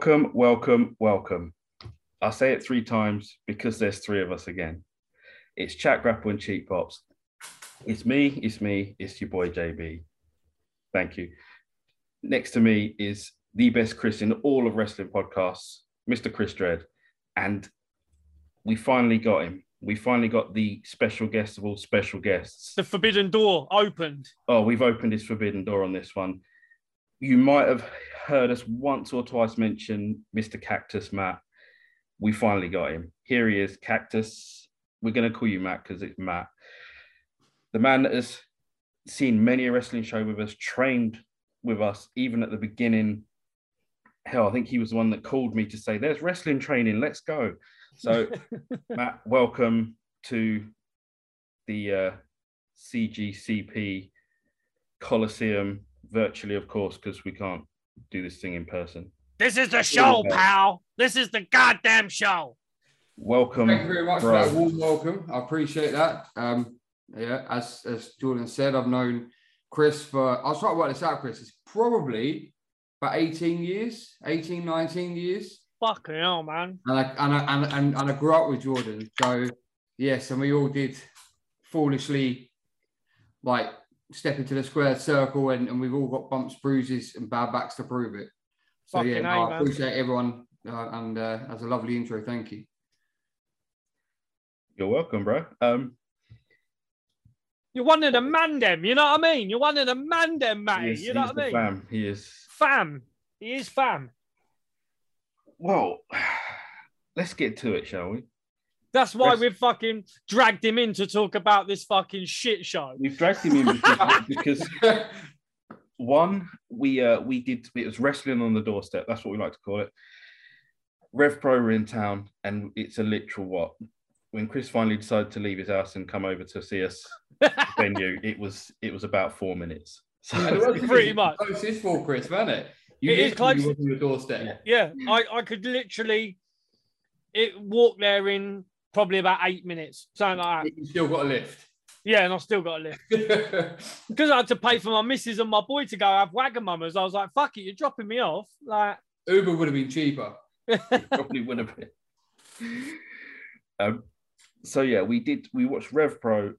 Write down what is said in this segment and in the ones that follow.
Welcome, welcome, welcome. I'll say it three times because there's three of us again. It's Chat Grapple and Cheap Pops. It's me, it's me, it's your boy JB. Thank you. Next to me is the best Chris in all of wrestling podcasts, Mr. Chris Dredd. And we finally got him. We finally got the special guest of all special guests. The forbidden door opened. Oh, we've opened his forbidden door on this one. You might have heard us once or twice mention Mr. Cactus Matt. We finally got him. Here he is, Cactus. We're going to call you Matt because it's Matt. The man that has seen many a wrestling show with us, trained with us, even at the beginning. Hell, I think he was the one that called me to say, There's wrestling training, let's go. So, Matt, welcome to the uh, CGCP Coliseum, virtually, of course, because we can't do this thing in person. This is the show, pal. This is the goddamn show. Welcome. Thank you very much bro. for that warm welcome. I appreciate that. Um, yeah, as as Jordan said, I've known Chris for I'll trying to work this out, Chris. It's probably about 18 years, 18, 19 years. Fucking hell, man. And I and I and, and, and I grew up with Jordan. So yes, and we all did foolishly like step into the square circle and, and we've all got bumps, bruises, and bad backs to prove it. So Fucking yeah, no, I appreciate everyone uh, and uh, as a lovely intro. Thank you. You're welcome, bro. Um, You're one of the mandem, you know what I mean? You're one of the mandem, he Matty. is, You know what I mean? fam. He is. Fam. He is fam. Well, let's get to it, shall we? That's why we've fucking dragged him in to talk about this fucking shit show. We've dragged him in because, because one, we uh we did it was wrestling on the doorstep. That's what we like to call it. Rev Pro were in town, and it's a literal what. When Chris finally decided to leave his house and come over to see us venue, it was it was about four minutes. So it was Pretty much. Close is for Chris, wasn't it? You It is close. was on your doorstep. yeah, I, I could literally it walk there in probably about eight minutes, something like that. You still got a lift. Yeah, and I still got a lift. Because I had to pay for my missus and my boy to go have Wagamamas, I was like, fuck it, you're dropping me off. Like, Uber would have been cheaper. probably wouldn't have been. Um, so yeah, we did. We watched Rev Pro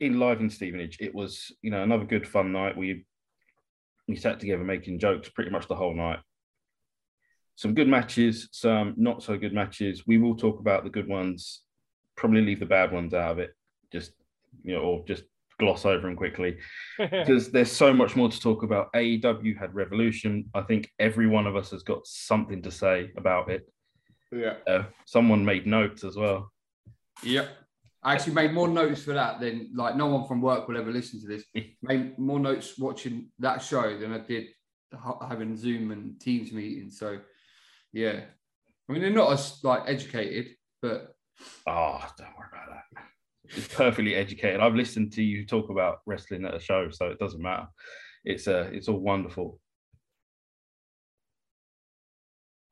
in live in Stevenage. It was you know another good fun night. We we sat together making jokes pretty much the whole night. Some good matches, some not so good matches. We will talk about the good ones. Probably leave the bad ones out of it. Just you know, or just gloss over them quickly because there's so much more to talk about. AEW had Revolution. I think every one of us has got something to say about it. Yeah. Uh, someone made notes as well. Yep. I actually made more notes for that than like no one from work will ever listen to this. Made more notes watching that show than I did having Zoom and Teams meetings. So yeah. I mean they're not as like educated, but Oh, don't worry about that. It's perfectly educated. I've listened to you talk about wrestling at a show, so it doesn't matter. It's uh, it's all wonderful.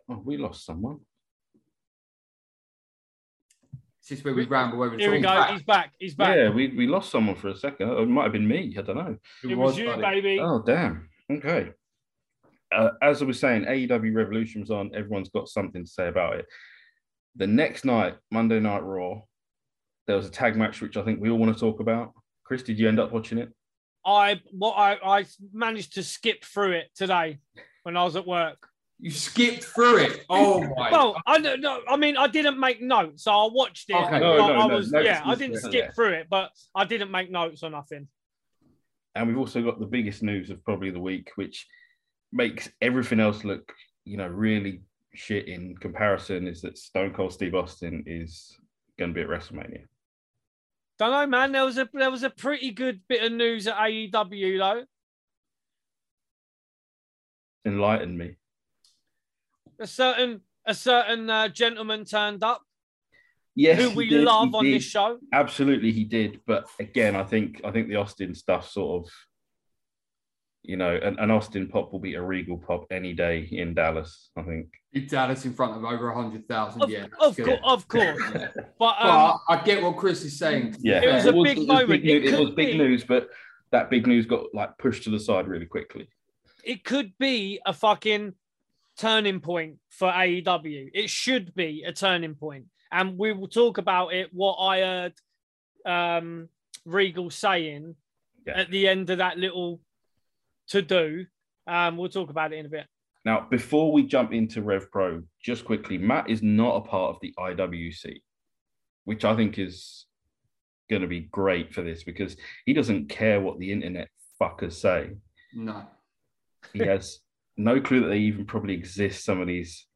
Oh, we lost someone. it's just where we ramble over the Here we top. go. He's back. He's back. Yeah, we, we lost someone for a second. It might have been me. I don't know. it was you, buddy. baby. Oh, damn. Okay. Uh, as I was saying, AEW Revolution was on. Everyone's got something to say about it. The next night, Monday Night Raw, there was a tag match which I think we all want to talk about. Chris, did you end up watching it? I what I, I managed to skip through it today when I was at work. You skipped through it. Oh my Well, I don't know. I mean, I didn't make notes, so I watched it. Okay. but No, no, I no, was no yeah, I didn't skip Yeah. through it, but I didn't make notes or nothing. And we've also got the biggest news of probably the week, which makes everything else look, you know, really shit in comparison, is that Stone Cold Steve Austin is going to be at WrestleMania. Don't know, man. There was a there was a pretty good bit of news at AEW though. Enlighten me. A certain a certain uh, gentleman turned up Yes, who we did, love on did. this show. Absolutely, he did. But again, I think I think the Austin stuff sort of, you know, an, an Austin pop will beat a Regal pop any day in Dallas. I think. Big Dallas in front of over a hundred thousand. Yeah. of, that's course, of course. Yeah. But But um, I get what Chris is saying. Yeah, It was a was- big was moment. big It news- It, could was big news, but that big news got like pushed to the side really quickly. it could be a fucking turning point for AEW. It should be a turning point, and we will talk about it. What I heard um, Regal saying Yeah. at the end of that little to do. Um, we'll talk about it in a bit. Now, before we jump into Rev Pro, just quickly, Matt is not a part of the IWC, which I think is going to be great for this because he doesn't care what the internet fuckers say. No. He has no clue that they even probably exist. Some of these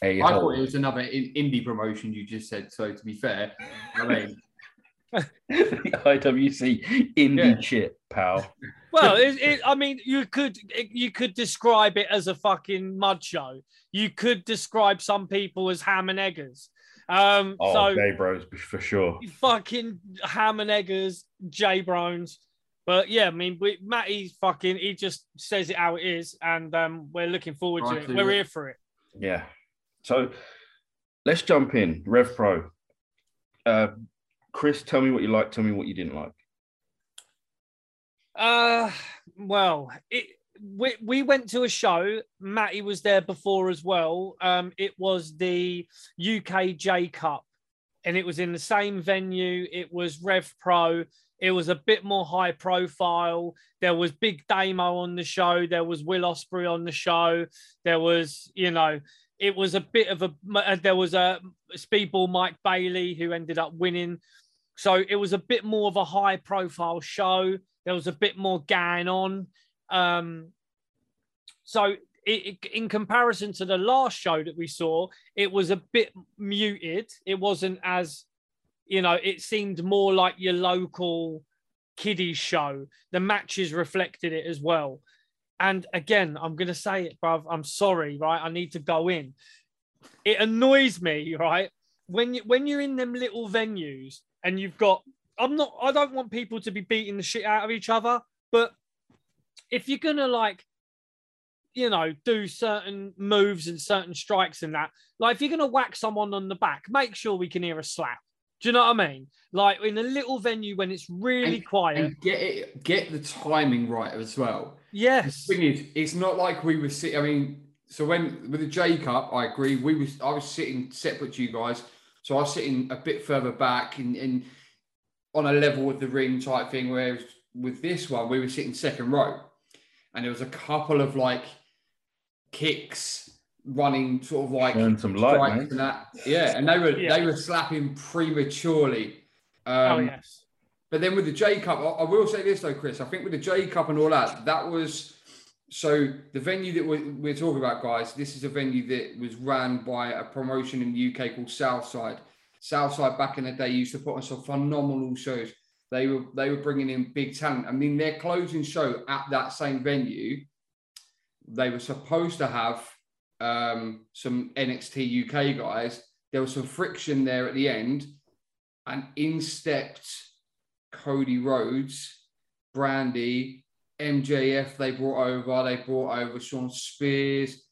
I thought it was another in- indie promotion you just said. So to be fair, I mean, the IWC indie Yeah. shit, pal. Well, it, it, I mean, you could you could describe it as a fucking mud show. You could describe some people as ham and eggers. Um, Oh, so gay bros for sure. fucking ham and eggers, J Brones. But yeah, I mean, we, Matty's fucking. He just says it how it is, and um, we're looking forward to it. We're you- here for it. Yeah. So let's jump in. Rev Pro. Uh, Chris, tell me what you like. Tell me what you didn't like. Uh, well, it we, we went to a show. Matty was there before as well. Um, it was the UK J Cup, and it was in the same venue. It was Rev Pro. It was a bit more high profile. There was Big Damo on the show. There was Will Ospreay on the show. There was, you know, it was a bit of a. uh, There was a speedball Mike Bailey who ended up winning. So it was a bit more of a high profile show. There was a bit more going on. Um, so it, it- in comparison to the last show that we saw, it was a bit muted. It wasn't as, you know, it seemed more like your local kiddie show. The matches reflected it as well. And again, I'm going to say it, bruv. I'm sorry, right? I need to go in. It annoys me, right? When you when you're in them little venues and you've got I'm not I don't want people to be beating the shit out of each other, but if you're gonna like you know do certain moves and certain strikes and that, like if you're gonna whack someone on the back, make sure we can hear a slap. Do you know what I mean? Like in a little venue when it's really quiet. and get it, get the timing right as well. yes. The thing is, it's not like we were sitting. I mean, so when with the J Cup, I agree. We was I was sitting separate to you guys, so I was sitting a bit further back and in, on a level with the ring type thing. Whereas with this one, we were sitting second row, and there was a couple of like kicks running, sort of like Earn some light, man. and that. Yeah, and they were Yeah. they were slapping prematurely. Um, oh yes. but then with the J Cup, I, I will say this though, Chris. I think with the J Cup and all that, that was so the venue that we're, we're talking about, guys. This is a venue that was ran by a promotion in the UK called Southside. Southside back in the day used to put on some phenomenal shows. They were they were bringing in big talent. I mean, their closing show at that same venue, they were supposed to have um, some NXT UK guys. There was some friction there at the end, and in stepped Cody Rhodes, Brandi, MJF. They brought over. They brought over Shawn Spears.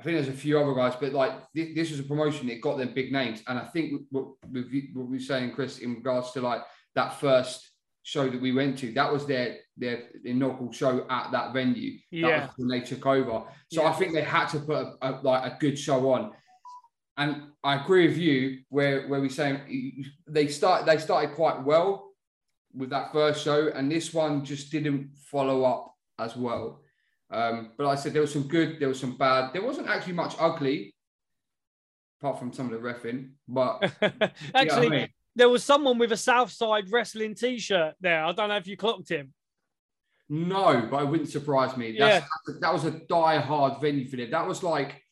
I think there's a few other guys, but like this, this was a promotion. It got them big names, and I think what, what we what we were saying, Chris, in regards to like that first show that we went to, that was their their inaugural show at that venue. That Yeah. was when they took over. So I think they had to put a, a, like a good show on. And I agree with you where where we saying they start they started quite well with that first show, and this one just didn't follow up as well. Um, but like I said there was some good, there was some bad. There wasn't actually much ugly, apart from some of the refing. But you know I Actually, mean? there was someone with a Southside wrestling T-shirt there. I don't know if you clocked him. no, but it wouldn't surprise me. That's, that was a die-hard venue for them. That was like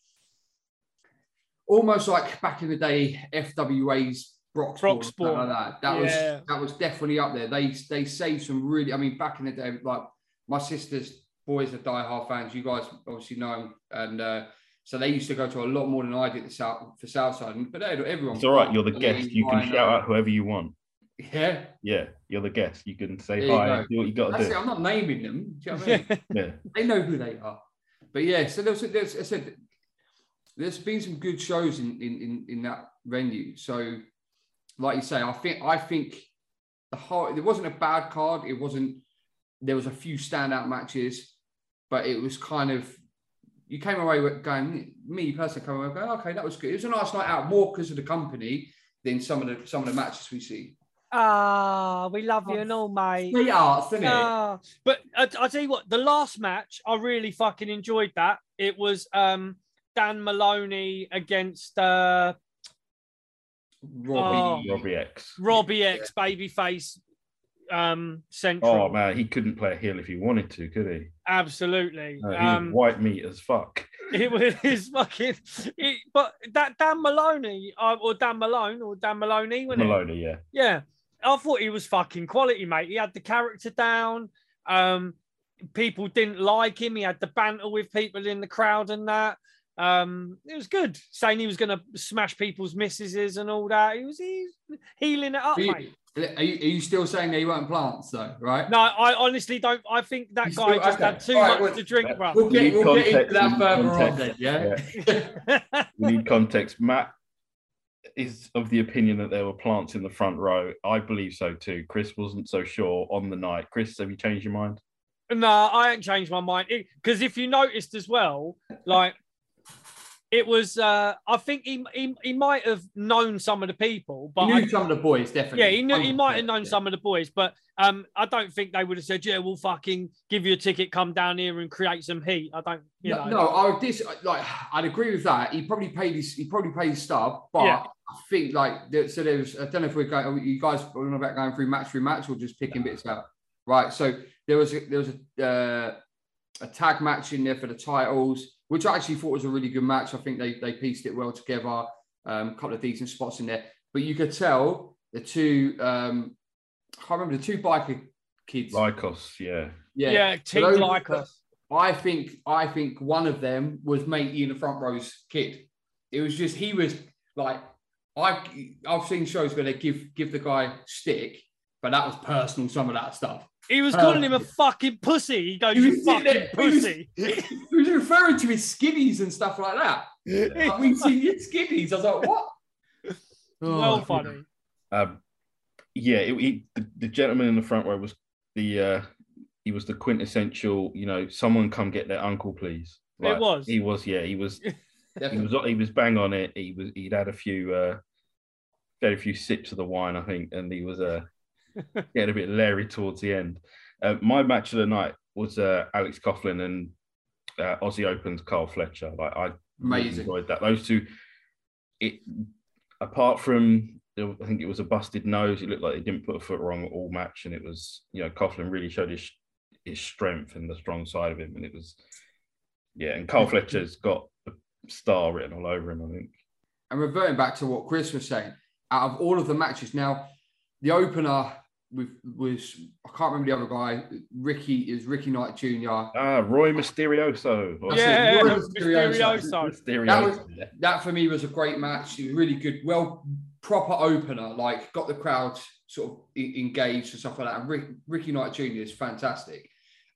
almost like back in the day, FWA's Broxbourne, or something Broxbourne. like that. That Yeah. was that was definitely up there. They they saved some really. I mean, back in the day, like my sister's boys are die-hard fans. You guys obviously know them, and uh, so they used to go to a lot more than I did the South for Southside. But they- everyone, It's all right. You're the guest. You can shout out whoever you want. Yeah, Yeah, you're the guest. You can say There hi. go. Do what you got to do. it. I'm not naming them. Do you know what I mean? Yeah. they know who they are. But yeah, so there's, there's I said there's been some good shows in, in in in that venue. So, like you say, I think I think the whole it wasn't a bad card. It wasn't. There was a few standout matches, but it was kind of you came away with going, me personally, came away going, okay, that was good. It was a nice night out, more because of the company than some of the some of the matches we see. Ah, we love you and all, mate. Sweethearts, isn't it? Ah, but I, I tell you what, the last match, I really fucking enjoyed that. It was um Dan Moloney against uh Robbie. Oh. Robbie X. Robbie X babyface um central. Oh man, he couldn't play a heel if he wanted to, could he? Absolutely. No, he um white meat as fuck. it was his fucking it, but that Dan Moloney uh, or Dan Malone or Dan Moloney when Moloney, yeah. Yeah, I thought he was fucking quality, mate. He had the character down. Um, people didn't like him. He had the banter with people in the crowd and that. Um, it was good. Saying he was going to smash people's missuses and all that. He was he's healing it up, Are you, mate. are you- are you still saying that he won't plants though, right? No, I honestly don't. I think that You guy still- just okay. had too All right, much well, to drink, bro. We'll get, we'll get into that need further on then, context. yeah? We need context. Matt is of the opinion that there were plants in the front row. I believe so too. Chris wasn't so sure on the night. Chris, have you changed your mind? No, I ain't changed my mind. Because if you noticed as well, like it was, uh, I think he, he he might have known some of the people, but He I, knew some of the boys, definitely. yeah, he knew he might have known yeah. some of the boys, but um, I don't think they would have said, "Yeah, we'll fucking give you a ticket, come down here and create some heat." I don't, you no, know. no, I would dis- like I'd agree with that. He probably paid his he probably paid his stuff, but Yeah. I think like so there was I don't know if we're going you guys on about going through match through match or just picking bits out. Right. So there was a there was a uh, a tag match in there for the titles, which I actually thought was a really good match. I think they they pieced it well together. Um, a couple of decent spots in there. But you could tell the two um I can't remember the two biker kids. Lykos, yeah. yeah, Team those- Lykos. I think I think one of them was matey in the front row's kid. It was just he was like I I've seen shows where they give give the guy stick, but that was personal. Some of that stuff. He was Uh, calling him a fucking pussy. He goes, He "You was sitting fucking there- he was- pussy." he was referring to his skinnies and stuff like that. Like, we see your skinnies. I was like, what? well Oh, funny. Um, yeah, it, he, the, the gentleman in the front row was the uh, he was the quintessential. You know, someone come get their uncle, please. It was. He was. Yeah, he was. He was. He was bang on it. He was. He'd had a few. Uh, had a few sips of the wine, I think, and he was uh, getting a bit leery towards the end. Uh, my match of the night was uh, Alex Coughlin and uh, Aussie Open's Kyle Fletcher. Like I really Amazing. enjoyed that. Those two, it apart from I think it was a busted nose. It looked like they didn't put a foot wrong all match, and it was you know Coughlin really showed his his strength and the strong side of him, and it was yeah. And Kyle Fletcher's got a star written all over him. I think. And reverting back to what Chris was saying, out of all of the matches, now the opener with was I can't remember the other guy. Ricky is Ricky Knight Jr. Ah, Roy Mysterioso. Or- That's it, Yeah, Roy Mysterioso. Mysterioso. Mysterioso. That was- that for me was a great match. It was really good, well, proper opener. Like got the crowd sort of engaged and stuff like that. And Rick, Ricky Knight Jr. is fantastic.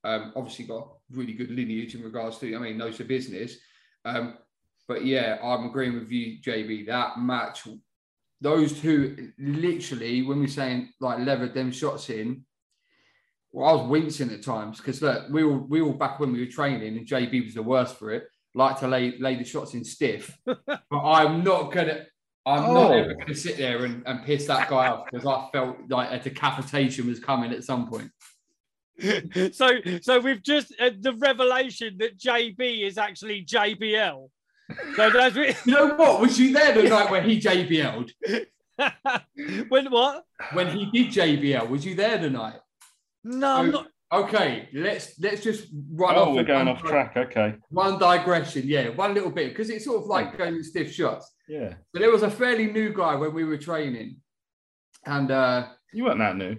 Um, obviously got really good lineage in regards to, I mean, knows the business. Um, but yeah, I'm agreeing with you, JB. That match, those two, literally, when we're saying like levered them shots in, well, I was wincing at times because look, we were we all back when we were training, and JB was the worst for it. Like to lay lay the shots in stiff, but I'm not gonna. I'm not Oh. ever gonna sit there and, and piss that guy off because I felt like a decapitation was coming at some point. so so we've just uh, the revelation that JB is actually JBL. So that's You know what? Was you there the night when he JBL'd? when what? When he did JBL, was you there the night? No, I'm not. Okay, let's let's just run off. Oh, we're going off di- track. Okay. One digression, yeah, one little bit because it's sort of like going stiff shots. Yeah. But there was a fairly new guy when we were training, and uh, You weren't that new.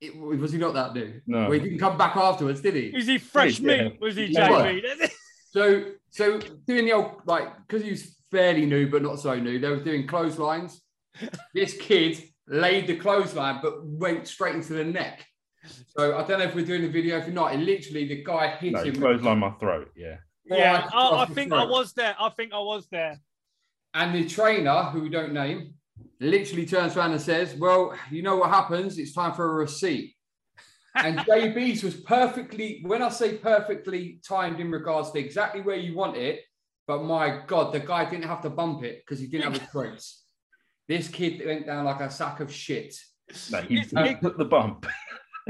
it, was he not that new? No. Well, he didn't come back afterwards, did he? Is he fresh Yeah. meat? Was he Yeah. JB? So, so doing the old like because he was fairly new but not so new. They were doing clotheslines. this kid laid the clothesline but went straight into the neck. So I don't know if we're doing the video. If not, it literally the guy hit No, him. closed my throat. Yeah. yeah, right I, I across the think I was there. I think I was there. And the trainer, who we don't name, literally turns around and says, "Well, you know what happens? It's time for a receipt." And JB's was perfectly, when I say perfectly timed in regards to exactly where you want it, but my God, the guy didn't have to bump it because he didn't have a brakes. This kid went down like a sack of shit. No, he, It's- he took the bump.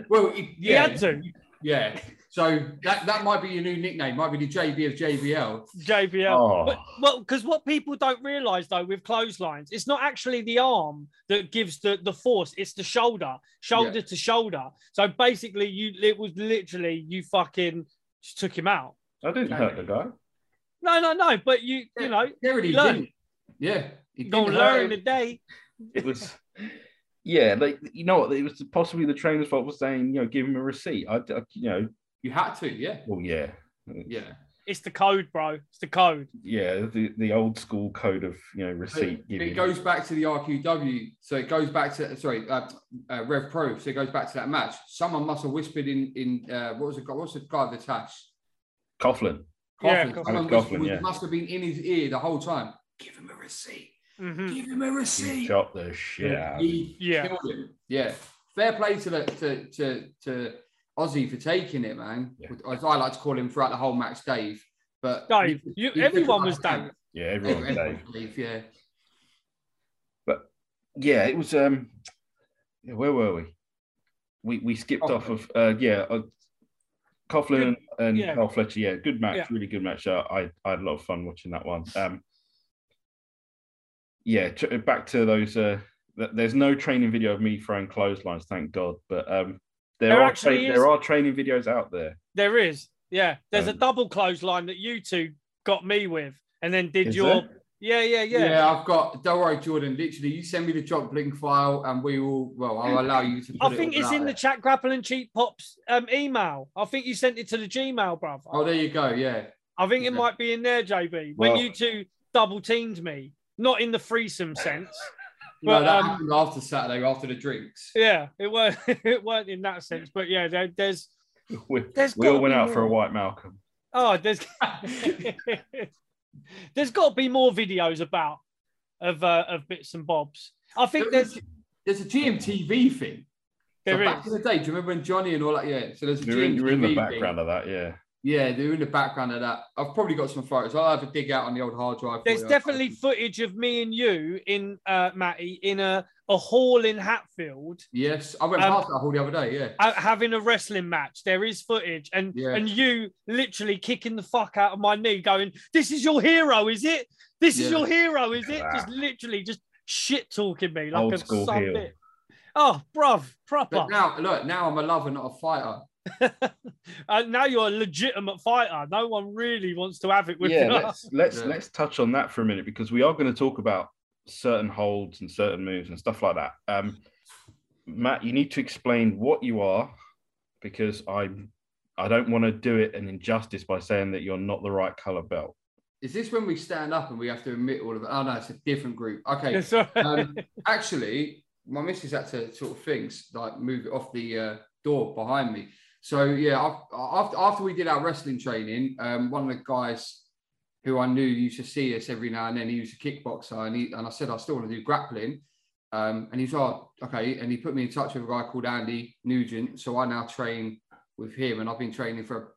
Well, it- He yeah, had to. yeah. So that, that might be your new nickname, might be the JB of JBL. JBL. Oh. But, well, because what people don't realize though with clotheslines, it's not actually the arm that gives the, the force, it's the shoulder, shoulder to shoulder. So basically, you it was literally you fucking just took him out. I didn't hurt the guy. No, no, no. But you, you know, There he learn. didn't. Yeah. he gonna didn't learn him. today. It was, yeah, like you know what? It was possibly the trainer's fault for saying, you know, give him a receipt. I, I you know, You had to, yeah. well, yeah, Yeah. It's the code, bro. It's the code. yeah, the, the old school code of you know receipt. It, giving. it goes back to the RQW. So it goes back to sorry, uh, uh, Rev Pro. So it goes back to that match. Someone must have whispered in in uh, what was it? What's the guy with the tash? Coughlin. Yeah, Coughlin. Coughlin. Someone Coughlin, yeah. must have been in his ear the whole time. Give him a receipt. Mhm. Give him a He receipt. shot the shit out. of him. He Yeah. him. Yeah. Fair play to the to to to Ozzy for taking it, man. Yeah. As I like to call him throughout the whole match, Dave. But Dave, he- you, everyone was like Dave. Yeah, everyone was Everyone Dave. Dave, yeah. But yeah, it was. Um, yeah, where were we? We we skipped off of uh, yeah, uh, Coughlin and, and yeah. Kyle Fletcher. Yeah, good match, Yeah. really good match. Uh, I I had a lot of fun watching that one. Um, yeah, t- back to those. Uh, th- there's no training video of me throwing clotheslines, thank God. But um, there, There are actually tra- is. there are training videos out there. There is. Yeah. There's a Um, double clothesline that you two got me with and then did your. there? Yeah, yeah, yeah. Yeah. I've got. Don't worry, Jordan. Literally, you send me the job link file, and we will. Well, I'll allow you to. Put I think all it's out in the chat grapple and cheat pops um, email. I think you sent it to the Gmail, bruv. Oh, there you go. Yeah. I think it might be in there, JB. When Well- you two double teamed me, not in the threesome sense. No, But, that um, happened after Saturday, after the drinks. Yeah, it weren't. It weren't in that sense, but yeah, there, there's We, There's we all went be out for a white Malcolm. oh, there's there's got to be more videos about of uh, of bits and bobs. I think there's There's a GMTV thing. there so back in the day, do you remember when Johnny and all that? Yeah. So there's a You're in, you're in the background thing. of that, yeah. Yeah, they're in the background of that. I've probably got some photos. I'll have a dig out on the old hard drive. There's you. definitely footage of me and you in uh, Matty in a, a hall in Hatfield Yes, I went Um, past that hall the other day. Yeah. uh, having a wrestling match. There is footage, and Yeah. and you literally kicking the fuck out of my knee, going, "This is your hero, is it? This is your hero, is it?" Just literally just shit talking me like Old a school bit. Oh, bruv, proper. But now, look, now I'm a lover, not a fighter. uh, now you're a legitimate fighter. No one really wants to have it with yeah, you. let's let's Yeah. let's touch on that for a minute because we are going to talk about certain holds and certain moves and stuff like that. Um, Matt, you need to explain what you are because I I don't want to do it an injustice by saying that you're not the right color belt. Is this when we stand up and we have to admit all of it? Oh no, it's a different group. Okay. It's. Um, actually, my missus had to sort of things like move it off the uh, door behind me. So yeah, after after we did our wrestling training, um, one of the guys who I knew used to see us every now and then. He was a kickboxer, and he and I said I still want to do grappling. Um, and he's oh okay, and he put me in touch with a guy called Andy Nugent. So I now train with him, and I've been training for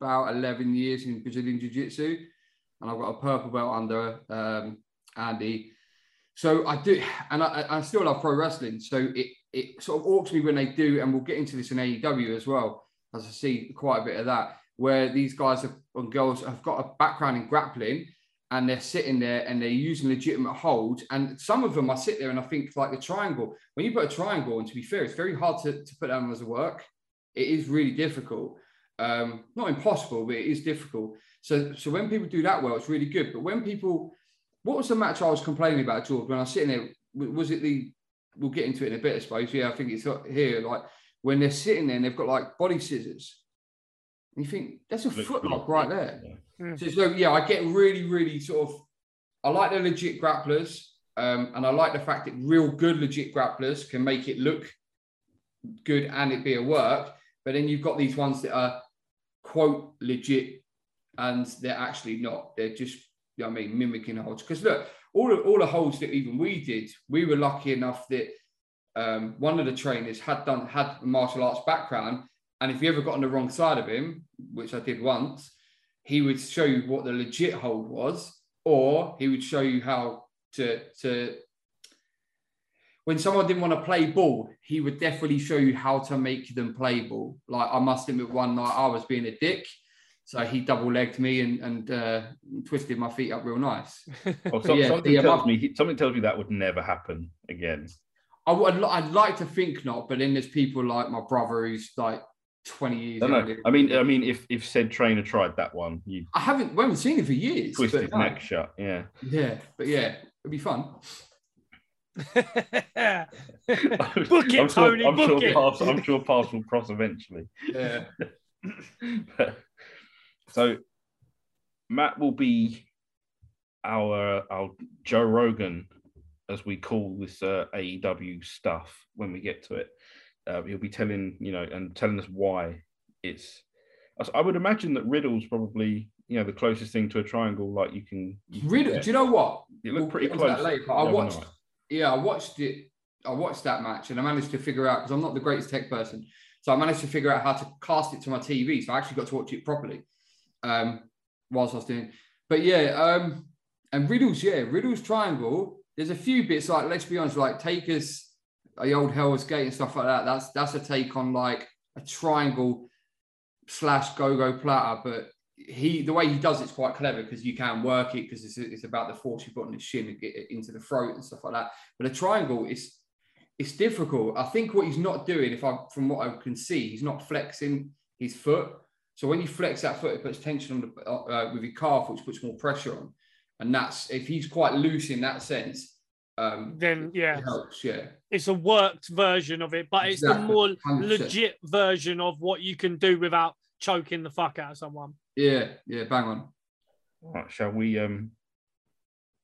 about eleven years in Brazilian Jiu Jitsu, and I've got a purple belt under um, Andy. So I do, and I, I still love pro wrestling. So it it sort of awks me when they do, and we'll get into this in AEW as well, as I see quite a bit of that, where these guys have, and girls have got a background in grappling, and they're sitting there and they're using legitimate holds, and some of them I sit there and I think like the triangle. When you put a triangle, and to be fair, it's very hard to, to put on as a work. It is really difficult. Um, not impossible, but it is difficult. So so when people do that well, it's really good. But when people what was the match I was complaining about, George? When I was sitting there, was it the? We'll get into it in a bit, I suppose. Yeah, I think it's here. Like when they're sitting there and they've got like body scissors, and you think that's a Looks footlock good. right there. Yeah. So, so yeah, I get really, really sort of. I like the legit grapplers, um, and I like the fact that real good legit grapplers can make it look good and it be a work. But then you've got these ones that are quote legit, and they're actually not. They're just you know what I mean, mimicking holds. Because look, all the, all the holds that even we did, we were lucky enough that um, one of the trainers had done had a martial arts background, and if you ever got on the wrong side of him, which I did once, he would show you what the legit hold was, or he would show you how to to. When someone didn't want to play ball, he would definitely show you how to make them play ball. Like I must admit, one night I was being a dick, so he double legged me and, and uh, twisted my feet up real nice. Well, some- yeah, something tells my- me something tells me that would never happen again. I would, I'd like to think not, but then there's people like my brother who's like 20 years I know. I mean, I mean, if if said trainer tried that one, you I haven't, we haven't seen him for years. twist but his no. neck shut. Yeah. Yeah, but yeah, it'd be fun. book it, I'm sure, Tony. I'm sure it. pass, I'm sure pass will cross eventually. Yeah. So Matt will be our our Joe Rogan, as we call this uh, AEW stuff when we get to it. Uh, he'll be telling you know and telling us why it's. I would imagine that Riddle's probably you know the closest thing to a triangle like you can. You can Riddle, get. do you know what? It looked pretty onto that close later, but I watched, night. yeah, I watched it. I watched that match and I managed to figure out because I'm not the greatest tech person, so I managed to figure out how to cast it to my TV. So I actually got to watch it properly um, whilst I was doing. But yeah, um, and Riddle's yeah, Riddle's triangle. There's a few bits like let's be honest, like Taker's the old Hell's Gate and stuff like that. That's that's a take on like a triangle slash gogoplata, but he the way he does it's quite clever because you can work it because it's, it's about the force you put on the shin and get it into the throat and stuff like that. But a triangle is it's difficult. I think what he's not doing, if I from what I can see, he's not flexing his foot. So when you flex that foot, it puts tension on the uh, with your calf, which puts more pressure on. And that's if he's quite loose in that sense. Um, Then yeah, it helps. Yeah, it's a worked version of it, but it's the more 100%. legit version of what you can do without choking the fuck out of someone. yeah, yeah. Bang on. All right, shall we um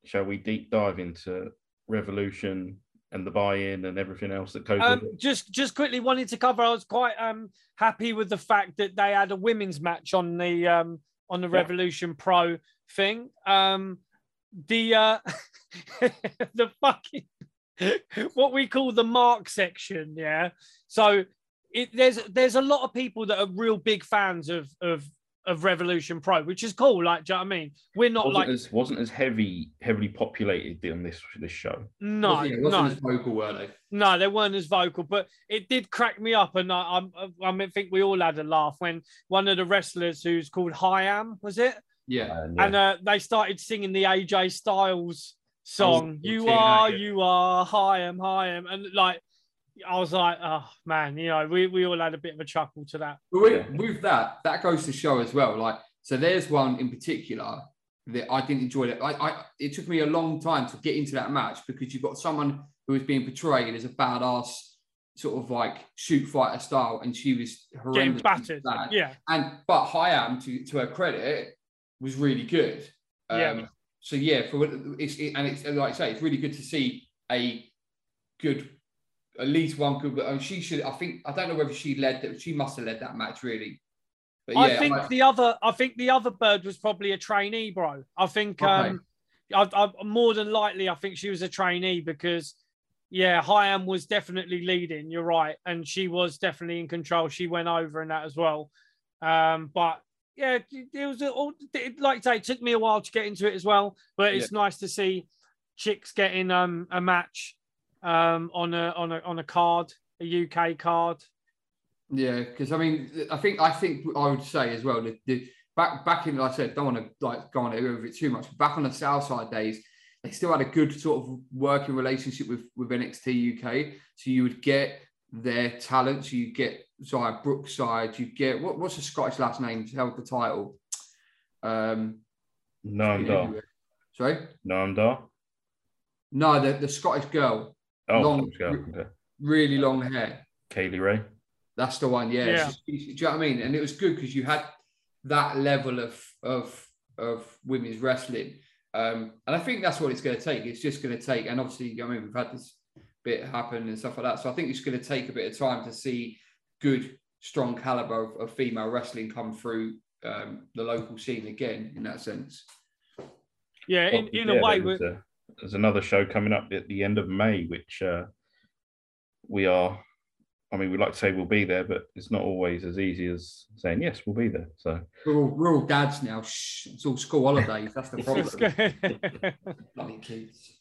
shall we deep dive into revolution and the buy-in and everything else that goes Um, just just quickly wanted to cover. I was quite um happy with the fact that they had a women's match on the um on the Yeah. Revolution Pro thing. Um, the uh the fucking what we call the mark section. Yeah, so it there's there's a lot of people that are real big fans of of of Revolution Pro, which is cool. Like, do you know what I mean? We're not wasn't like as wasn't as heavy heavily populated on this this show. no, Wasn't- yeah, wasn't no. as vocal, were they? No, they weren't as vocal, but it did crack me up, and I, I, I mean, think we all had a laugh when one of the wrestlers, who's called Hyam, was it, Yeah. And, yeah, and uh, they started singing the AJ Styles song. You are, you are Hyam, Hyam, and like, I was like, oh man, you know, we, we all had a bit of a chuckle to that. With, with that, that goes to show as well. Like, so there's one in particular that I didn't enjoy. It. I, I, it took me a long time to get into that match because you've got someone who was being portrayed as a badass, sort of like shoot fighter style, and she was Getting horrendous. battered, Bad. yeah, And but Hyam, to to her credit, was really good. Um, Yeah. So yeah, for it's it, and it's like I say, it's really good to see a good, at least one good. And she should. I think I don't know whether she led that. She must have led that match really. But yeah, I think I- the other, I think the other bird was probably a trainee, bro. I think, Okay. um, I, I, more than likely, I think she was a trainee because, yeah, Hyam was definitely leading. You're right, and she was definitely in control. She went over in that as well. Um, but yeah, it, it was all it, like I say, it took me a while to get into it as well. But it's nice to see chicks getting um a match um on a on a on a card, a UK card. Yeah, because I mean, I think I think I would say as well that the back back in like I said, don't want to like go on over it too much. But back on the Southside days, they still had a good sort of working relationship with with NXT UK. So you would get their talents. You get sorry Brookside. You get what what's the Scottish last name? who Held the title. Um, no, I'm dar. sorry, No, I'm no, the the Scottish girl, Oh, Long- Okay. really long hair. Kay Lee Ray. That's the one, yeah. Yeah. She's- she's- do you know what I mean? And it was good because you had that level of of of women's wrestling, um, and I think that's what it's going to take. It's just going to take, and obviously, I mean, we've had this bit happen and stuff like that. So I think it's going to take a bit of time to see good, strong caliber of, of female wrestling come through um, the local scene again. In that sense, Yeah, in, in yeah, a way, there's, we a- there's another show coming up at the end of May, which uh, we are. I mean, we like to say we'll be there, but it's not always as easy as saying yes, we'll be there. So We're all, we're all dads now. Shh, it's all school holidays. That's the Let's problem. go. Bloody kids.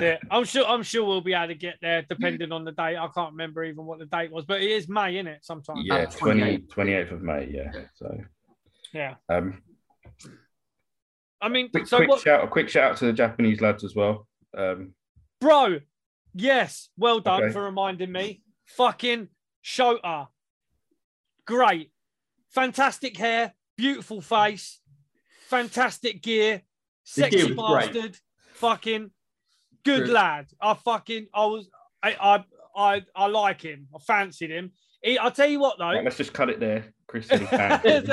yeah, I'm sure. I'm sure we'll be able to get there, depending on the date. I can't remember even what the date was, but it is May, isn't it? Sometime. yeah, 20, 28th. 28th of May. Yeah. Yeah. So Yeah. um, I mean, quick, so quick what, shout, a quick shout out to the Japanese lads as well. Um, bro? Yes, well done Okay. for reminding me. Fucking Shota, great, fantastic hair, beautiful face, fantastic gear, The gear sexy was great. bastard, fucking good True. lad. I fucking, I was, I, I, I, I like him. I fancied him. He, I'll tell you what though. right, let's just cut it there. Chris said he can.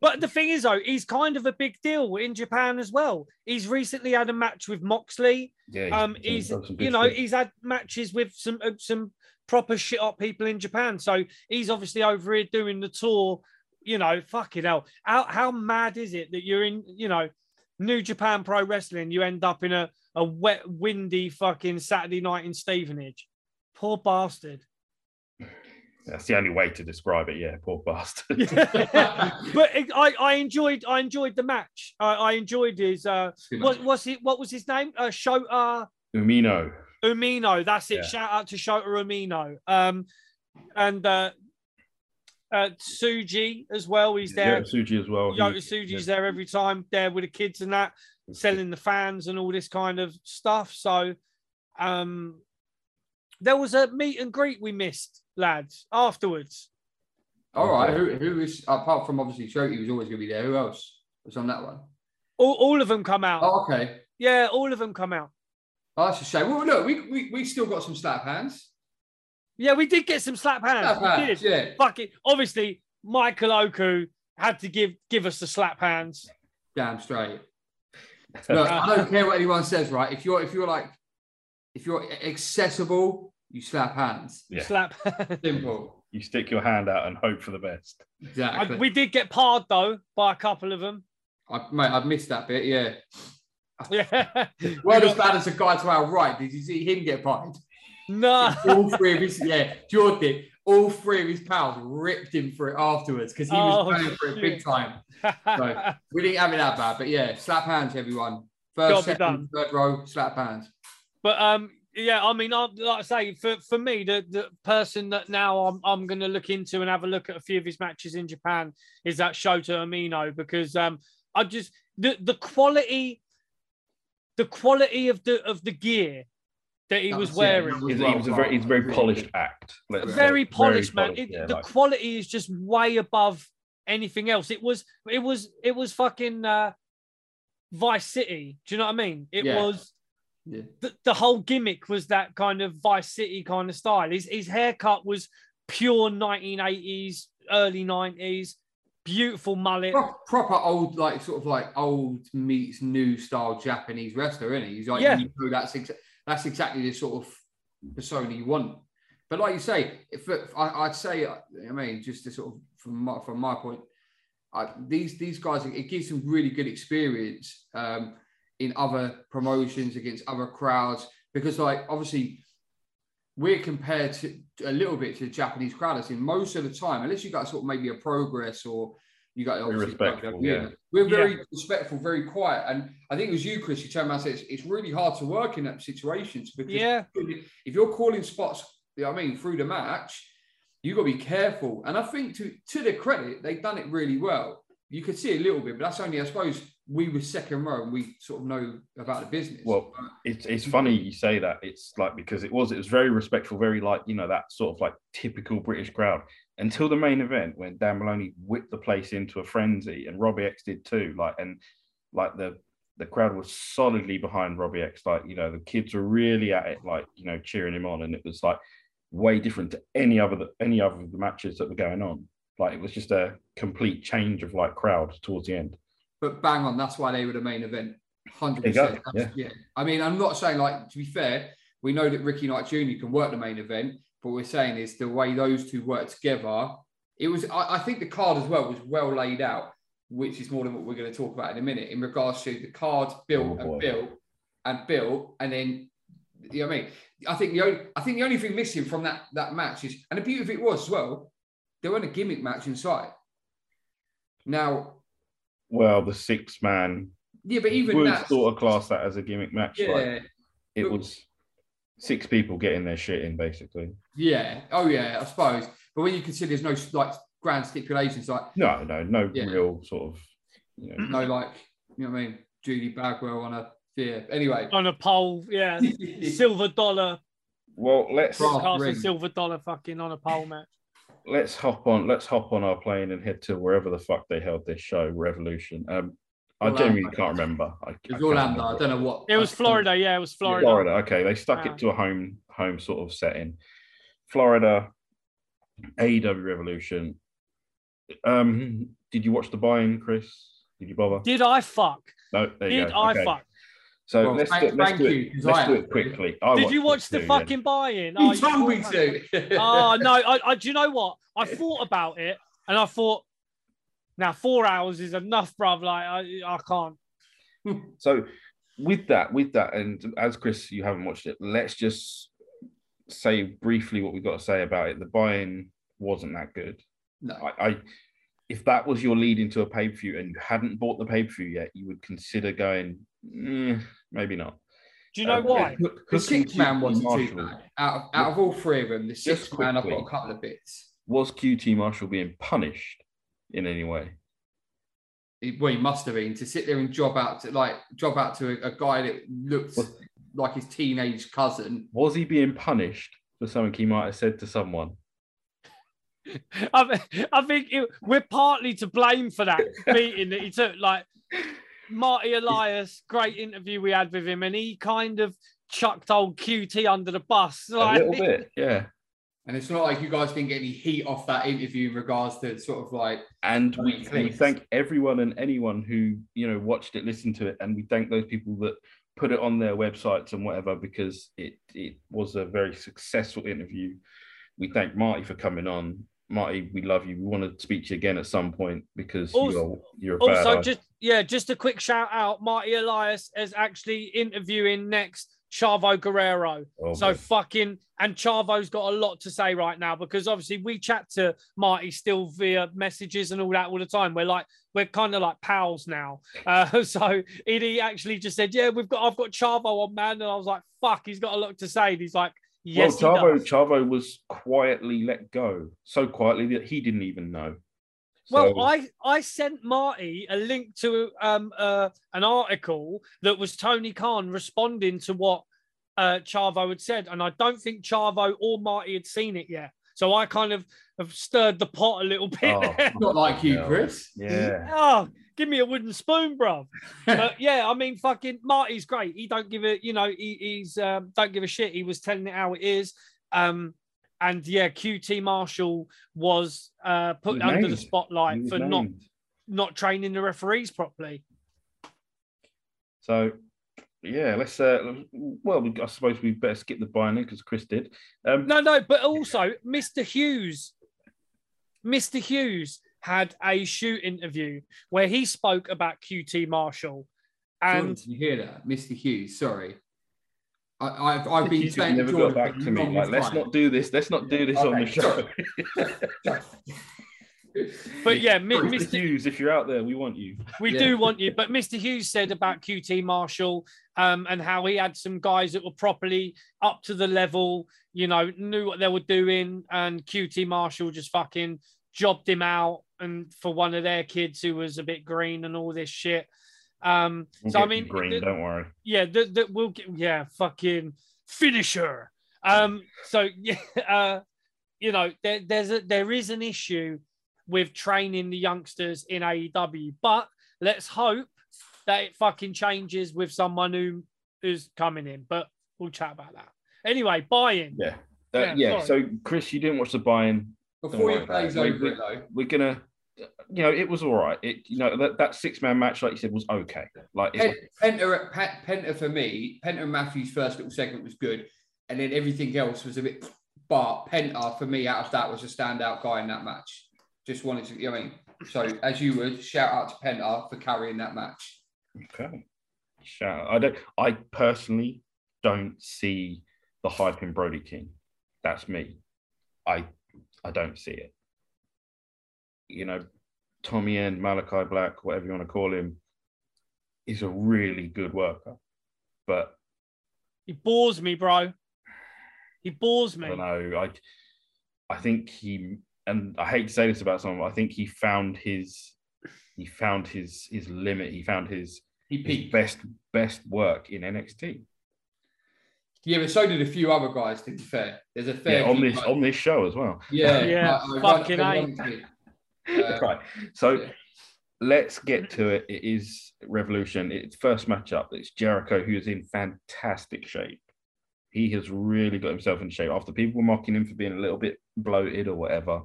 but the thing is, though, he's kind of a big deal in Japan as well. He's recently had a match with Moxley. yeah, Um, he's done some good you know stuff. he's had matches with some uh, some proper shit up people in Japan. So he's obviously over here doing the tour. You know, fucking hell. How how mad is it that you're in? You know, New Japan Pro Wrestling. You end up in a a wet, windy fucking Saturday night in Stevenage. Poor bastard. That's the only way to describe it. Yeah, poor bastard. but it, I, I enjoyed I enjoyed the match. I, I enjoyed his uh what was it what was his name? Uh Shota Umino. Umino. That's it. Yeah. Shout out to Shota Umino. Um and uh uh Tsuji as well. He's there. Yeah. Tsuji as well. Yota Tsuji's there every time, there with the kids and that, selling the fans and all this kind of stuff. So um there was a meet and greet we missed, lads, afterwards. All right. Who, who is, apart from obviously Shoti, was always going to be there, who else was on that one? All, all of them come out. Oh, okay. Yeah, all of them come out. Oh, that's a shame. Well, look, we, we, we still got some slap hands. Yeah, we did get some slap hands. Slap we hands, did. yeah. Fuck it. Obviously, Michael Oku had to give give us the slap hands. Damn straight. Look, I don't care what anyone says, right? If you're if you're like if you're accessible, you slap hands. Yeah. Slap. Simple. You stick your hand out and hope for the best. Exactly. we did get parred though by a couple of them. I, mate, I've missed that bit. Yeah. Yeah. Well, as bad as the guy to our right. Did you see him get pied? no. All three of his yeah, Jordan did. All three of his pals ripped him for it afterwards because he was Oh, paying for it big time. So we didn't have it that bad, but yeah, slap hands, everyone. First, second, third row, slap hands. but um, yeah, I mean, I, like I say, for, for me, the, the person that now I'm, I'm going to look into and have a look at a few of his matches in Japan is that Shota Umino because um, I just the the quality, the quality of the of the gear that he That was was it. wearing. That He's, he was a very, he's a very polished act. let's very polished, man. polished, It- yeah, the like- quality is just way above anything else. It was, it was, it was fucking uh, Vice City. Do you know what I mean? It Yeah. was. Yeah. The, the whole gimmick was that kind of Vice City kind of style. His his haircut was pure 1980s, early 90s, beautiful mullet. Pro- proper old, like sort of like old meets new style Japanese wrestler, isn't he? He's like, Yeah. you know, that's that's exactly the sort of persona you want. But like you say, if, if I, I'd say, I mean, just to sort of from my, from my point, I, these these guys, it gives them really good experience um, in other promotions against other crowds because, like, obviously. We're compared to a little bit to the Japanese crowd. As in most of the time, unless you got sort of maybe a progress or you got Very obviously respectful, yeah. We're very respectful, very quiet, and I think it was you, Chris. You turned around and said it's, it's really hard to work in that situations because Yeah. if you're calling spots, you know what I mean, through the match, you got to be careful. And I think to to their credit, they've done it really well. You could see a little bit, but that's only, I suppose, we were second row and we sort of know about the business. Well, it's it's funny you say that. It's like because it was it was very respectful, very like you know that sort of like typical British crowd until the main event when Dan Moloney whipped the place into a frenzy and Robbie X did too. Like and like the the crowd was solidly behind Robbie X. Like you know the kids were really at it, like you know cheering him on, and it was like way different to any other any other of the matches that were going on. Like it was just a complete change of like crowd towards the end. But bang on, that's why they were the main event. Hundred There you go, percent. yeah. Yeah. I mean, I'm not saying like to be fair, we know that Ricky Knight Jr. can work the main event, but what we're saying is the way those two work together. It was. I, I think the card as well was well laid out, which is more than what we're going to talk about in a minute in regards to the card built Oh, and built and built, and then You know what I mean? I think the only I think the only thing missing from that that match is, and the beauty of it was as well, there wasn't a gimmick match inside. Now, Well, the six man yeah, but even would that, sort of class that as a gimmick match. yeah, Like it but- was six people getting their shit in, basically. yeah, oh yeah, I suppose. But when you consider there's no like grand stipulations, like No, no, no Yeah. real sort of. You know, no like you know what I mean, Judy Bagwell on a yeah. Anyway, On a pole, yeah. Silver dollar, well, let's cast a silver dollar fucking on a pole match. Let's hop on. Let's hop on our plane and head to wherever the fuck they held this show, Revolution. Um, I Orlando. genuinely can't remember. I, it was can't Orlando. I don't know what It was Florida, yeah, it was Florida. Florida. Okay, they stuck Ah. it to a home home sort of setting. Florida, AEW Revolution. Um, did you watch the buy-in, Chris? Did you bother? Did I fuck? No, there you Did go. I Okay. fuck? So Well, let's, thank- do, let's thank do you, Let's do it quickly. I Did you watch the too, fucking buy-in? You Oh, told me to. Oh no, I, I do you know what? I thought about it and I thought, now four hours is enough, bruv. Like I, I can't. So with that, with that, and as Chris, you haven't watched it, let's just say briefly what we've got to say about it. The buy-in wasn't that good. No. I, I if that was your lead into a pay-per-view and you hadn't bought the pay-per-view yet, you would consider going, "Mm, maybe not. Do you know Um, why? The Hook and six man wasn't too bad. Out of, out of all three of them, the six Just man, I've got a couple of bits. Was QT Marshall being punished in any way? He- well, he must have been to sit there and job out to like job out to a, a guy that looked Well- like his teenage cousin. Was he being punished for something he might have said to someone? I, I think it, we're partly to blame for that meeting that he took. Like Marty Elias, great interview we had with him, and he kind of chucked old QT under the bus. A little bit, yeah. And it's not like you guys didn't get any heat off that interview in regards to sort of like And we, we thank everyone and anyone who you know watched it, listened to it, and we thank those people that put it on their websites and whatever because it it was a very successful interview. We thank Marty for coming on. Marty, we love you. We want to speak to you again at some point because Also- you're you're a also, badass. just yeah, just a quick shout out. Marty Elias is actually interviewing next Chavo Guerrero. Oh, So man. fucking and Chavo's got a lot to say right now because obviously we chat to Marty still via messages and all that all the time. We're like we're kind of like pals now. Uh, so he actually just said, "Yeah, we've got I've got Chavo on man," and I was like, "Fuck, he's got a lot to say." And he's like, "Yes, well, he Chavo, does." Chavo was quietly let go, so quietly that he didn't even know. Well, So- I I sent Marty a link to um uh, an article that was Tony Khan responding to what uh, Chavo had said, and I don't think Chavo or Marty had seen it yet. So I kind of have stirred the pot a little bit. Oh, there. not like you, Chris. yeah, oh, give me a wooden spoon, bro. but yeah, I mean, fucking Marty's great. He don't give it, you know, he, he's um, don't give a shit. He was telling it how it is. Um, and yeah, QT Marshall was uh, put under the spotlight for not named. not training the referees properly. So, yeah, let's. Uh, well, I suppose we better skip the buy-in because Chris did. Um, No, no, but also Mr. Hughes, Mr. Hughes had a shoot interview where he spoke about QT Marshall, Jordan, and did you hear that, Mr. Hughes? Sorry, I, I've I've been saying never Jordan got back to me. Like, let's not do this. Let's not do this on the show. sorry. but yeah, Mr. Mr. Hughes, if you're out there, we want you. We Yeah. do want you, but Mr. Hughes said about QT Marshall um, and how he had some guys that were properly up to the level, you know, knew what they were doing, and QT Marshall just fucking jobbed him out, and for one of their kids who was a bit green and all this shit. Um, so I mean, green, the- don't worry. yeah, that we'll get, yeah, fucking finisher. Um, so yeah, uh, you know, there, there's a there is an issue with training the youngsters in AEW, but let's hope that it fucking changes with someone who's coming in. But we'll chat about that. Anyway, buy-in. Yeah. Uh, Yeah, yeah. So, Chris, you didn't watch the buy-in. Before he plays. Over we- it though, We're gonna, you know, it was all right. It, you know, that, that six-man match, like you said, was okay. Like, Pen- Penta, Pe- Penta for me, Penta and Matthews' first little segment was good, and then everything else was a bit. But Penta for me, out of that, was a standout guy in that match. Just wanted to, you know, what I mean, so as you would shout out to Penta for carrying that match. Okay. Shout out. I don't. I personally don't see the hype in Brody King. That's me. I I don't see it. You know, Tommy End, Malakai Black, whatever you want to call him, is a really good worker. But He bores me, bro. He bores I me. don't know. I I think he and I hate to say this about someone, but I think he found his he found his his limit. He found his, He his peaked. best best work in NXT. Yeah, but so did a few other guys. To be fair, there's a fair Yeah, on this guys- on this show as well. Yeah, Yeah, I- I fucking ironically- Uh, right. So yeah. let's get to it. It is Revolution. It's first matchup. It's Jericho, who is in fantastic shape. He has really got himself in shape after people were mocking him for being a little bit bloated or whatever.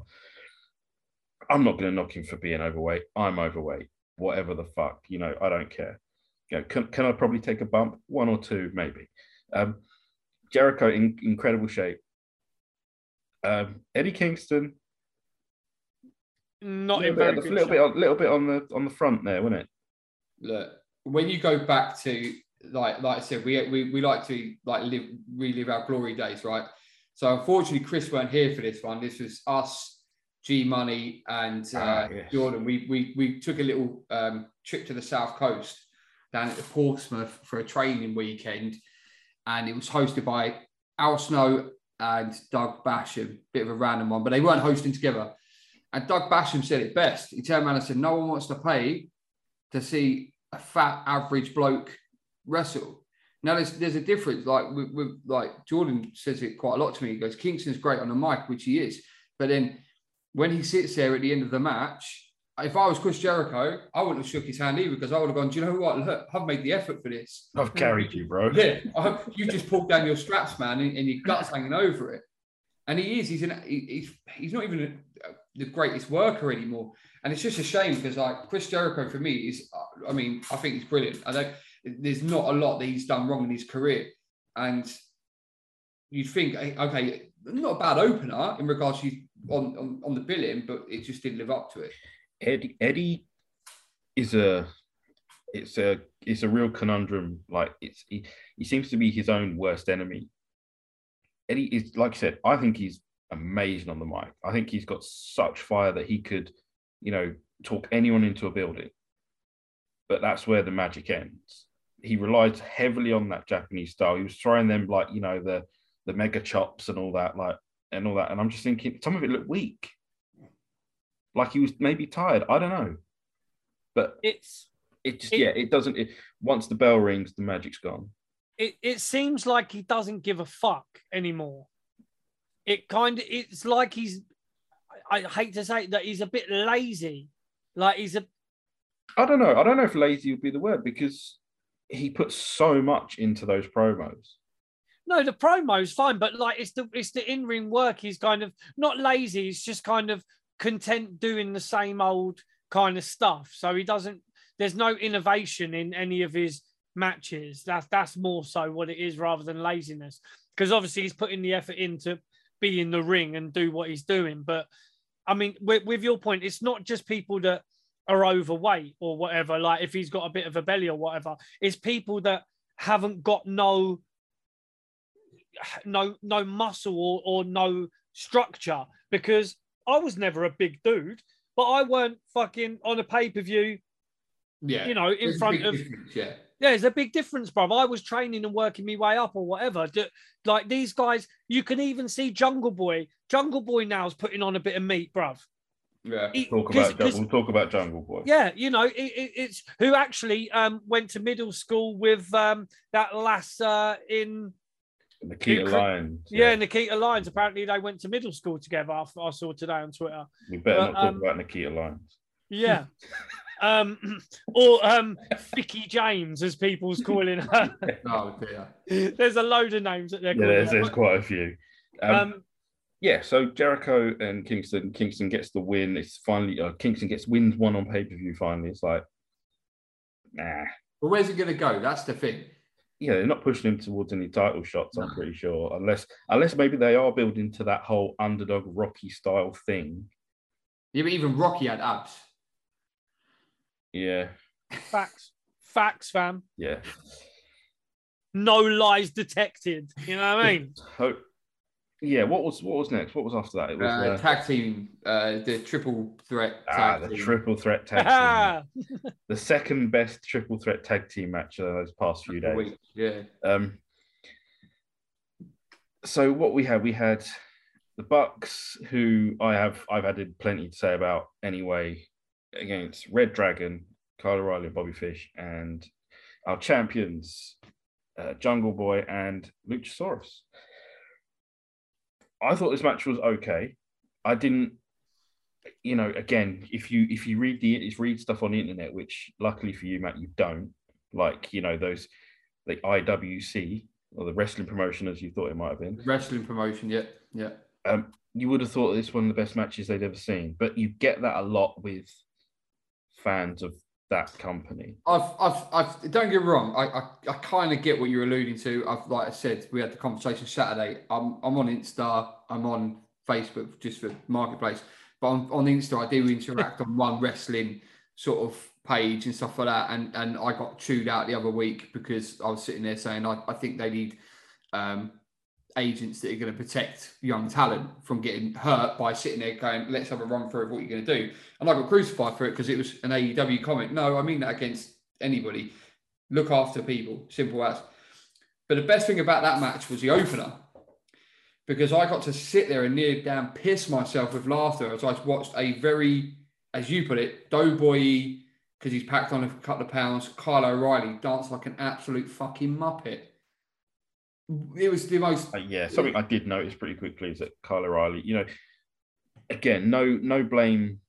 I'm not going to knock him for being overweight. I'm overweight. Whatever the fuck, you know, I don't care. You know, can, can I probably take a bump? One or two, maybe. Um, Jericho in incredible shape. Um, Eddie Kingston, Not little in bit, very the- good little shape. bit, on, little bit on the on the front there, wasn't it? look, when you go back to like like I said, we we, we like to like live relive our glory days, right? So unfortunately, Chris weren't here for this one. This was us, G Money, and uh, Ah, yes. Jordan. We we we took a little um, trip to the south coast down at Portsmouth for a training weekend, and it was hosted by Al Snow and Doug Basham. A bit of a random one, but they weren't hosting together. And Doug Basham said it best. He turned around and said, "No one wants to pay to see a fat average bloke wrestle. Now there's there's a difference. Like with, with like Jordan says it quite a lot to me. He goes, Kingston's great on the mic, which he is, but then when he sits there at the end of the match, if I was Chris Jericho, I wouldn't have shook his hand either because I would have gone, Do you know what? Look, I've made the effort for this. I've carried you, bro. Yeah, I, you just pulled down your straps, man, and, and your guts hanging over it. And he is. He's an. He's. He's not even the greatest worker anymore. And it's just a shame because like Chris Jericho for me is. I mean, I think he's brilliant. I don't. There's not a lot that he's done wrong in his career, and you'd think, okay, not a bad opener in regards to on on, on the billing, but it just didn't live up to it. Eddie Eddie is a it's a it's a real conundrum. Like it's he, he seems to be his own worst enemy. Eddie is like I said, I think he's amazing on the mic. I think he's got such fire that he could, you know, talk anyone into a building. But that's where the magic ends. He relied heavily on that Japanese style. He was throwing them like, you know, the the mega chops and all that, like and all that. And I'm just thinking some of it looked weak. Like he was maybe tired. I don't know. But It's it just It- yeah, it doesn't it once the bell rings, the magic's gone. it, it seems like he doesn't give a fuck anymore. It kind of it's like he's I, I hate to say it, that he's a bit lazy. Like he's a I don't know. I don't know if lazy would be the word because he puts so much into those promos. no, the promo's fine, but like it's the it's the in-ring work. He's kind of not lazy, he's just kind of content doing the same old kind of stuff. So he doesn't there's no innovation in any of his matches. That's that's more so what it is rather than laziness. Because obviously he's putting the effort in to be in the ring and do what he's doing. But I mean, with, with your point, it's not just people that are overweight or whatever. Like if he's got a bit of a belly or whatever, it's people that haven't got no no no muscle or, or no structure. Because I was never a big dude, but I weren't fucking on a pay per view. Yeah, You know, in There's front of yeah. yeah, there's a big difference, bro. I was training and working my way up or whatever. Like these guys, you can even see Jungle Boy. Jungle Boy now is putting on a bit of meat, bruv. Yeah. He- Talk 'cause- about 'cause- we'll talk about Jungle Boy. yeah, you know, it, it, it's who actually um, went to middle school with um, that lass uh, in Nikita Who cre- Lyons. yeah, Nikita Lyons. Apparently, they went to middle school together. I, I saw today on Twitter. We better Well, not talk um, about Nikita Lyons. Yeah. um, or um, Vicky James, as people's calling her. Oh dear. there's a load of names that they're Yeah, calling there's, her. there's quite a few. Um, Um, yeah, so Jericho and Kingston. Kingston gets the win. It's finally uh, Kingston gets wins one on pay per view. Finally, it's like, nah. But where's it going to go? That's the thing. Yeah, they're not pushing him towards any title shots. I'm No. pretty sure, unless unless maybe they are building to that whole underdog Rocky style thing. Yeah, but even Rocky had abs. Yeah, facts, facts, fam. yeah. no lies detected. You know what I mean? So, yeah, what was what was next? What was after that? It was Uh, uh, tag team, uh, the triple threat ah, the team. triple threat tag team. the second best triple threat tag team match of those past few days. Week, Yeah. Um, so what we had, we had the Bucks, who I have I've added plenty to say about anyway, against Red Dragon, Kyle O'Reilly, and Bobby Fish, and our champions, uh, Jungle Boy and Luchasaurus. I thought this match was okay. I didn't, you know, again, if you if you read the if read stuff on the internet, which luckily for you, Matt, you don't, like you know those the IWC or the wrestling promotion as you thought it might have been. Wrestling promotion, yeah. Yeah. Um, you would have thought this one of the best matches they'd ever seen, but you get that a lot with fans of that company. I've, I've, I've, don't get wrong. I, I, I kind of get what you're alluding to. I've, like I said, we had the conversation Saturday. I'm, I'm on Insta. I'm on Facebook just for marketplace. But on, on Insta, I do interact on one wrestling sort of page and stuff like that. And, and I got chewed out the other week because I was sitting there saying I, I think they need um, agents that are going to protect young talent from getting hurt by sitting there going, let's have a run through of what you're going to do. And I got crucified for it because it was an AEW comment. No, I mean that against anybody. Look after people, simple as. But the best thing about that match was the opener because I got to sit there and near down piss myself with laughter as I watched a very, as you put it, doughboy because he's packed on a couple of pounds, Kyle O'Reilly dance like an absolute fucking muppet. It was the most Uh, yeah, something I did notice pretty quickly is that Kyle O'Reilly, you know, again, no no blame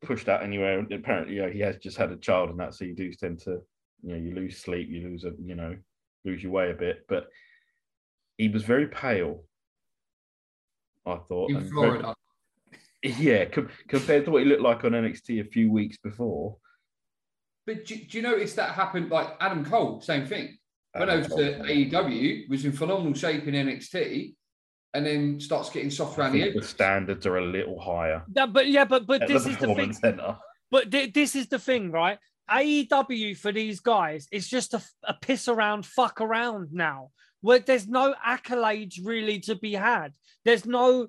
pushed out anywhere. Apparently, you know, he has just had a child and that, so you do tend to, you know, you lose sleep, you lose a, you know, lose your way a bit. But he was very pale. I thought, in and very- Florida. yeah, com- compared to what he looked like on NXT a few weeks before. But do, do you notice that happened like Adam Cole, same thing? Went Adam over Cole, to AEW, was in phenomenal shape in NXT, and then starts getting soft I around the think the standards are a little higher. That- but yeah, but but this the is the thing. center. But thi- this is the thing, right? AEW for these guys is just a, a piss around, fuck around now, where there's no accolades really to be had. There's no,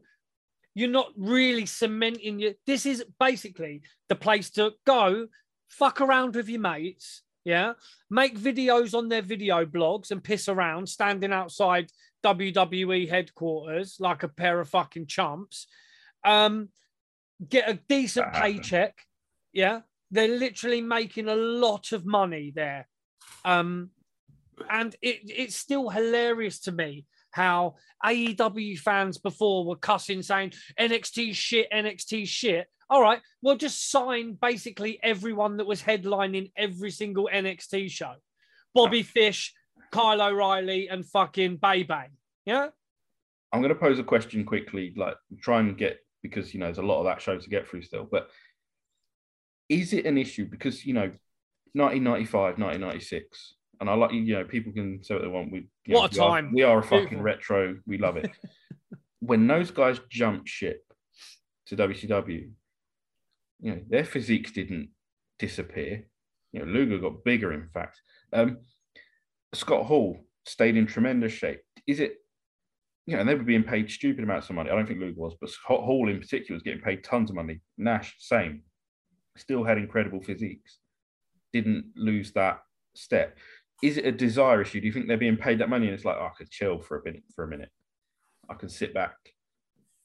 you're not really cementing your. This is basically the place to go, fuck around with your mates, yeah, make videos on their video blogs and piss around, standing outside WWE headquarters like a pair of fucking chumps. Um, get a decent That happened. paycheck. Yeah, they're literally making a lot of money there. Um, and it, it's still hilarious to me how AEW fans before were cussing, saying NXT shit, NXT shit. All right, well, just sign basically everyone that was headlining every single NXT show Bobby Fish, Kyle O'Reilly, and fucking Bay Bay. Yeah. I'm going to pose a question quickly, like try and get because you know there's a lot of that show to get through still. But is it an issue because you know 1995, 1996, and I like you know people can say what they want. We What know, a we are- time. we are a fucking Beautiful. retro. We love it. when those guys jumped ship to WCW, you know their physiques didn't disappear. You know Luger got bigger, in fact. Um, Scott Hall stayed in tremendous shape. Is it you know, and they were being paid stupid amounts of money. I don't think Luger was, but Scott Hall in particular was getting paid tons of money. Nash, same. Still had incredible physiques. Didn't lose that step. Is it a desire issue? Do you think they're being paid that money and it's like, oh, I could chill for a minute for a minute. I can sit back.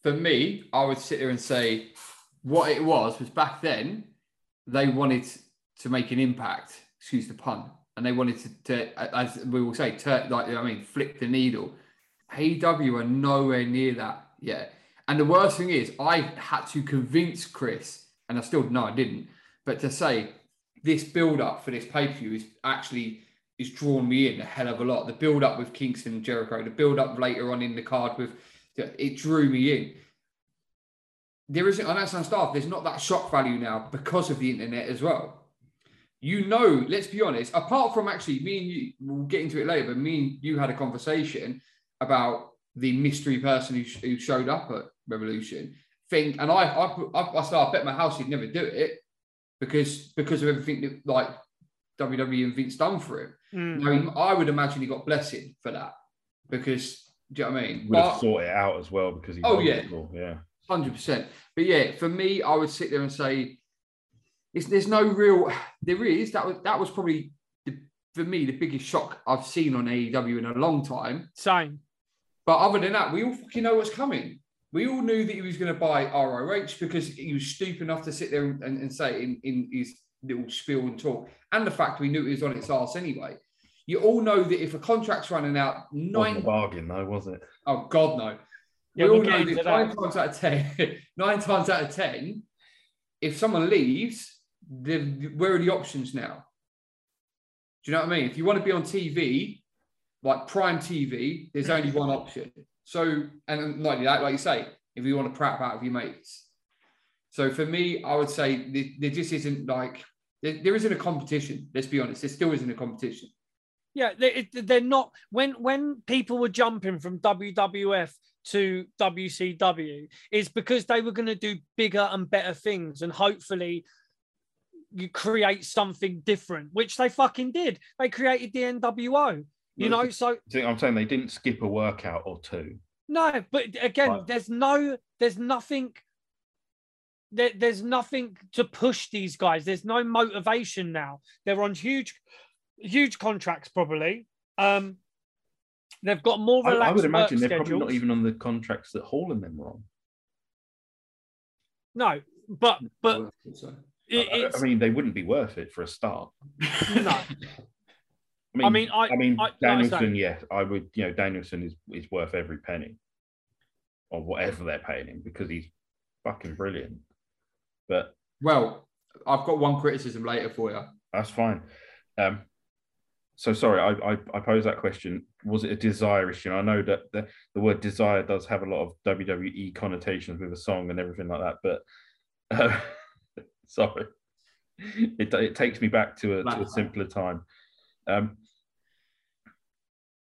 For me, I would sit there and say what it was was back then they wanted to make an impact, excuse the pun, and they wanted to, to as we will say, tur like I mean, flip the needle. AEW are nowhere near that yet. And the worst thing is, I had to convince Chris, and I still no, I didn't, but to say this build up for this pay per view is actually is drawn me in a hell of a lot. The build up with Kingston and Jericho, the build up later on in the card with it drew me in. There isn't on that sound staff, there's not that shock value now because of the internet as well. You know, let's be honest, apart from actually me and you, we'll get into it later, but me and you had a conversation about the mystery person who, who showed up at Revolution. Think, and I, I, I, I started, I bet my house he'd never do it because because of everything that like WWE and Vince done for him. Mm. Now, he- I would imagine he got blessing for that because do you know what I mean? Would have But- sorted it out as well because he Oh, yeah. yeah. Hundred percent. But yeah, for me, I would sit there and say, it's, "There's no real. There is that was that was probably the, for me the biggest shock I've seen on AEW in a long time. Same. But other than that, we all fucking know what's coming. We all knew that he was going to buy ROH because he was stupid enough to sit there and, and, and say it in, in his little spiel and talk, and the fact we knew he was on its ass anyway. You all know that if a contract's running out, Wasn't a bargain though, was it? Oh God, no. We all know that nine times out of ten, nine times out of ten, if someone leaves, where are the options now? Do you know what I mean? If you want to be on TV, like prime TV, there's only one option. So, and not only that, like you say, if you want to prap out of your mates. So for me, I would say there, just isn't like there, there isn't a competition. Let's be honest, there still isn't a competition. Yeah, they're not. When when people were jumping from WWF to WCW, is because they were going to do bigger and better things, and hopefully, you create something different, which they fucking did. They created the NWO. You know, so I'm saying they didn't skip a workout or two. no, but again, Right. there's no, there's nothing. There, there's nothing to push these guys. There's no motivation now. They're on huge, huge contracts probably. Um, they've got more I, relaxed I would imagine work they're probably not even on the contracts that Hall and them were on. No, but but So- it, I- I, mean, they wouldn't be worth it for a start. no. I mean, I mean, I, I mean, I- like I Danielson, say- yeah, I would, you know, Danielson is is worth every penny, or whatever they're paying him because he's fucking brilliant. But Well, I've got one criticism later for you. that's fine. Um, so sorry, I, I I posed that question. Was it a desire issue? I know that the, the word desire does have a lot of WWE connotations with a song and everything like that, but uh, sorry, it it takes me back to a, to a simpler time. Um,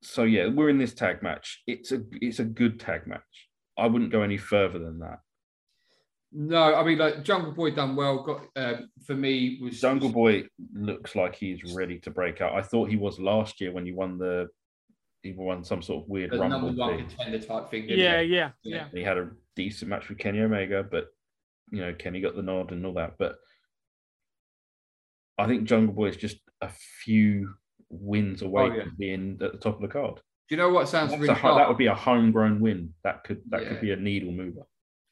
so yeah, we're in this tag match. It's a it's a good tag match. I wouldn't go any further than that. No, I mean like Jungle Boy done well. Got um, for me was Jungle Boy looks like he's ready to break out. I thought he was last year when he won the he won some sort of weird the rumble number one thing. contender type thing. yeah, he? yeah, Yeah. yeah. He had a decent match with Kenny Omega, but you know Kenny got the nod and all that. But I think Jungle Boy is just a few wins away Oh, yeah. from being at the top of the card. Do you know what sounds That's really a that would be a homegrown win. That could that Yeah. could be a needle mover.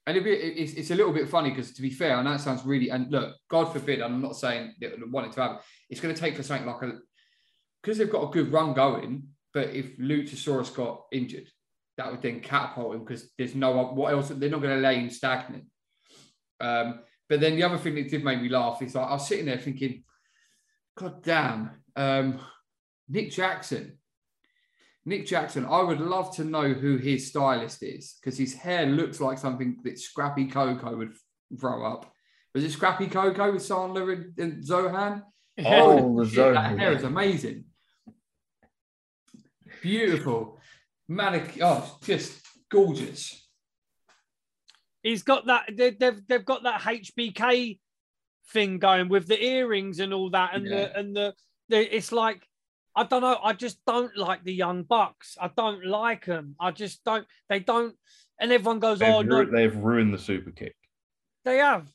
And be, it's, it's a little bit funny because, to be fair, know it sounds really, and look, God forbid, I'm not saying that I want it to happen. It's going to take for something like a, because they've got a good run going, but if Luchasaurus got injured, that would then catapult him because there's no, what else, they're not going to lay him stagnant. Um, but then the other thing that did make me laugh is like, I was sitting there thinking, God damn, um, Nick Jackson. Nick Jackson, I would love to know who his stylist is because his hair looks like something that Scrappy Coco would throw up. Was it Scrappy Coco with Sandler and, and Zohan? Oh, the Shit, that hair is amazing. Beautiful. Manic, oh, just gorgeous. He's got that. They, they've they've got that HBK thing going with the earrings and all that, and Yeah. the and the, the it's like I don't know. I just don't like the young bucks. I don't like them. I just don't. They don't. And everyone goes, They've, "Oh no, they've ruined the super kick. they have."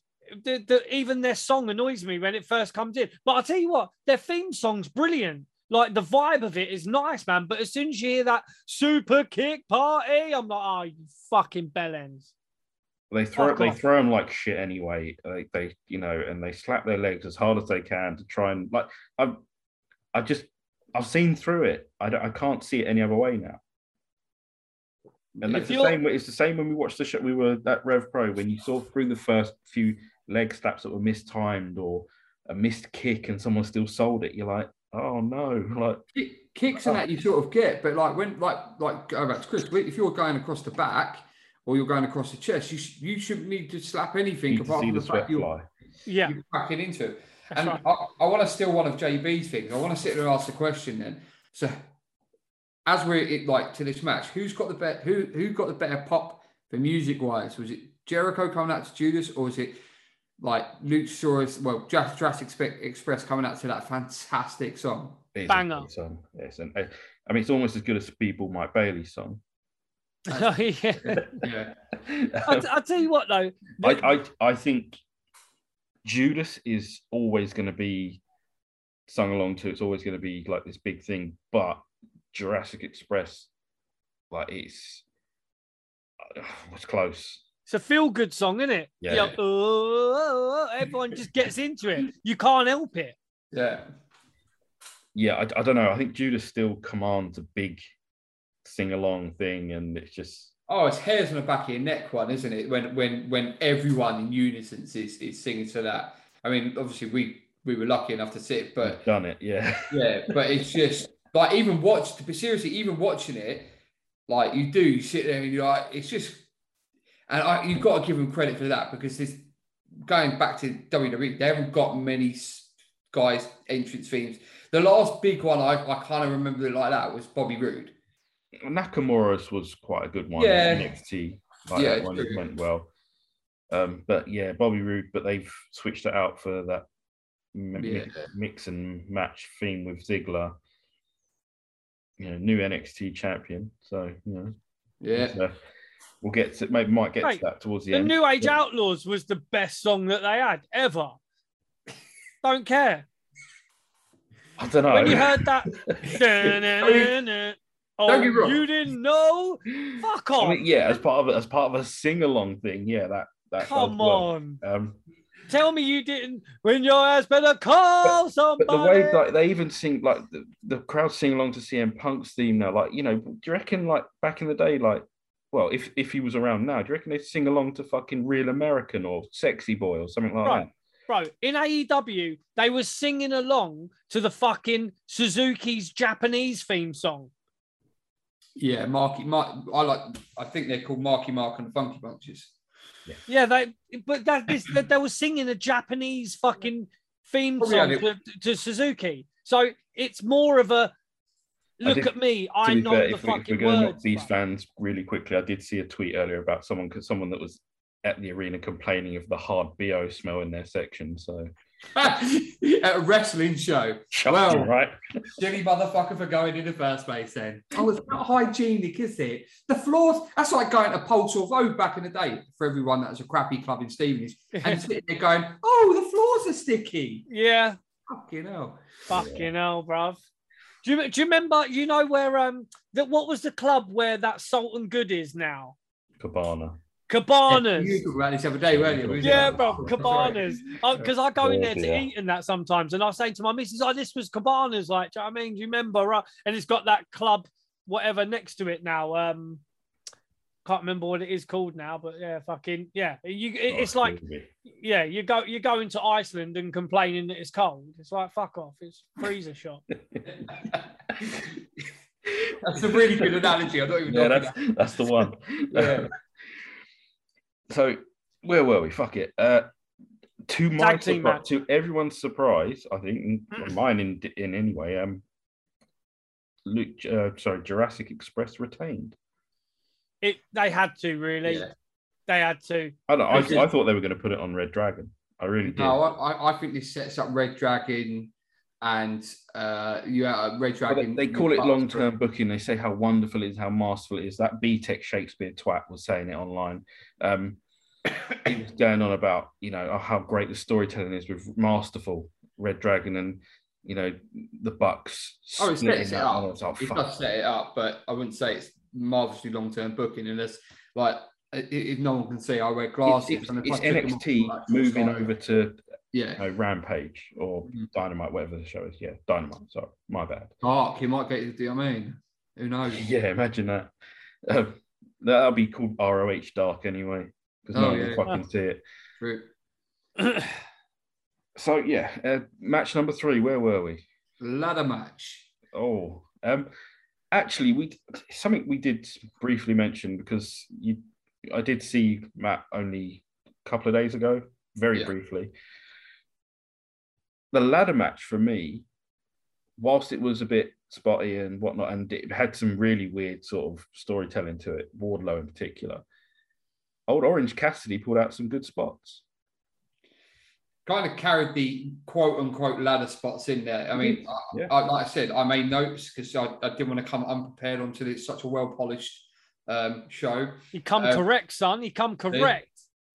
The, the, even their song annoys me when it first comes in. But I tell you what, their theme song's brilliant. Like the vibe of it is nice, man. But as soon as you hear that super kick party, I'm like, oh, you fucking bellends. They throw Fuck they throw them like shit anyway. They, they you know, and they slap their legs as hard as they can to try and like. I I just I've seen through it. I don't, I can't see it any other way now. And that's the same. It's the same when we watched the show. We were at Rev Pro when you saw through the first few leg slaps that were mistimed or a missed kick, and someone still sold it. You're like, oh no, like Kick- Kicks and that you sort of get, but like when, like, like go back to Chris, if you're going across the back or you're going across the chest, you, sh- you shouldn't need to slap anything apart from the the fact you're. Yeah, you're cracking into it. That's And right. I, I want to steal one of JB's things. I want to sit there and ask the question then. So, as we're it, like to this match, who's got the bet? Who who got the better pop for music wise? Was it Jericho coming out to Judas, or was it like Luke Luchasaurus, well, Jurassic Jurassic Express coming out to that fantastic song. It is a Banger. great song. Yes, and I, I mean it's almost as good as Speedball Mike Bailey song. Oh, yeah. Yeah, I, I tell you what though, I, I I think Judas is always going to be sung along to. It's always going to be like this big thing. But Jurassic Express, like it's uh, was close. it's a feel good song, isn't it? Yeah. You know, "Oh, oh, oh," everyone just gets into it. You can't help it. yeah. Yeah, I, I don't know. I think Judas still commands a big sing along thing, and it's just Oh, it's hairs on the back of your neck one, isn't it? When when when everyone in unison is, is singing to that. I mean, obviously we we were lucky enough to sit, but done it. Yeah, yeah, but it's just like even watch, but seriously, even watching it, like you do, you sit there and you're like, it's just, and I, you've got to give them credit for that because this going back to WWE, they haven't got many guys entrance themes. The last big one I, I kind of remember it like that was Bobby Roode. Nakamura's was quite a good one. Yeah. NXT, like Yeah, that one it true. went well. Um, but yeah, Bobby Roode, but they've switched it out for that m- Yeah. mix and match theme with Ziggler. You know, new NXT champion. So you know, Yeah, it's, uh, we'll get to maybe might get Mate, to that towards the, The end. New Age Yeah. Outlaws was the best song that they had ever. Don't care. I don't know. When you heard that, oh, Don't get wrong. you didn't know? Fuck off. I mean, yeah, as part of as part of a sing along thing, yeah, that that Come on. Um, Tell me you didn't when your ass better call somebody. But the way like they even sing like the, the crowd sing along to CM Punk's theme now, like you know, do you reckon like back in the day, like well, if if he was around now, do you reckon they'd sing along to fucking Real American or Sexy Boy or something like Right. Bro, in AEW, they were singing along to the fucking Suzuki's Japanese theme song. Yeah. Marky, Mark, I like. I think they're called Marky Mark and the Funky Bunches. Yeah, they but that this that they were singing a Japanese fucking theme Probably song to, to Suzuki. So it's more of a look did- at me. I'm not fair, the if, we, if we're fucking going to words. these bruv. fans really quickly, I did see a tweet earlier about someone someone that was at the arena complaining of the hard bo smell in their section. So At a wrestling show. Shut Well- up, right? Silly motherfucker for going in the first place then. Oh, it's not hygienic, is it? The floors, that's like going to Polesor Road back in the day for everyone that was a crappy club in Stevenage and sitting there going, oh, the floors are sticky. Yeah, Fucking hell. fucking hell, bruv. Do you, do you remember, you know, where um that what was the club where that Salt and Good is now? Cabana. Cabanas. You talked about this the other day, weren't you? We Yeah, bro, oh, cabanas. Because I go in there to dear. eat and that sometimes, and I was saying to my missus, "Oh, this was cabanas." Like, do you know what I mean? Do you remember? Right? And it's got that club, whatever, next to it now. Um, can't remember what it is called now, but yeah, fucking yeah. You, it- it's Oh, like, excuse yeah, you go, you go into Iceland and complaining that it's cold. It's like fuck off. It's freezer shop. That's a really good analogy. I don't even me. yeah, knocking that's that's the one. Yeah. So where were we? Fuck it. Uh, to my Tag team surpri- match. to everyone's surprise, I think, and mine in in any way, um, Luke, uh, sorry, Jurassic Express retained. It they had to really. Yeah. They had to. I don't. I, I thought they were going to put it on Red Dragon. I really did. No, I, I- I think this sets up Red Dragon and uh, yeah, Red But they, Dragon. they call it long term booking. They say how wonderful it is, how masterful it is. That B Tech Shakespeare twat was saying it online. Um, he was going on about you know oh, how great the storytelling is with masterful Red Dragon and you know the Bucks. Oh, it splitting sets it up. It fuck. does set it up, but I wouldn't say it's marvelously long term booking. There's like, if no one can see, I wear It's, glasses. it's, and it's I took them off, NXT moving over to Yeah, know, Rampage or Mhm. Dynamite, whatever the show is. Yeah, Dynamite. Sorry, my bad. Dark. You might get. Do you know what I mean? Who knows? Yeah, imagine that. Um, that'll be called ROH Dark anyway, because no Oh, one yeah. fucking see it. True. So yeah, uh, match number three. Where were we? Ladder match. Oh, um, actually, we something we did briefly mention because you, I did see Matt only a couple of days ago, very Yeah. briefly. The ladder match for me, whilst it was a bit spotty and whatnot, and it had some really weird sort of storytelling to it, Wardlow in particular. Old Orange Cassidy pulled out some good spots. kind of carried the quote unquote ladder spots in there. I mean, Yeah. I, like I said, I made notes because I, I didn't want to come unprepared onto this such a well polished um, show. He come Um, correct, son. He come correct.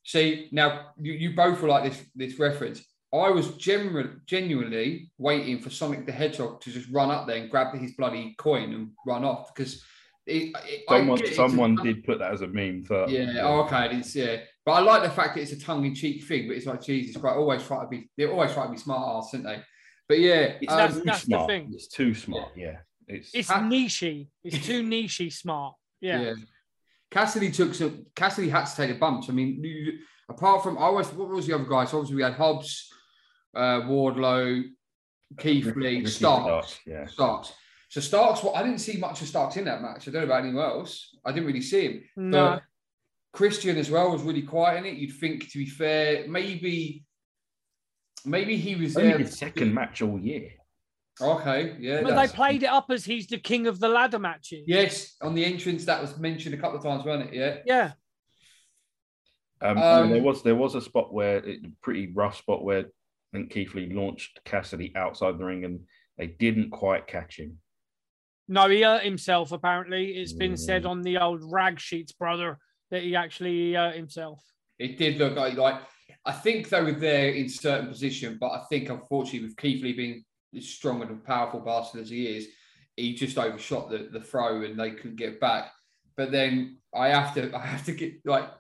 See, now you, you both were like this this reference. I was genu- genuinely waiting for Sonic the Hedgehog to just run up there and grab his bloody coin and run off because it, it, I Someone, a- someone did put that as a meme for. Yeah, oh, okay, it's yeah. But I like the fact that it's a tongue-in-cheek thing, but it's like Jesus Christ, always try to be they always try to be smart ass, don't they? But yeah, It's um, That's- too that's the smart. thing. It's too smart. Yeah, it's, It's Ha- nichey. It's too nichey smart. Yeah. Cassidy took some. Cassidy had to take the bumps. I mean, apart from I was what was the other guys? So obviously we had Hobbs, uh, Wardlow, Keith Ricky- Lee, Ricky Starks. Starks, Yeah, Starks. So Starks, well, I didn't see much of Starks in that match. I don't know about anyone else. I didn't really see him. No. But Christian as well was really quiet in it. You'd think, to be fair, maybe, maybe he was only there. his second match all year. Okay, yeah. But they played it up as he's the king of the ladder matches. Yes, on the entrance that was mentioned a couple of times, wasn't it? Yeah. Yeah. Um, Um, and there was there was a spot where it, pretty rough spot where I think Keith Lee launched Cassidy outside the ring and they didn't quite catch him. No, he hurt himself, apparently. It's been Mm. said on the old rag sheets, brother, that he actually hurt himself. It did look like, like I think they were there in certain position, but I think unfortunately with Keith Lee being as strong and powerful bastard as he is, he just overshot the, the throw and they couldn't get back. But then I have to I have to get like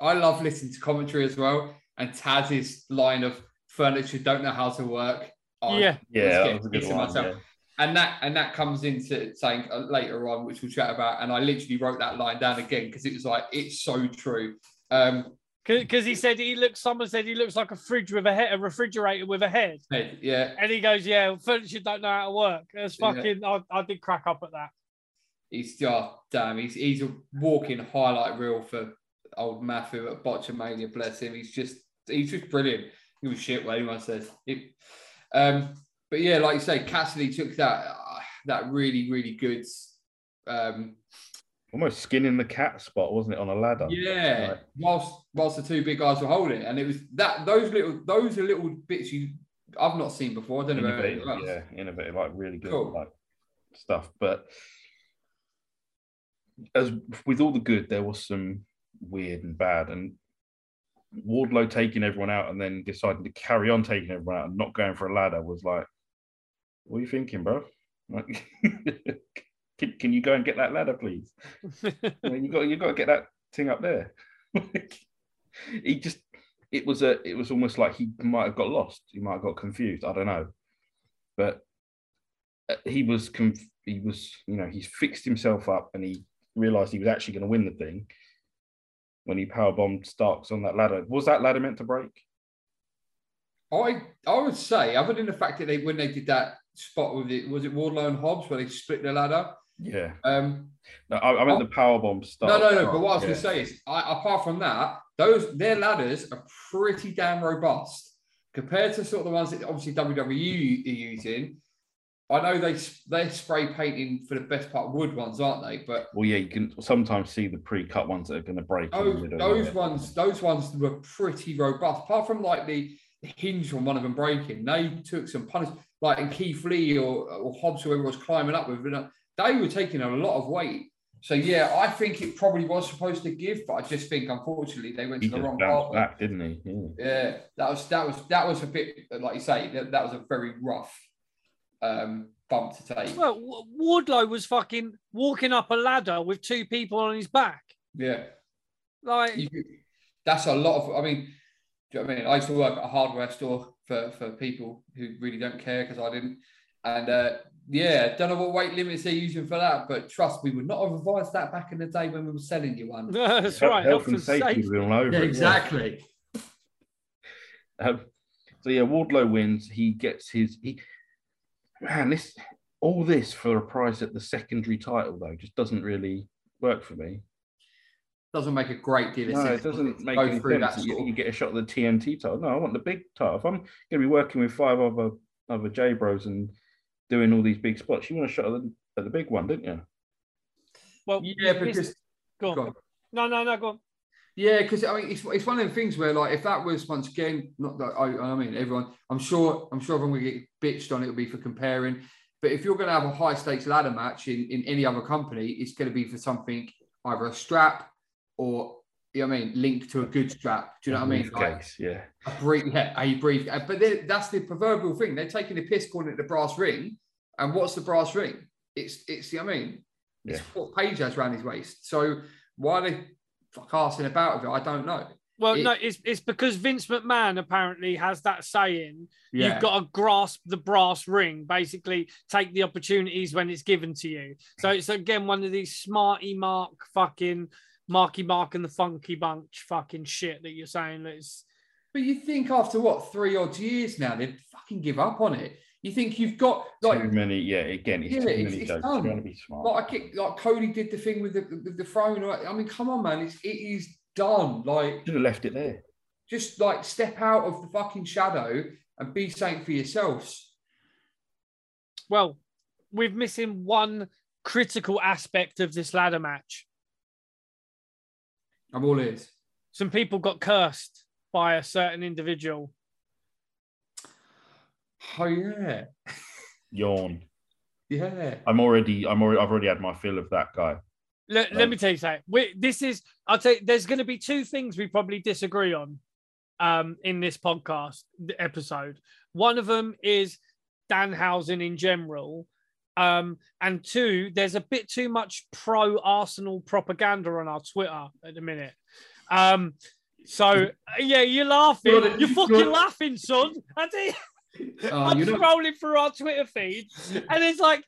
I love listening to commentary as well. And Taz's line of furniture don't know how to work. I Yeah. Yeah, was that getting was a good pissed one. myself. yeah. and that and that comes into saying uh, later on, which we'll chat about. And I literally wrote that line down again because it was like it's so true. Um, Because he said he looks, someone said he looks like a fridge with a head, a refrigerator with a head. head, yeah, And he goes, Yeah, furniture don't know how to work. It's Yeah. fucking, I, I did crack up at that. he's just damn. He's he's a walking highlight reel for old Matthew at Botchamania. Bless him. He's just he's just brilliant. He was shit what anyone says. It, um, but yeah, like you say, Cassidy took that uh, that really really good. Um, Almost skinning the cat spot, wasn't it, on a ladder? Yeah, Right. whilst whilst the two big guys were holding it, and it was that those little those are little bits you I've not seen before. I don't know Innovative, yeah, innovative, like really good Cool. like stuff. But as with all the good, there was some weird and bad. And Wardlow taking everyone out and then deciding to carry on taking everyone out and not going for a ladder was like, what are you thinking, bro? Like, can, can you go and get that ladder, please? I mean, you got you got to get that thing up there. he just it was a it was almost like he might have got lost. He might have got confused. I don't know, but uh, he was conf- he was you know he's fixed himself up and he realized he was actually going to win the thing when he power bombed Starks on that ladder. Was that ladder meant to break? I I would say, other than the fact that they when they did that spot with it, was it Wardlow and Hobbs where they split the ladder? Yeah. Um, No, I, I meant Oh. the power bomb Starks. no, no, no. But what I was Yeah. going to say is, I, apart from that, those their ladders are pretty damn robust compared to sort of the ones that obviously WWE are using. I know they they're spray painting for the best part wood ones, aren't they? But Well, yeah, you can sometimes see the pre-cut ones that are going to break. those, those ones, those ones were pretty robust. Apart from like the hinge on one of them breaking, they took some punish. Like in Keith Lee or, or Hobbs, whoever was climbing up with, they were taking a lot of weight. So yeah, I think it probably was supposed to give, but I just think unfortunately they went He to the wrong part. back, didn't he? Yeah. Yeah, that was that was that was a bit like you say that, that was a very rough um, bump to take. Well, Wardlow was fucking walking up a ladder with two people on his back. Yeah. Like, you, that's a lot of. I mean, do you know what I mean? I used to work at a hardware store for for people who really don't care because I didn't. And uh, yeah, don't know what weight limits they're using for that, but trust we would not have advised that back in the day when we were selling you one. that's Health- right. Health and safety was all over. it, yeah. Um, so yeah, Wardlow wins. He gets his he man, this all this for a price at the secondary title though just doesn't really work for me. Doesn't make a great deal of sense. No, sense. it doesn't make any sense. that You, you get a shot at the TNT title. No, I want the big title. If I'm going to be working with five other other J Bros and doing all these big spots, you want a shot at the, at the big one, didn't you? Well, Yeah, this- because go on. go on. No, no, no, go on. Yeah, because I mean, it's, it's one of the things where, like, if that was once again, not that I, I mean, everyone, I'm sure, I'm sure everyone will get bitched on it. Will be for comparing, but if you're going to have a high stakes ladder match in, in any other company, it's going to be for something either a strap or you know what I mean, linked to a good strap. Do you know what I mean? Like, yeah. A brief, yeah, a brief. Uh, but that's the proverbial thing. They're taking the piss calling it the brass ring. And what's the brass ring? It's, it's, you know what I mean? It's yeah. what Page has around his waist. So why are they fuck asking about it? I don't know. Well, it, no, it's it's because Vince McMahon apparently has that saying. Yeah. You've got to grasp the brass ring, basically take the opportunities when it's given to you. So it's again one of these smarty mark fucking Marky Mark and the Funky Bunch fucking shit that you're saying that is. But you think after what three odd years now they'd fucking give up on it. You think you've got like too many, yeah. Again, it's yeah, too it's, many it's Trying to be smart. Like, I like Cody did the thing with the with the throne. I mean, come on, man, it's it is done. Like should have left it there. Just like step out of the fucking shadow and be something for yourselves. Well, we're missing one critical aspect of this ladder match. I'm all ears. Some people got cursed by a certain individual. Oh yeah. Yawn. Yeah. I'm already. I'm already. I've already had my fill of that guy. Let, um, let me tell you something. We, this is. I'll tell you. There's going to be two things we probably disagree on, um, in this podcast episode. One of them is Dan Danhausen in general, um, and two, there's a bit too much pro Arsenal propaganda on our Twitter at the minute. Um, so yeah, you're laughing. You're, you're fucking you're... laughing, son. I oh, I'm scrolling through our Twitter feed, and it's like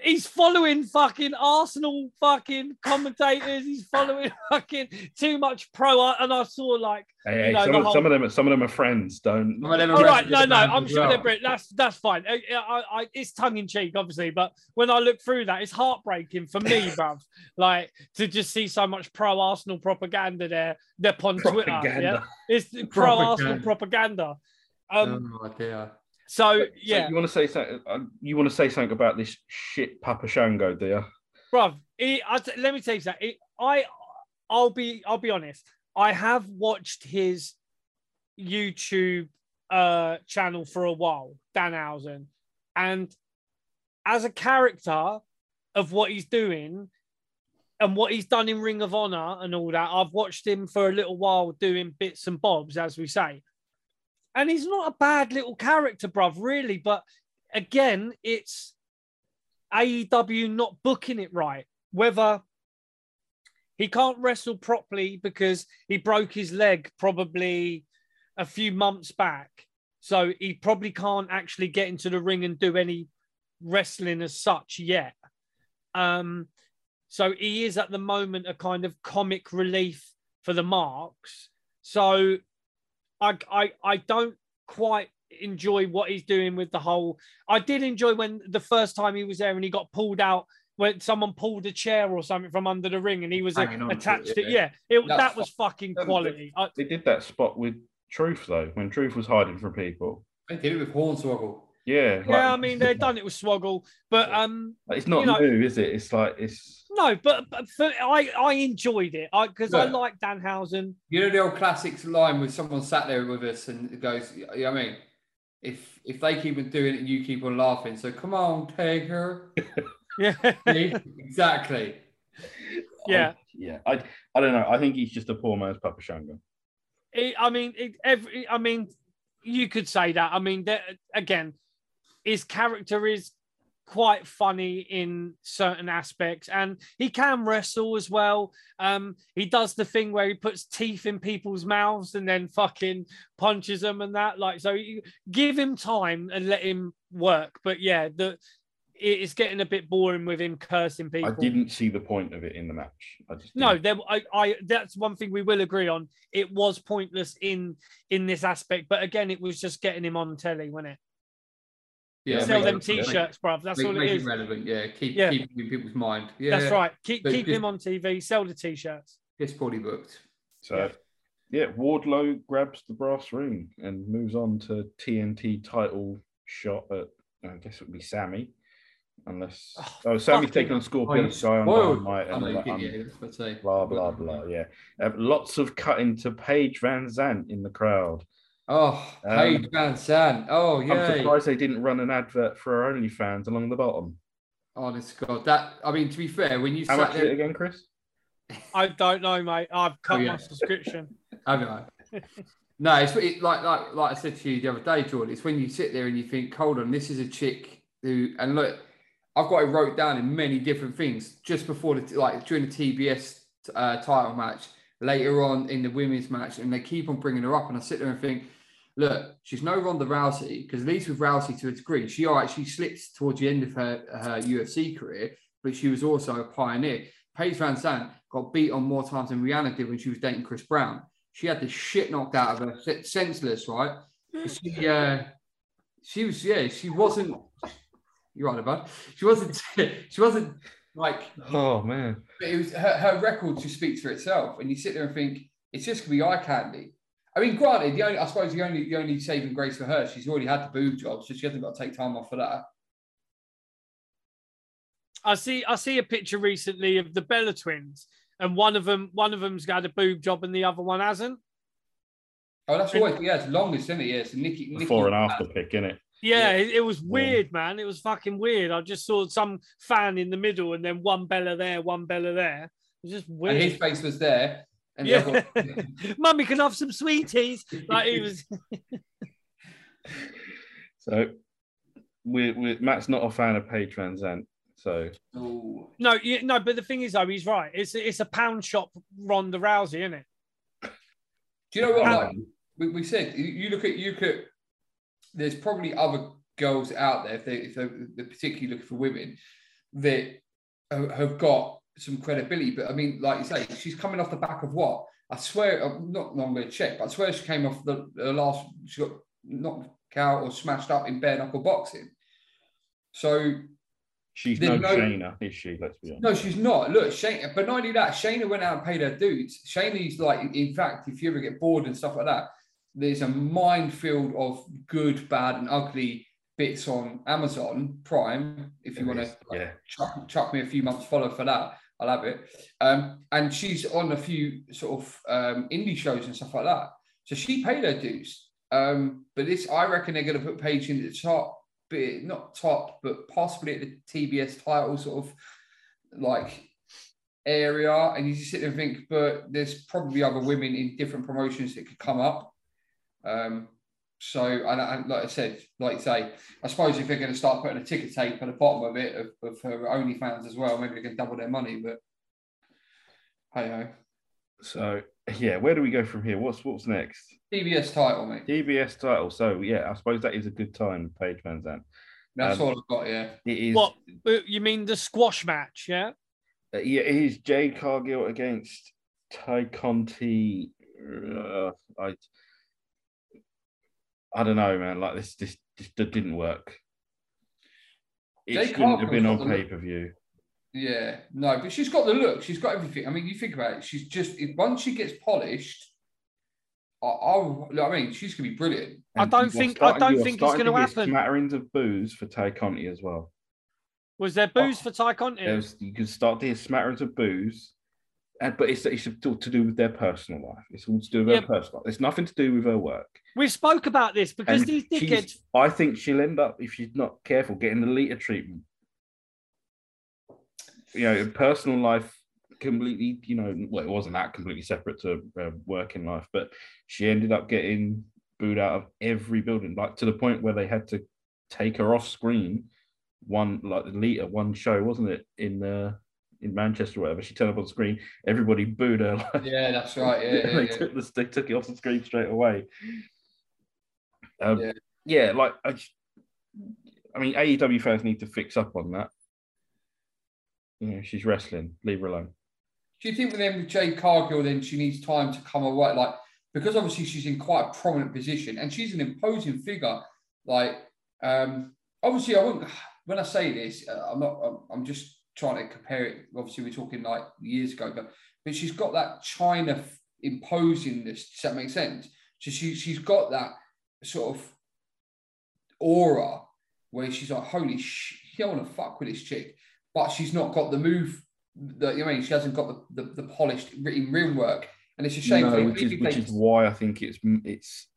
he's following fucking Arsenal fucking commentators. He's following fucking too much pro. And I saw like hey, you know, some, of, whole... some, of, them, some of them are friends. Don't. All right, no, no, I'm sure well. they're Brit. That's that's fine. I, I, I, it's tongue in cheek, obviously, but when I look through that, it's heartbreaking for me, bruv. Like to just see so much pro Arsenal propaganda there. They're on propaganda. Twitter. Yeah? It's pro Arsenal propaganda. Um, oh dear. So yeah, so you want to say something? Uh, you want to say something about this shit Papa Shango, do you? Bruv, let me tell you something. I, I'll be, I'll be honest. I have watched his YouTube uh, channel for a while, Danhausen, and as a character of what he's doing and what he's done in Ring of Honor and all that, I've watched him for a little while doing bits and bobs, as we say and he's not a bad little character, bruv, really. But again, it's AEW not booking it right. Whether he can't wrestle properly because he broke his leg probably a few months back. So he probably can't actually get into the ring and do any wrestling as such yet. Um, so he is at the moment a kind of comic relief for the marks. So I, I, I don't quite enjoy what he's doing with the whole. I did enjoy when the first time he was there and he got pulled out when someone pulled a chair or something from under the ring and he was attached to it. Yeah, it, that was fucking quality. They, they did that spot with Truth though, when Truth was hiding from people. They did it with Hornswoggle. Yeah, yeah. Like, I mean, they've done it with Swoggle, but um, it's not you know, new, is it? It's like it's no, but, but for, I I enjoyed it I because I, I like Danhausen. You know the old classics line with someone sat there with us and it goes, yeah, I mean, if if they keep on doing it and you keep on laughing, so come on, Taker. yeah, exactly. Yeah, yeah. I I don't know. I think he's just a poor man's Papa Shango. I mean, it, every. I mean, you could say that. I mean, again, his character is quite funny in certain aspects and he can wrestle as well um he does the thing where he puts teeth in people's mouths and then fucking punches them and that like so you give him time and let him work but yeah the it's getting a bit boring with him cursing people. I didn't see the point of it in the match. I just no, there, I, I, that's one thing we will agree on. It was pointless in in this aspect, but again, it was just getting him on telly, wasn't it? Yeah, sell them t-shirts, bro. That's make, all it is. relevant, yeah. Keep yeah. keep in people's mind. Yeah, that's right. Keep but keep him on TV. Sell the t-shirts. It's poorly booked. So, yeah. yeah, Wardlow grabs the brass ring and moves on to TNT title shot at I guess it would be Sammy. unless Oh, oh, Sammy's fucking- taking on Oh, Scorpion, you Sky on. Dynamite, I and know you like, did, um, yeah, that's what I say. blah blah blah. Yeah, uh, lots of cutting to Paige Van Zant in the crowd. Oh, Um, Paige Van Zant. Oh, I'm surprised they didn't run an advert for our OnlyFans along the bottom. Honest to God, that I mean, to be fair, when you How sat much is it again, Chris? I don't know, mate. I've cut Oh, yeah. my subscription. have you? no, it's it, like like like I said to you the other day, Jordan. It's when you sit there and you think, hold on, this is a chick who, and look, I've got it wrote down in many different things just before the like during the TBS uh, title match, later on in the women's match, and they keep on bringing her up, and I sit there and think. Look, she's no Ronda Rousey because at least with Rousey to a degree, she all right, she slipped towards the end of her, her UFC career, but she was also a pioneer. Paige Van Zant got beat on more times than Rihanna did when she was dating Chris Brown. She had the shit knocked out of her, senseless, right? She, uh, she was, yeah, she wasn't. You're right, bud. She wasn't. She wasn't like. Oh man, But it was her, her record just speaks for itself, and you sit there and think it's just gonna be eye candy. I mean, granted, the only I suppose the only the only saving grace for her, she's already had the boob job, so she hasn't got to take time off for that. I see. I see a picture recently of the Bella twins, and one of them, one of them's got a boob job, and the other one hasn't. Oh, that's always yeah, it's longest, isn't it? Yeah, so Nikki, Nikki before and after pick, innit? Yeah, Yeah. It, it was weird, man. It was fucking weird. I just saw some fan in the middle, and then one Bella there, one Bella there. It was just and weird. his face was there, and yeah, other mummy can have some sweeties. Like he was. So, we we Matt's not a fan of Paige Van Zant, so No, you, no, but the thing is, though, he's right. It's it's a pound shop Ronda Rousey, isn't it? do you know what? Like, we, we said you- you look at you could. There's probably other girls out there if they if they're, they're particularly looking for women that have have got some credibility. But I mean, like you say, she's coming off the back of what? I swear, I'm not, not going to check, but I swear she came off the, the last. She got knocked out or smashed up in bare knuckle boxing. So she's no, no- Shayna, is she? Let's be honest. No, she's not. Look, Shayna, but not only that, Shayna went out and paid her dues. Shayna's like, in fact, if you ever get bored and stuff like that, there's a minefield of good, bad, and ugly bits on Amazon Prime. If you want to yeah. chuck, chuck me a few months follow for that, I'll have it. Um, and she's on a few sort of um, indie shows and stuff like that. So she paid her dues. Um, but this, I reckon they're going to put Paige in the top, bit, not top, but possibly at the TBS title sort of like area. And you just sit there and think, but there's probably other women in different promotions that could come up. Um, so, and, and like I said, like you say, I suppose if they're going to start putting a ticket tape at the bottom of it of, of her OnlyFans as well, maybe they can double their money. But hey ho, So yeah, where do we go from here? What's what's next? TBS title, mate. DBS title. So yeah, I suppose that is a good time, Paige Van Zant. That's Um, all I've got. Yeah, It is. What you mean the squash match? Yeah. uh, yeah, it is Jade Cargill against Tay Conti. Uh, I I don't know, man. Like this, this, this didn't work. It Jade shouldn't have been on Cargill's got the pay per view. yeah, no, but she's got the look. She's got everything. I mean, you think about it. She's just if, once she gets polished. I, I'll, I mean, she's gonna be brilliant. I don't think- I don't think it's gonna happen. Smatterings of booze for Tay Conti as well. Was there booze Oh. for Tay Conti? There was, you can start to hear smatterings of booze, and but it's it's all to do with their personal life. It's all to do with Yeah. her personal. life. It's nothing to do with her work. We spoke about this because And these dickheads. I think she'll end up if she's not careful getting the Lita treatment. You know, personal life completely. You know, well, it wasn't that completely separate to uh, working life, but she ended up getting booed out of every building, like to the point where they had to take her off screen. One like the Lita one show, wasn't it in uh, in Manchester, or whatever? She turned up on screen, everybody booed her. Like, Yeah, that's right. Yeah, yeah, they yeah. took the they took it off the screen straight away. Um, Yeah. yeah. like I, I mean, AEW fans need to fix up on that. You know, she's wrestling. Leave her alone. Do you think with them with Jade Cargill, then she needs time to come away? Like, because obviously she's in quite a prominent position and she's an imposing figure. Like, um, obviously, I won't. when I say this, uh, I'm not, I'm just trying to compare it. Obviously, we're talking like years ago, but, but she's got that Chyna f- imposingness. Does that make sense? So she, she's got that sort of aura where she's like, holy shit, you don't want to fuck with this chick, but she's not got the move. That you know, I mean, she hasn't got the, the, the polished written real work, and it's a shame. No, which is which is why I think it's it's.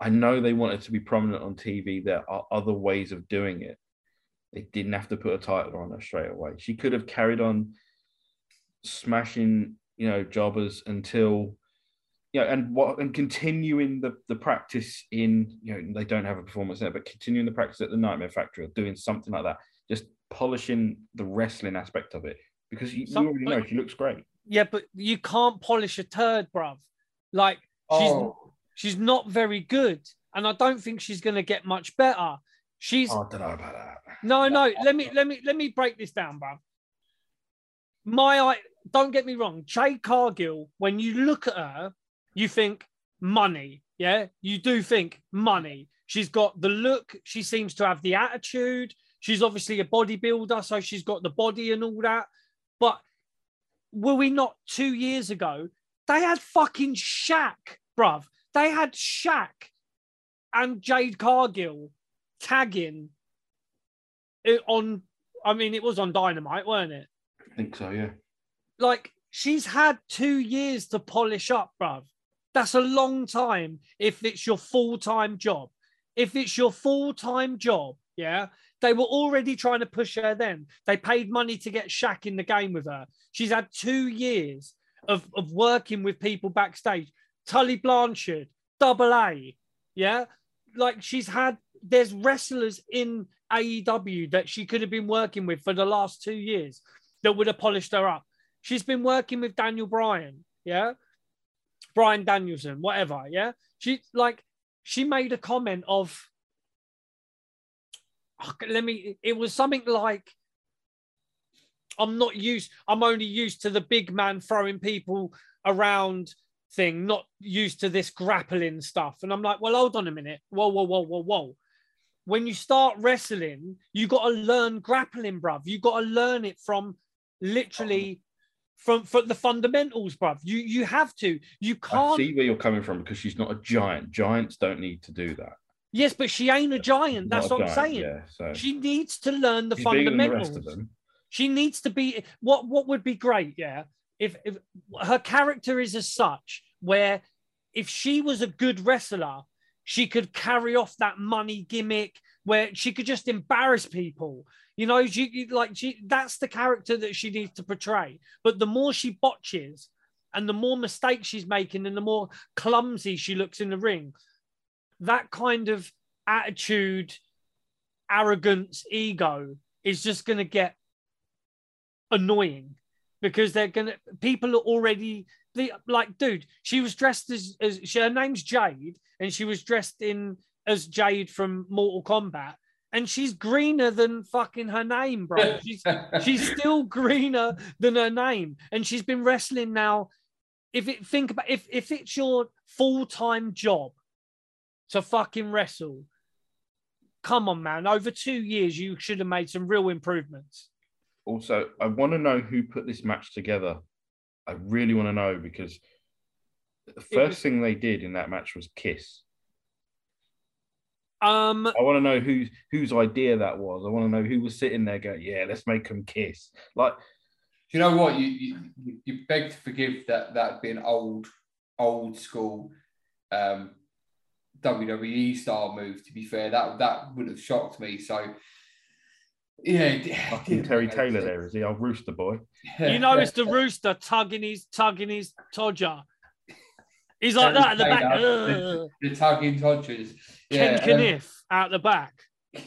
I know they wanted to be prominent on TV. There are other ways of doing it. They didn't have to put a title on her straight away. She could have carried on smashing, you know, jobbers until you know, and what and continuing the the practice in you know they don't have a performance there, but continuing the practice at the Nightmare Factory or doing something like that, just polishing the wrestling aspect of it because you, Some, you already know she looks great. Yeah, but you can't polish a turd, bruv. Like she's oh. she's not very good, and I don't think she's going to get much better. She's. Oh, I don't know about that. No, no. let me let me let me break this down, bruv. My I don't get me wrong, Jade Cargill. When you look at her, you think money. Yeah, you do think money. She's got the look. She seems to have the attitude. She's obviously a bodybuilder, so she's got the body and all that. But were we not two years ago? They had fucking Shaq, bruv. They had Shaq and Jade Cargill tagging it on. I mean, it was on Dynamite, weren't it? I think so, yeah. Like she's had two years to polish up, bruv. That's a long time if it's your full time job. If it's your full time job, yeah, they were already trying to push her then. They paid money to get Shaq in the game with her. She's had two years of, of working with people backstage. Tully Blanchard, double A, yeah, like she's had. There's wrestlers in AEW that she could have been working with for the last two years that would have polished her up. She's been working with Daniel Bryan, yeah. Bryan Danielson, whatever. Yeah. She like she made a comment of oh, let me it was something like I'm not used, I'm only used to the big man throwing people around thing, not used to this grappling stuff. And I'm like, well, hold on a minute. Whoa, whoa, whoa, whoa, whoa. When you start wrestling, you got to learn grappling, bruv. You got to learn it from literally oh, from from the fundamentals, bruv. You you have to. You can't I see where you're coming from because she's not a giant. Giants don't need to do that. Yes, but she ain't a giant. That's what giant, I'm saying. Yeah, so. She needs to learn the she's fundamentals. The she needs to be what what would be great, yeah. If if her character is as such where if she was a good wrestler, she could carry off that money gimmick where she could just embarrass people. You know, she like she that's the character that she needs to portray. But the more she botches and the more mistakes she's making and the more clumsy she looks in the ring, that kind of attitude, arrogance, ego is just going to get annoying because they're to people are already the like dude she was dressed as, as she, her name's jade and she was dressed in as jade from mortal kombat and she's greener than fucking her name, bro. She's she's still greener than her name, and she's been wrestling now. If it think about if if it's your full time job to fucking wrestle, come on, man. Over two years, you should have made some real improvements. Also, I want to know who put this match together. I really want to know because the first was, thing they did in that match was kiss. Um, I want to know whose whose idea that was. I want to know who was sitting there going, "Yeah, let's make them kiss." Like, do you know what? You you, you beg to forgive that that being old old school um, WWE style move. To be fair, that that would have shocked me. So. Yeah, fucking Terry Taylor there is he? Old rooster boy. You know, it's the rooster tugging his tugging his todger. He's like that at the back. The, the, tugging todgers. Yeah, Ken Kaniff um, out the back.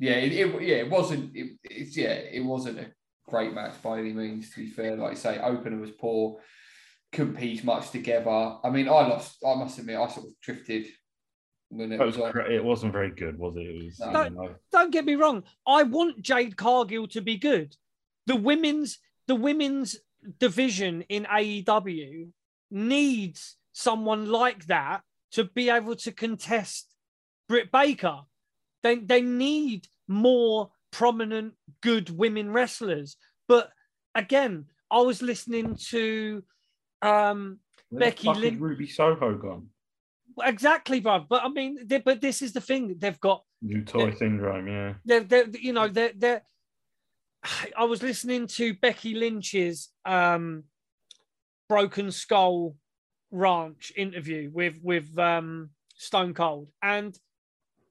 Yeah, it, it, yeah, it wasn't. It, it's yeah, it wasn't a great match by any means. To be fair, like I say, opener was poor. Couldn't piece much together. I mean, I lost. I must admit, I sort of drifted when it was. was it wasn't very good, was it? it was, no. don't, don't get me wrong. I want Jade Cargill to be good. The women's the women's division in AEW needs someone like that to be able to contest Britt Baker. They, they need more prominent, good women wrestlers. But again, I was listening to um, Becky Lynch. Ruby Soho gone? Exactly, bro. But I mean, they, but this is the thing. They've got New toy syndrome, yeah. they're, they're you know they're they're I was listening to Becky Lynch's um Broken Skull Ranch interview with with um Stone Cold and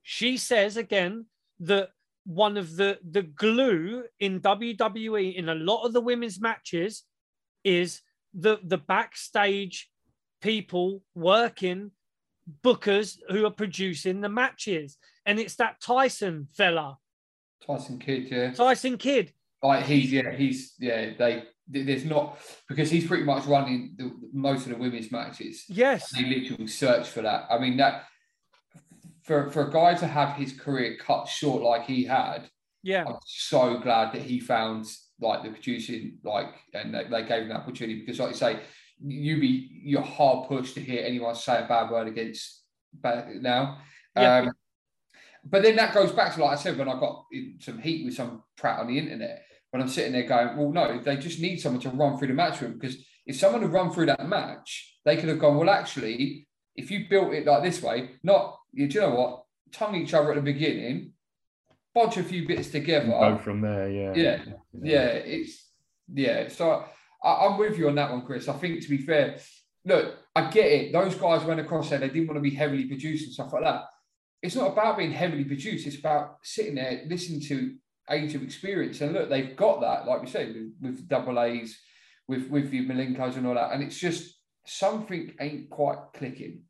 she says again that one of the the glue in WWE in a lot of the women's matches is the the backstage people working bookers who are producing the matches and it's that Tyson fella Tyson Kidd, yeah. Tyson Kidd Like he's yeah, he's yeah. They there's not because he's pretty much running the, most of the women's matches. yes They literally search for that. I mean that for for a guy to have his career cut short like he had, yeah I'm so glad that he found like the producing like and they, they gave him that opportunity because like you say, you be you're hard pushed to hear anyone say a bad word against ba- now. Yeah. Um, but then that goes back to like I said when I got in some heat with some prat on the internet when I'm sitting there going, well, no, they just need someone to run through the match with them because if someone had run through that match, they could have gone, well, actually, if you built it like this way, not you do you know what, tongue each other at the beginning, bodge a few bits together. Go from there, yeah. Yeah, yeah, it's yeah. So I, I'm with you on that one, Chris. I think to be fair, look, I get it. Those guys went across there; they didn't want to be heavily produced and stuff like that. It's not about being heavily produced. It's about sitting there listening to age of experience. And look, they've got that, like we said, with, with double A's, with with the Malenkos and all that. And it's just something ain't quite clicking,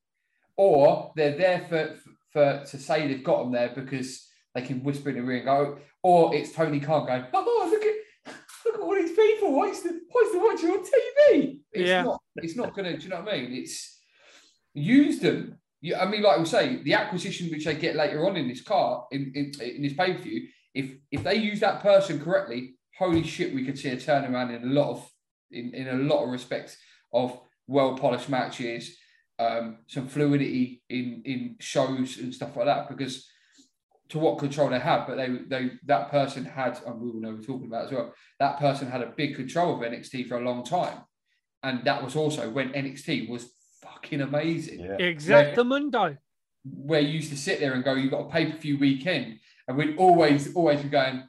or they're there for for to say they've got them there because they can whisper in the ring, go, or it's Tony Khan going, oh look at look at all these people. Why why watching on TV? It's Yeah. not it's not gonna. Do you know what I mean? It's use them. You, I mean, like we say, the acquisition which they get later on in this car in in, in this pay per view. If if they use that person correctly, holy shit, we could see a turnaround in a lot of in, in a lot of respects of well polished matches, um, some fluidity in in shows and stuff like that. Because to what control they have, but they they that person had, and we will know we're talking about as well. That person had a big control of NXT for a long time, and that was also when NXT was fucking amazing. Yeah. exactamundo Where you used to sit there and go, "You've got a pay per view weekend," and we'd always always be going,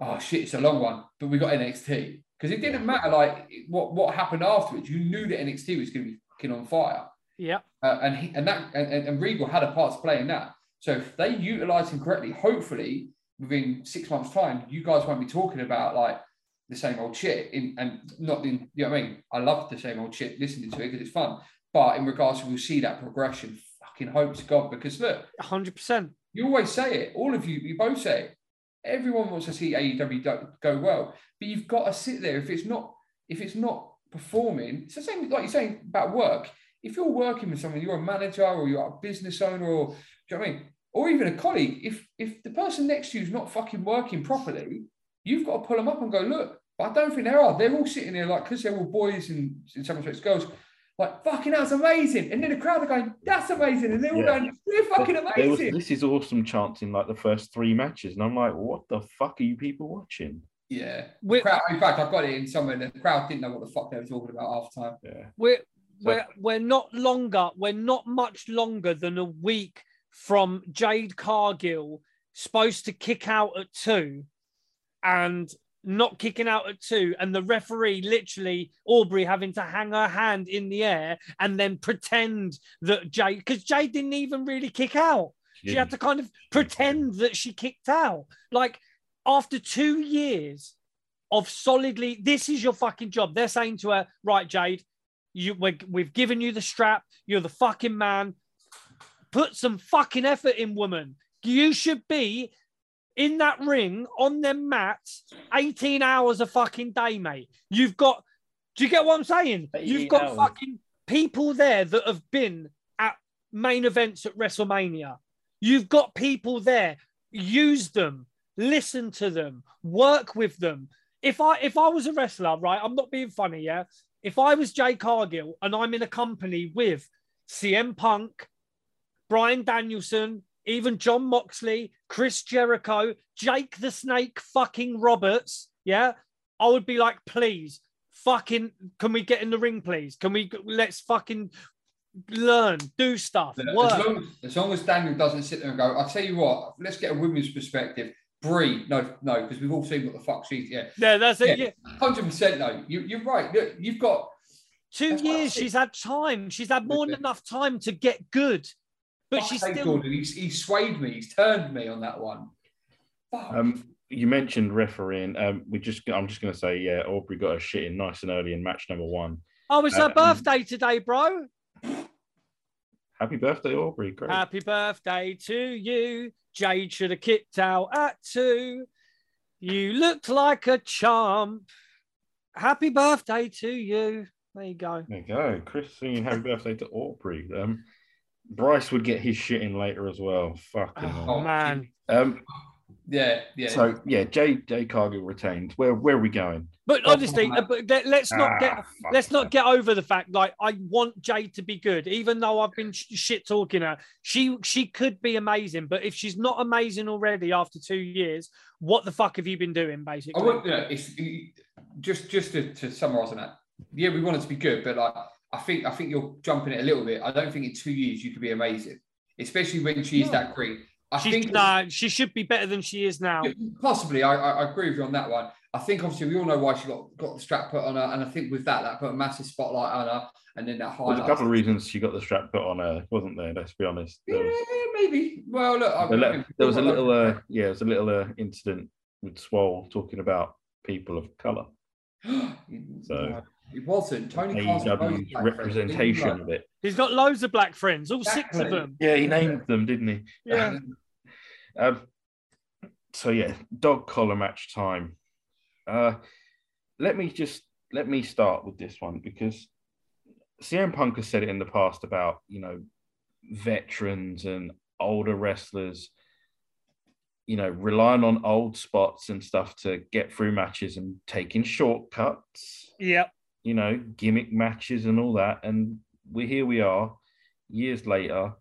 "Oh shit, it's a long one," but we got NXT because it didn't matter like what what happened afterwards. You knew that NXT was going to be fucking on fire. yeah Uh, and he, and that and, and- and Regal had a part to play in that. So if they utilize him correctly, hopefully within six months' time, you guys won't be talking about like the same old shit. In and not in you know what I mean. I love the same old shit listening to it because it's fun. But in regards to we'll see that progression. Fucking hope to God because look, 100% you always say it. All of you, you both say it. Everyone wants to see AEW go well, but you've got to sit there. If it's not, if it's not performing, it's the same. Like you're saying about work. If you're working with someone, you're a manager or you're a business owner, or you know what I mean? Or even a colleague. If if the person next to you is not fucking working properly, you've got to pull them up and go, look. But I don't think they are. They're all sitting there like because they're all boys and in some respects girls. Like fucking, that's amazing, and then the crowd are going, "That's amazing," and they're all Yeah. going, "They're fucking There was, amazing." this is awesome chance in like the first three matches, and I'm like, what the fuck are you people watching? Yeah. We're- crowd, in fact, I've got it in somewhere. The crowd didn't know what the fuck they were talking about half the time. Yeah, we're So- we're we're not longer we're not much longer than a week from Jade Cargill supposed to kick out at two and not kicking out at two and the referee literally Aubrey having to hang her hand in the air and then pretend that Jade because Jade didn't even really kick out she had to kind of pretend that she kicked out. Like after two years of solidly, this is your fucking job. They're saying to her, right, Jade, you we we've given you the strap. You're the fucking man. Put some fucking effort in, woman. You should be in that ring on them mats 18 hours a fucking day, mate. You've got, do you get what I'm saying? You've got hours. fucking people there that have been at main events at WrestleMania. You've got people there. Use them, listen to them, work with them. If I if I was a wrestler, right, I'm not being funny, yeah. If I was Jay Cargill and I'm in a company with CM Punk, Bryan Danielson, even Jon Moxley, Chris Jericho, Jake the Snake fucking Roberts, yeah, I would be like, please, fucking, can we get in the ring, please? Can we let's fucking learn, do stuff, Look, work. As long as, long as Daniel doesn't sit there and go, I'll tell you what, let's get a women's perspective. Brie, no, no, because we've all seen what the fuck she's. Yeah, yeah, that's it. Yeah. Hundred percent. No, you, you're right. Look, you've got Two years, she's had time. She's had more than enough time to get good, but she's sake, still. Gordon. He's, he's swayed me. He's turned me on that one. Fuck. Um, you mentioned refereeing. Um, we just I'm just going to say, yeah, Aubrey got her shit in nice and early in match number one. Oh, it's her Um, birthday today, bro. Happy birthday, Aubrey! Great. Happy birthday to you. Jade should have kicked out at two. You looked like a champ. Happy birthday to you. There you go. There you go, Chris singing happy birthday to Aubrey. Um, Bryce would get his shit in later as well. Fucking hell. Oh, man. Um, yeah, yeah. so yeah, Jay Jay Cargill retained. Where where are we going? But Oh, honestly, man. uh, but let- let's not get Ah, fuck let's not get over the fact like I want Jade to be good, even though I've been sh- shit talking her. She she could be amazing, but if she's not amazing already after two years, what the fuck have you been doing, I basically? want you know, it's just just to, to summarize on that. Yeah, we want it to be good, but like I think I think you're jumping it a little bit. I don't think in two years you could be amazing, especially when she's No. that great. I She's, think nah, she should be better than she is now. possibly I, I, I agree with you on that one. I think obviously we all know why she got got the strap put on her, and I think with that that put a massive spotlight on her, and then that There's a highlight. couple of reasons she got the strap put on her, wasn't there? Let's be honest. There was, Yeah, maybe. Well, look, I, there le- there was a little, uh, yeah, there was a little uh, incident with Swole talking about people of color. So- it wasn't Tony Khan's AEW's representation of it. He's got loads of black friends, all six of them. Yeah, he named them, didn't he? Yeah. Um, so yeah, dog collar match time. Uh, let me just let me start with this one because CM Punk has said it in the past about you know veterans and older wrestlers, you know, relying on old spots and stuff to get through matches and taking shortcuts Yep. You know, gimmick matches and all that. And we here we are, years later,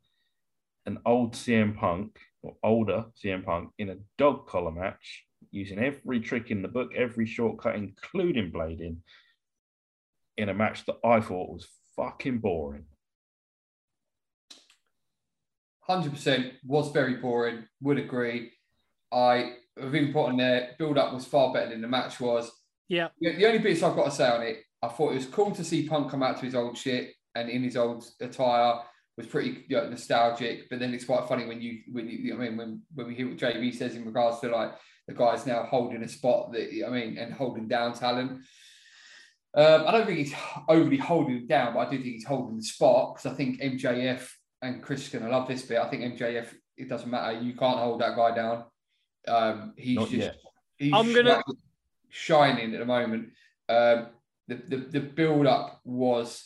an old CM Punk or older CM Punk in a dog collar match, using every trick in the book, every shortcut, including blading, in a match that I thought was fucking boring. Hundred percent was very boring. Would agree. I have even put on there. Build up was far better than the match was. Yeah. The the only bits I've got to say on it, I thought it was cool to see Punk come out to his old shit and in his old attire was pretty you know, nostalgic. But then it's quite funny when you when you, I mean when when we hear what JB says in regards to like the guy's now holding a spot that I mean and holding down talent. Um, I don't think he's overly holding it down, but I do think he's holding the spot because I think MJF and Chris is going to love this bit. I think MJF, it doesn't matter. You can't hold that guy down. Um, he's Not just he's I'm gonna- shi- shining at the moment. Um, the, the the build up was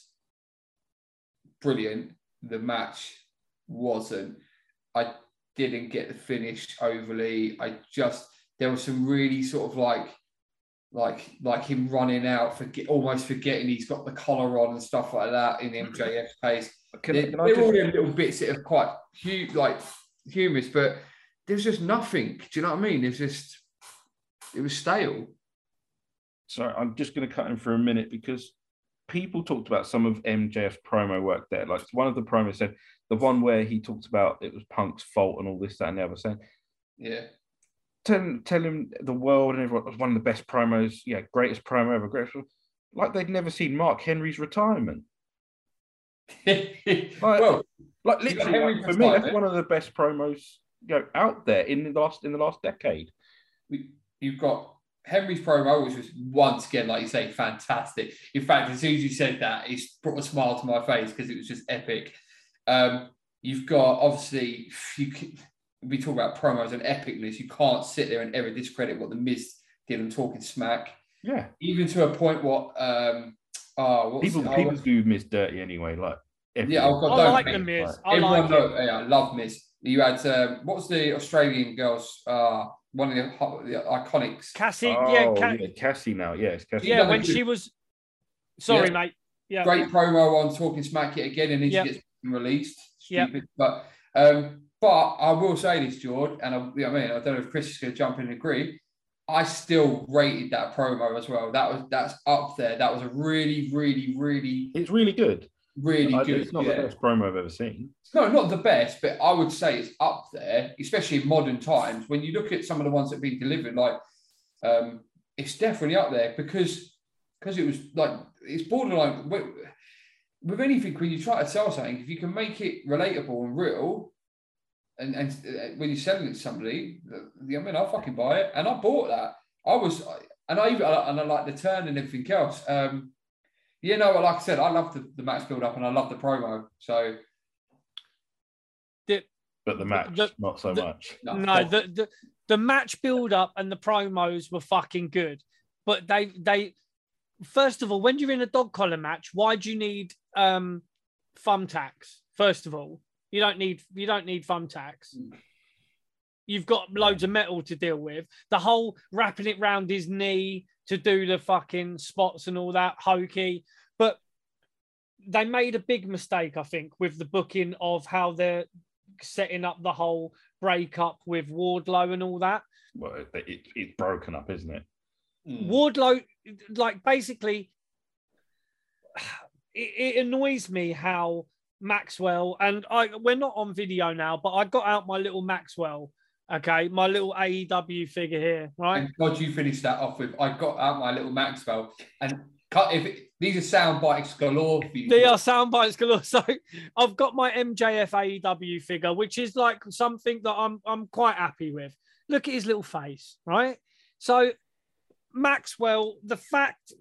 brilliant. The match wasn't. I didn't get the finish overly. I just there was some really sort of like like like him running out, forget almost forgetting he's got the collar on and stuff like that in the mm-hmm. MJF pace. Can, They're, can I just- all little bits that are quite hu- like humorous, but there's just nothing. Do you know what I mean? There's just it was stale. Sorry, I'm just going to cut in for a minute because people talked about some of MJF's promo work there. Like one of the promos said, the one where he talked about it was Punk's fault and all this, that, and the other. Saying, Yeah. tell, tell him the world and everyone was one of the best promos, yeah, greatest promo ever, greatest. Like they'd never seen Mark Henry's retirement. well, Like literally, like, for me, that's one of the best promos you know, out there in the last in the last decade. we- you've got Henry's promo, which was once again, like you say, fantastic. In fact, as soon as you said that, it's brought a smile to my face because it was just epic. Um, you've got obviously you can, we talk about promos and epicness. You can't sit there and ever discredit what the Miz did on Talking Smack, Yeah, even to a point. What um, oh, what's people oh, people do Miss Dirty anyway. Like Yeah, I've got I like the Miz. Right. I Everyone like know, yeah, I love Miz. You had um, what was the Australian girls? Uh, one of the, the iconics. Cassie, oh, yeah, Ca- yeah, Cassie now. Yeah, it's Cassie. yeah, done when she was. Sorry, Yeah. mate. Yeah. Great promo on talking smack it again, and then Yep. she gets released. Yep. Stupid, but um, but I will say this, George, and I, you know I mean, I don't know if Chris is going to jump in and agree. I still rated that promo as well. That was that's up there. That was a really, really, really It's really good. Really I- good. It's not yeah. the best promo I've ever seen. No, not the best, but I would say it's up there, especially in modern times. When you look at some of the ones that have been delivered, like um, it's definitely up there because because it was like it's borderline with, with anything when you try to sell something. If you can make it relatable and real, and and uh, when you're selling it to somebody, I mean, I'll fucking buy it, and I bought that. I was, and I even and I like the turn and everything else. Um, you know, like I said, I love the, the match build up and I love the promo. So But the match, the- not so the- much. no, no, the, the the match build up and the promos were fucking good, but they they first of all, when you're in a dog collar match, why do you need um thumbtacks? First of all, you don't need you don't need thumbtacks. Mm. You've got loads of metal to deal with. The whole wrapping it round his knee to do the fucking spots and all that hokey, but they made a big mistake, I think, with the booking of how they're setting up the whole breakup with Wardlow and all that. Well, it, it, it's broken up, isn't it? Mm. Wardlow, like basically, it, it annoys me how Maxwell and I we're not on video now, but I got out my little Maxwell, okay, my little AEW figure here, right? Thank God you finished that off with I got out my little Maxwell and cut if it, these are sound bites galore for you. They are sound bites galore. So I've got my MJF AEW figure, which is like something that I'm I'm quite happy with. Look at his little face, right? So Maxwell, the fact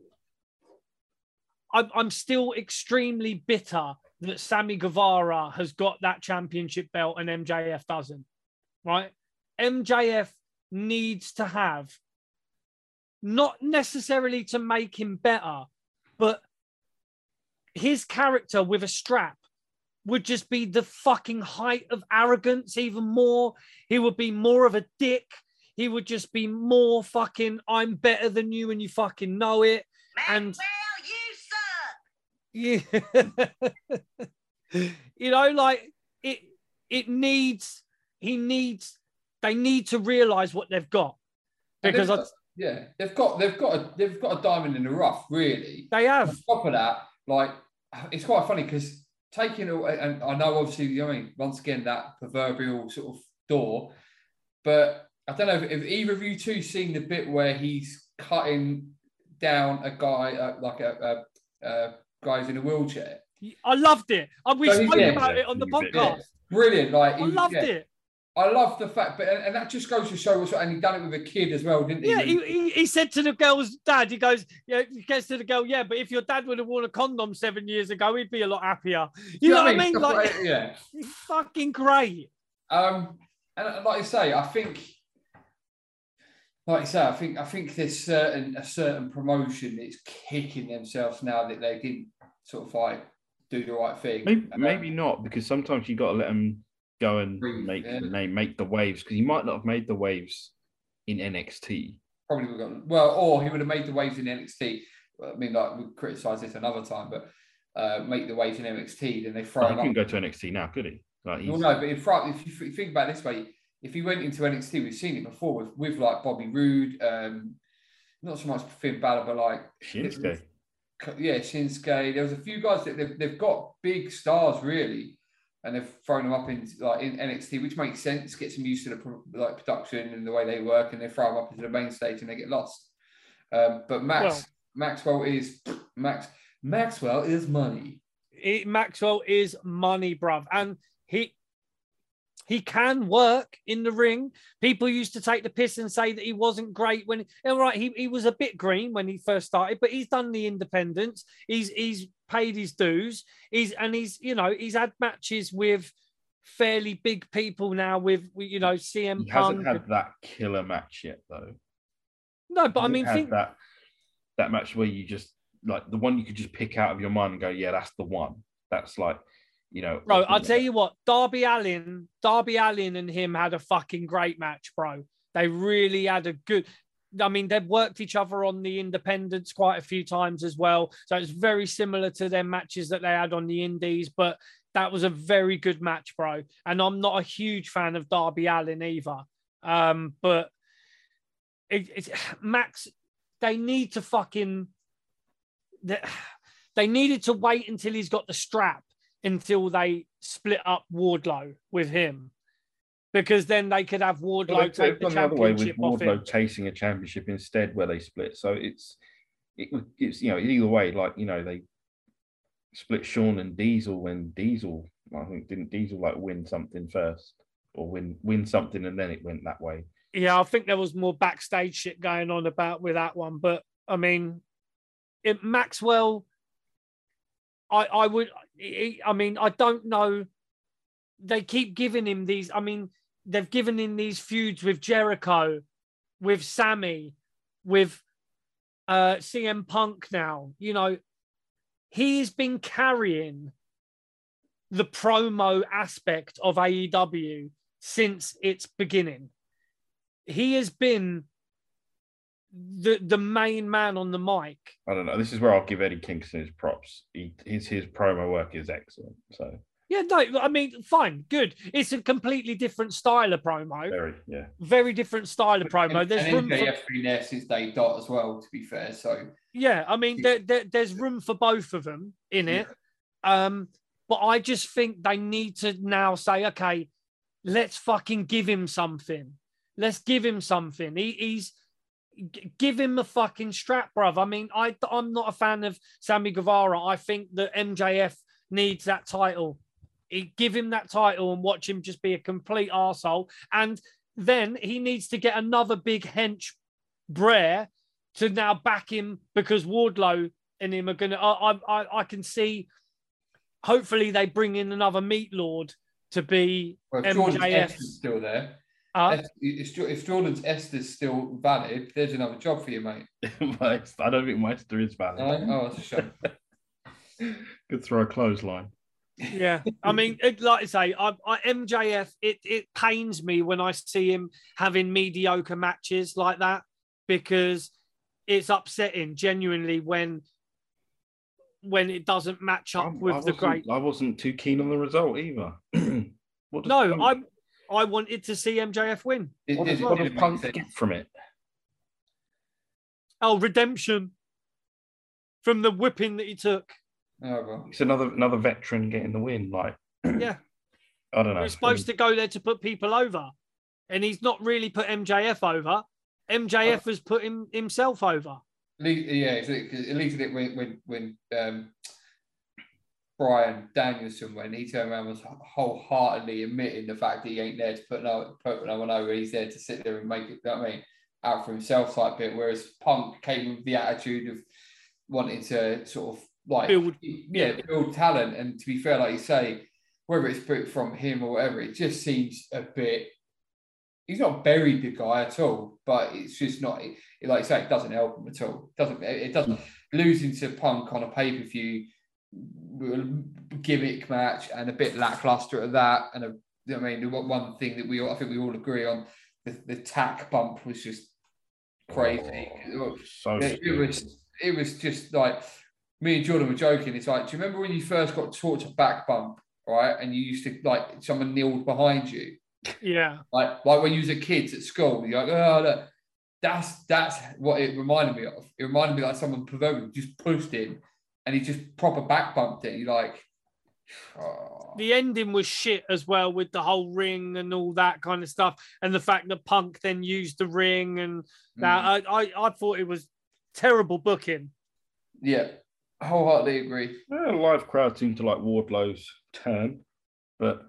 I'm, I'm still extremely bitter that Sammy Guevara has got that championship belt and MJF doesn't, right? MJF needs to have not necessarily to make him better, but his character with a strap would just be the fucking height of arrogance, even more. He would be more of a dick. He would just be more fucking, I'm better than you and you fucking know it. And well, you suck. yeah. you know, like it it needs he needs they need to realize what they've got. Because they've I, yeah, they've got they've got a, they've got a diamond in the rough, really. they On have. top of that, like it's quite funny because taking away, and I know obviously, you know, I mean, once again that proverbial sort of door, but I don't know if, if either of you two seen the bit where he's cutting down a guy uh, like a, a, a guy's in a wheelchair. I loved it. And we So spoke yeah, about it on the yeah, yeah. podcast. Brilliant, like I he- loved yeah. it. I love the fact, but and and that just goes to show what's and he done it with a kid as well, didn't he? Yeah, he, he, he said to the girl's dad, he goes, yeah, he gets to the girl, yeah, but if your dad would have worn a condom seven years ago, he'd be a lot happier. You know what I mean? Stuff Like, yeah. fucking great. Um, and like I say, I think, like I say, I think I think there's certain a certain promotion that's kicking themselves now that they didn't sort of like do the right thing. Maybe, Um, maybe not because sometimes you got to let them go and make yeah. they make the waves because he might not have made the waves in NXT. probably would have got well, or he would have made the waves in NXT. I mean, like we criticise this another time, but uh, make the waves in NXT, then they throw he couldn't up. go to NXT now, could he? Like Well, no, but front, if you think about it this way, if he went into NXT, we've seen it before with, with like Bobby Roode, um, not so much Finn Balor, but like Shinsuke. yeah, Shinsuke. There was a few guys that they've, they've got big stars really, and they've thrown them up in like in NXT, which makes sense. Gets them used to the like production and the way they work, and they throw them up into the main stage and they get lost. Um, but Max Well- Maxwell is Max Maxwell is money. It, Maxwell is money, bruv. And he he can work in the ring. People used to take the piss and say that he wasn't great when all right, he, he was a bit green when he first started, but he's done the independence. He's he's paid his dues. He's and he's you know, he's had matches with fairly big people now with you know CM He Punk. hasn't had that killer match yet, though. no, but I mean think that that match where you just like the one you could just pick out of your mind and go, yeah, that's the one. That's like, you know, Bro, I'll tell you what, Darby Allin, Darby Allin and him had a fucking great match, bro. They really had a good. I mean, they've worked each other on the independents quite a few times as well. So it's very similar to their matches that they had on the indies, but that was a very good match, bro. And I'm not a huge fan of Darby Allin either. Um, but it, it's Max, they need to fucking. The, they needed to wait until he's got the strap until they split up Wardlow with him. Because then they could have Wardlow Well, take the gone the other way with championship. Wardlow chasing a championship instead, where they split. So it's it, it's you know either way, like you know they split Shawn and Diesel when Diesel I think didn't Diesel like win something first or win win something and then it went that way. Yeah, I think there was more backstage shit going on about with that one, but I mean, it, Maxwell, I I would, I I mean, I don't know. They keep giving him these. I mean, they've given in these feuds with Jericho, with Sammy, with uh CM Punk. Now, you know, he's been carrying the promo aspect of AEW since its beginning he has been the the main man on the mic. I don't know. This is where I'll give Eddie Kingston his props. He his his promo work is excellent. So Yeah, no, I mean, fine, good. It's a completely different style of promo, very yeah. very different style of promo. And, There's and room for, MJF been there since day dot as well. To be fair, so yeah, I mean, there, there, there's room for both of them in it. Um, but I just think they need to now say, okay, let's fucking give him something. Let's give him something. He, he's give him a fucking strap, bruv. I mean, I I'm not a fan of Sammy Guevara. I think that MJF needs that title. He, give him that title and watch him just be a complete arsehole. And then he needs to get another big hench Brer to now back him because Wardlow and him are gonna. I I I- I can see. Hopefully, they bring in another Meat Lord to be well, if Jordan's MJF. Esther's still there, uh, if, if, if Jordan's Esther's still valid, there's another job for you, mate. I don't think Meister is valid. No? Oh, it's a shame. Could throw a clothesline. Yeah. I mean, it, like I say, I, I, MJF. It it pains me when I see him having mediocre matches like that because it's upsetting genuinely when when it doesn't match up I'm- with I the great. I wasn't too keen on the result either. No, Punk, I I wanted to see MJF win. It, what it, does, what it Punk get from it? Oh, redemption from the whipping that he took. Oh, well. It's another another veteran getting the win. Like Yeah. I don't know. You're supposed to go there to put people over, and he's not really put MJF over. MJF has put him himself over. Yeah, it's 'cause at least it when when when um, Bryan Danielson when he turned around was wholeheartedly admitting the fact that he ain't there to put no put no one over. He's there to sit there and make it. You know what I mean, out for himself type bit. Whereas Punk came with the attitude of wanting to sort of like Build- yeah, build talent. And to be fair, like you say, whether it's put from him or whatever, it just seems a bit. He's not buried the guy at all, but it's just not. It, like you say, it doesn't help him at all. It doesn't. It doesn't. Losing to Punk on a pay per view gimmick match and a bit lackluster at that. And a, you know what I mean, one- one thing that we all, I think we all agree on, the, the tack bump was just crazy. Oh, so It, it was it was just like me and Jordan were joking. It's like, do you remember when you first got taught to back bump, right? And you used to like someone kneeled behind you, Yeah, like like when you was a kid at school. You're like, oh look, that's that's what it reminded me of. It reminded me like someone provoking just pushed him, and he just proper back bumped it. You're like, oh. the ending was shit as well with the whole ring and all that kind of stuff, and the fact that Punk then used the ring and that Mm. I, I I thought it was terrible booking. yeah, wholeheartedly agree. Yeah, live crowd seemed to like Wardlow's turn, but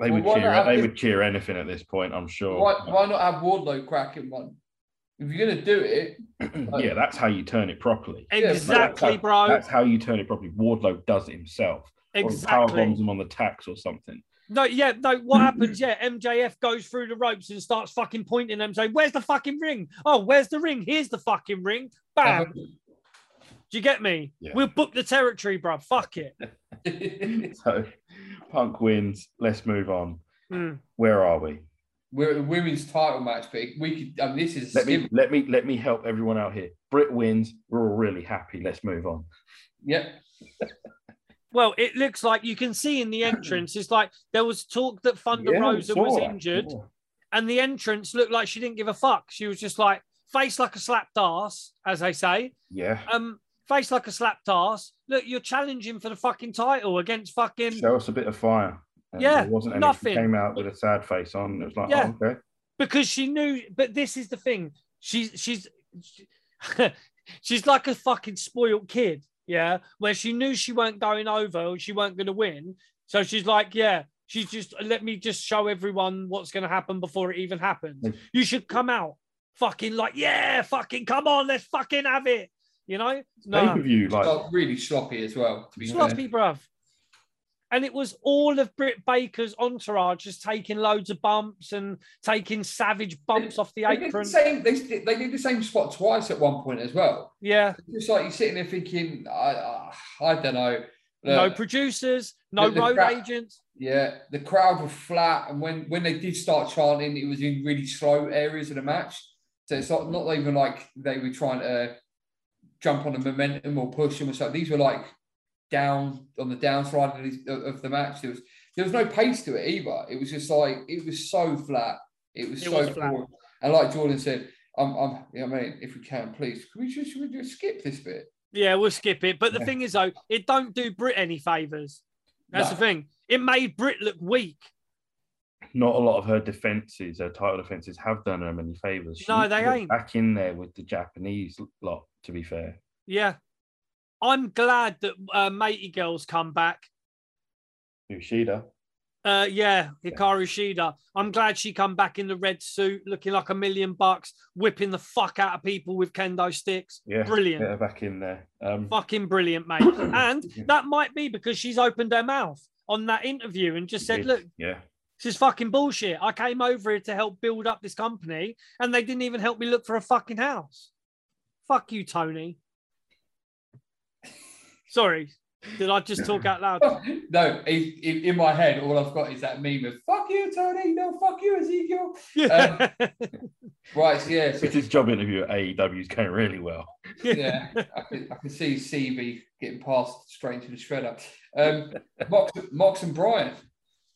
they Well, would cheer. They this- would cheer anything at this point. I'm sure. Why, why not have Wardlow cracking one? If you're gonna do it, yeah, that's how you turn it properly. Yeah, but Exactly, that's how, bro. That's how you turn it properly. Wardlow does it himself. Exactly. Or power Exactly. bombs him on the tax or something. No, yeah, no. What happens? Yeah, MJF goes through the ropes and starts fucking pointing them, saying, "Where's the fucking ring? Oh, where's the ring? Here's the fucking ring." Bam. Do you get me? Yeah. We'll book the territory, bro. Fuck it. So Punk wins. Let's move on. Mm. Where are we? We're at the women's title match, but we could. I mean, this is Let me let me let me help everyone out here. Britt wins. We're all really happy. Let's move on. Yep. Well, it looks like you can see in the entrance. It's like there was talk that Thunder Yeah, Rosa was that. injured, Yeah. and the entrance looked like she didn't give a fuck. She was just like face like a slapped ass, as they say. Yeah. Um, face like a slapped ass. Look, you're challenging for the fucking title against fucking Show us a bit of fire. And Yeah, there wasn't nothing. Came out with a sad face on. It was like, Yeah. oh, okay. because she knew. But this is the thing. She's she's she's like a fucking spoiled kid. Yeah, where she knew she weren't going over she weren't going to win. So she's like, yeah. She's just let me just show everyone what's going to happen before it even happens. You should come out fucking like, yeah, fucking come on, let's fucking have it. You know? Pay No, per view, like Felt really sloppy as well. To be fair. sloppy, bruv. And it was all of Britt Baker's entourage just taking loads of bumps and taking savage bumps off the They did, apron. the same, they, did- they did the same spot twice at one point as well. Yeah, It's like you're sitting there thinking, I, I, I don't know. no producers, no the- the road crowd- agents. yeah, the crowd were flat, and when when they did start chanting, it was in really slow areas of the match. So it's not not even like they were trying to jump on the momentum or push them or something. These were like down on the downside of, these- of the match. There was there was no pace to it either. It was just like it was so flat. It was It so was flat. And like Jordan said, I'm, I'm, you know I mean, if we can, please, can we just, should we just skip this bit? Yeah, we'll skip it. But the Yeah. thing is, though, it don't do Britt any favors. That's No. the thing. It made Britt look weak. Not a lot of her defenses, her title defenses, have done her many favors. No, they ain't. Back in there with the Japanese lot. To be fair, Yeah, I'm glad that uh, Matey Girls come back. Yoshida. Uh, yeah, Hikaru Shida. I'm glad she come back in the red suit, looking like a million bucks, whipping the fuck out of people with kendo sticks. Yeah, Brilliant. Get her back in there. Um, Fucking brilliant, mate. and that might be because she's opened her mouth on that interview and just said, look, yeah, this is fucking bullshit. I came over here to help build up this company and they didn't even help me look for a fucking house. Fuck you, Tony. Sorry. Did I just talk out loud? no, in, in, in my head, all I've got is that meme of "fuck you, Tony," no, "fuck you, Ezekiel." Yeah. Right, so yeah, so, it's his job interview at AEW is going really well. yeah, I can, I can see CB getting passed straight into the shredder. Um, Mox, Mox and Bryan.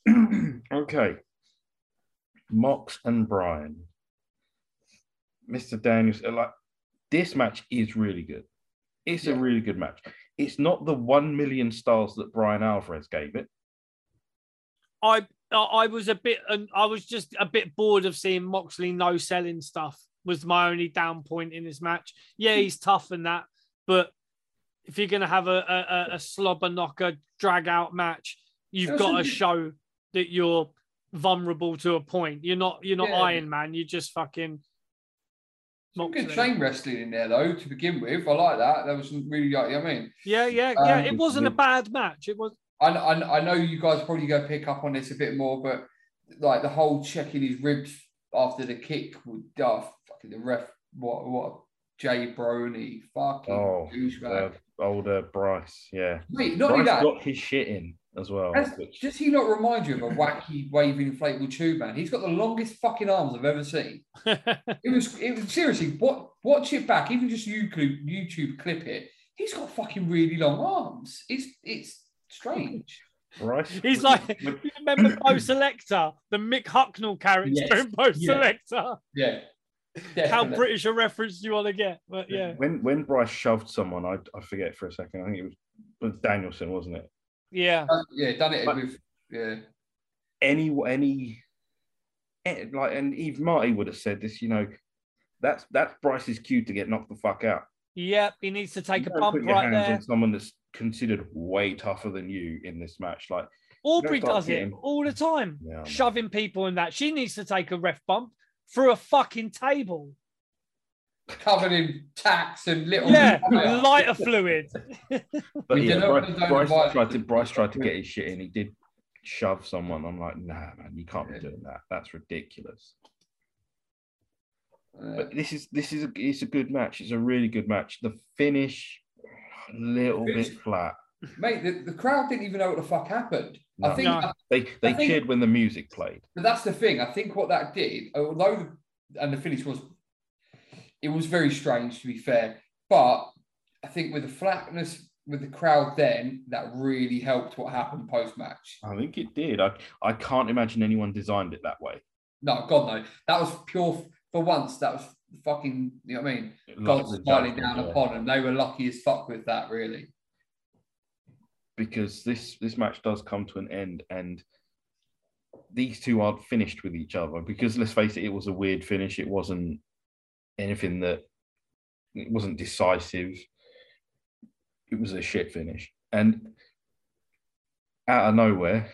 okay, Mox and Bryan, Mr. Daniels. uh, Like this match is really good. It's a really good match. It's not the one million stars that Bryan Alvarez gave it. I I was a bit and I was just a bit bored of seeing Moxley no selling stuff was my only down point in this match. Yeah, he's tough and that, but if you're gonna have a a, a- a slobber knocker drag out match, you've That's got to show that you're vulnerable to a point. You're not you're not Yeah. Iron Man. You're just fucking Some good chain wrestling in there though to begin with. I like that. That was really like. I mean, Yeah, yeah, yeah. Um, it wasn't a bad match. It was I, I, I know you guys probably go pick up on this a bit more, but like the whole checking his ribs after the kick with oh, fucking the ref. What what Jay Brony fucking Oh, douchebag. uh, older Bryce, yeah. Wait, not only that, got his shit in as well. Does, which- does he not remind you of a wacky waving inflatable tube man? He's got the longest fucking arms I've ever seen. It was it was seriously what watch it back, even just YouTube YouTube clip it. He's got fucking really long arms. It's it's strange. Right. He's like, you remember Bo' Selecta, the Mick Hucknall character Yes, in Bo yeah. Selecta? Yeah. How. British a reference do you want to get? But yeah, when when Bryce shoved someone, I, I forget for a second. I think it was, was Danielson, wasn't it? Yeah, Uh, yeah, done it But- with yeah. Any any, eh, like, and Eve Marty would have said this. You know, that's that's Bryce's cue to get knocked the fuck out. yep. He needs to take You a don't bump put your right hands there. on someone that's considered way tougher than you in this match. Like, Aubrey start does it all the time, Yeah, I know. shoving people in that. She needs to take a ref bump through a fucking table. Covered in tacks and little Yeah, fire. lighter fluid. but We yeah, did Bryce, condone Bryce tried to Bryce tried to get his shit in. He did shove someone. I'm like, nah, man, you can't Yeah. be doing that. That's ridiculous. Uh, But this is this is a it's a good match. It's a really good match. The finish, a little Finish- bit flat. mate, the, the crowd didn't even know what the fuck happened. I think No. They they I think- cheered when the music played. But that's the thing. I think what that did, although and the finish was, it was very strange to be fair. But I think with the flatness with the crowd, then that really helped what happened post match. I think it did. I I can't imagine anyone designed it that way. No, God no, that was pure. For once, that was fucking, you know what I mean? God smiling down yeah. upon them. They were lucky as fuck with that, really. because this this match does come to an end and these two aren't finished with each other because let's face it it was a weird finish it wasn't anything that it wasn't decisive it was a shit finish and out of nowhere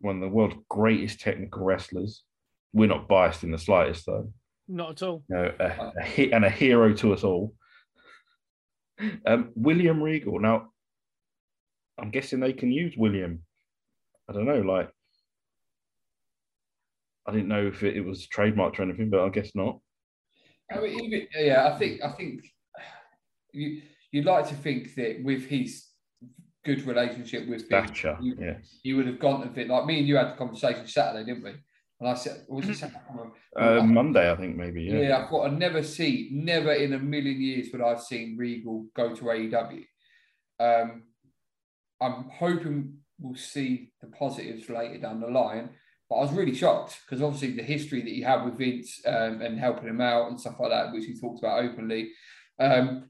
one of the world's greatest technical wrestlers we're not biased in the slightest though Not at all. you know, a, a hit and a hero to us all. Um, William Regal. Now, I'm guessing they can use William. I don't know. Like, I didn't know if it, it was trademarked or anything, but I guess not. I mean, even, yeah, I think I think you you'd like to think that with his good relationship with Thatcher. you, Yeah. you would have gone to it like me and you had the conversation Saturday, didn't we? And I said, was it Saturday? I. Uh, Monday, I think maybe. Yeah, Yeah. I thought I'd never see, never in a million years would I've seen Regal go to AEW. Um, I'm hoping we'll see the positives later down the line. But I was really shocked because obviously the history that he had with Vince um, and helping him out and stuff like that, which he talked about openly. Um,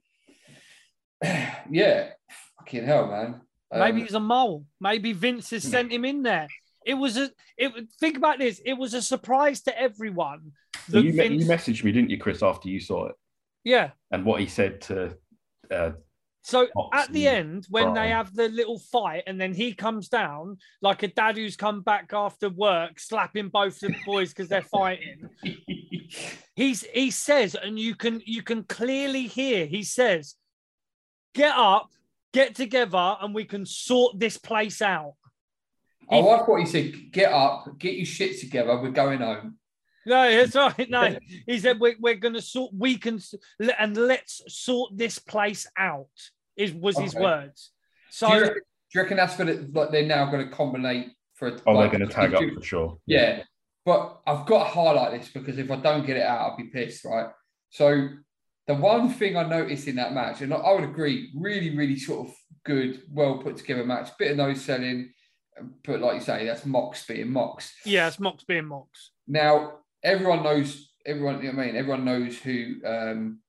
yeah, fucking hell, man. Um, Maybe he's a mole. Maybe Vince has sent him in there. It was a. It think about this. It was a surprise to everyone. That you, me- Vince, you messaged me, didn't you, Chris, after you saw it yeah. and what he said to. Uh, So at the end, when they have the little fight, and then he comes down like a dad who's come back after work, slapping both the boys because they're fighting. He's he says, and you can you can clearly hear he says, "Get up, get together, and we can sort this place out." I thought he said, get up, get your shit together, we're going home. No, that's right. No, he said we're, we're going to sort. We can and let's sort this place out. Is was his words. So do, you reckon, do you reckon that's for the, like they're now going to combinate for a, oh, like, they're going to tag up for sure. Yeah, but I've got to highlight this because if I don't get it out, I'll be pissed, right? So the one thing I noticed in that match, and I- I would agree, really, really sort of good, well put together match, bit of no selling, but like you say, that's Mox being Mox. yeah, it's Mox being Mox. Now everyone knows, everyone, you know what I mean, everyone knows who um,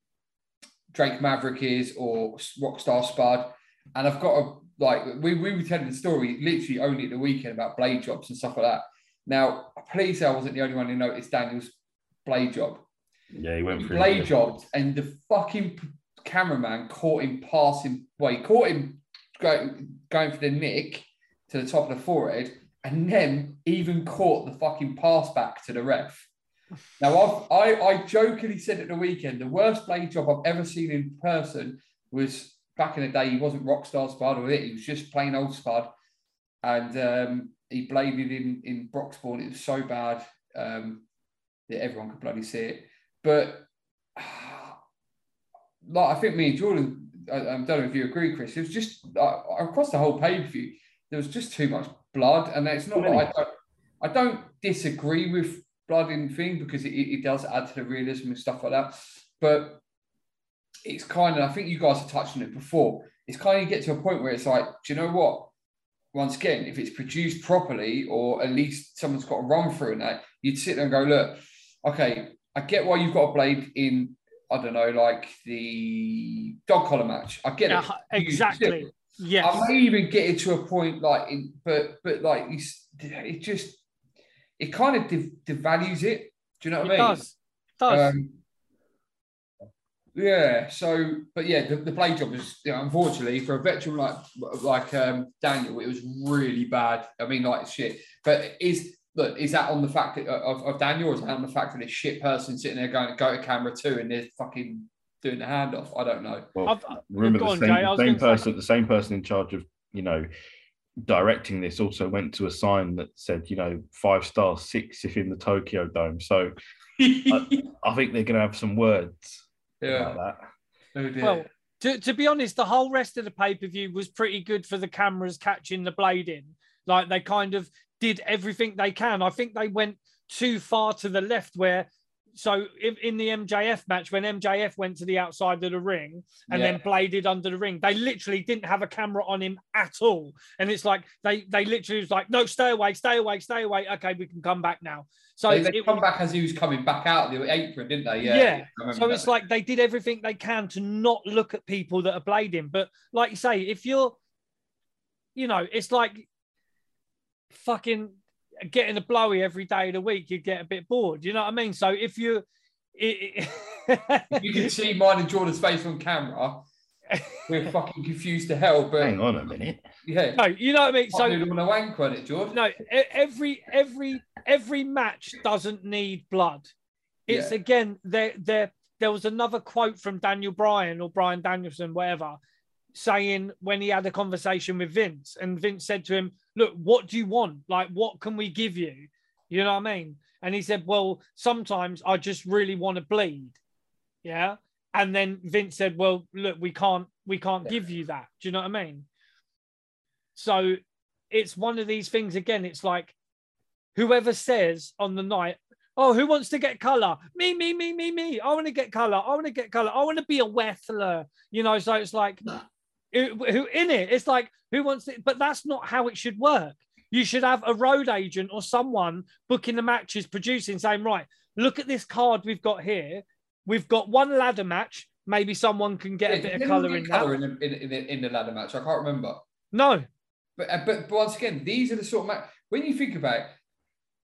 Drake Maverick is or Rockstar Spud, and I've got a like we, we were telling the story literally only at the weekend about blade jobs and stuff like that. Now, please say I wasn't the only one who noticed Daniel's blade job. Yeah, he went He through. blade jobbed, and the fucking cameraman caught him passing. Well, he caught him going, going for the nick to the top of the forehead, and then even caught the fucking pass back to the ref. Now, I've, I I jokingly said at the weekend the worst blade job I've ever seen in person was back in the day. He wasn't Rockstar Spud or it; he was just plain old Spud, and um, he bladed in in Broxbourne. It was so bad um, that everyone could bloody see it. But like I think me and Jordan, I, I don't know if you agree, Chris. It was just uh, across the whole pay per view, there was just too much blood, and it's not that I don't, I don't disagree with blood in thing because it, it does add to the realism and stuff like that. But it's kind of I think you guys have touched on it before. It's kind of you get to a point where it's like, do you know what? Once again, if it's produced properly, or at least someone's got a run through and that, you'd sit there and go, look, okay, I get why you've got a blade in, I don't know, like the dog collar match. I get Yeah, uh-huh, it. exactly. Yes. I may even get it to a point like, in, but but like it's, it just it kind of dev- devalues it. Do you know what it I mean? does. It does. Um, yeah. So, but yeah, the, the blade job was, you know, unfortunately, for a veteran like like um, Daniel, it was really bad. I mean, like shit. But is look, is that on the fact that, of, of Daniel, or is that on the fact that this shit person sitting there going to go to camera two and they're fucking doing the handoff? I don't know. Well, I've- remember go the on, same, Jay, the same gonna say- person, the same person in charge of you know directing this also went to a sign that said you know five stars, six if in the Tokyo Dome. So I think they're going to have some words yeah. about that. Oh dear. well, to, to be honest, the whole rest of the pay per view was pretty good for the cameras catching the blade in. Like they kind of did everything they can. I think they went too far to the left where so in, in the MJF match, when MJF went to the outside of the ring and Yeah. then bladed under the ring, they literally didn't have a camera on him at all. And it's like they they literally was like, no, stay away, stay away, stay away. Okay, we can come back now. So They, they it- come back as he was coming back out of the apron, didn't they? Yeah. Yeah. So that. it's like they did everything they can to not look at people that are blading. But like you say, if you're, you know, it's like fucking getting a blowy every day of the week, you'd get a bit bored. You know what I mean? So if you, it, you can see mine and Jordan's face on camera. We're fucking confused to hell, but Hang on a minute. yeah. no, you know what I mean. So So on a wank on it, George. no, every every every match doesn't need blood. It's Yeah. again there there there was another quote from Daniel Bryan or Bryan Danielson, whatever, saying when he had a conversation with Vince, and Vince said to him, Look, what do you want? Like, what can we give you? You know what I mean? And he said, Well, sometimes I just really want to bleed. Yeah. And then Vince said, Well, look, we can't we can't give you that. Do you know what I mean? So it's one of these things again. It's like whoever says on the night, Oh, who wants to get color? Me, me, me, me, me. I want to get color. I want to get color. I want to be a wrestler. You know, so it's like who, who in it? It's like who wants it? But that's not how it should work. You should have a road agent or someone booking the matches, producing, saying, right, look at this card we've got here. We've got one ladder match. Maybe someone can get a bit of color in get that. colour in, the, in, in, the, in the ladder match. I can't remember. No, But, uh, but but once again, these are the sort of match when you think about it,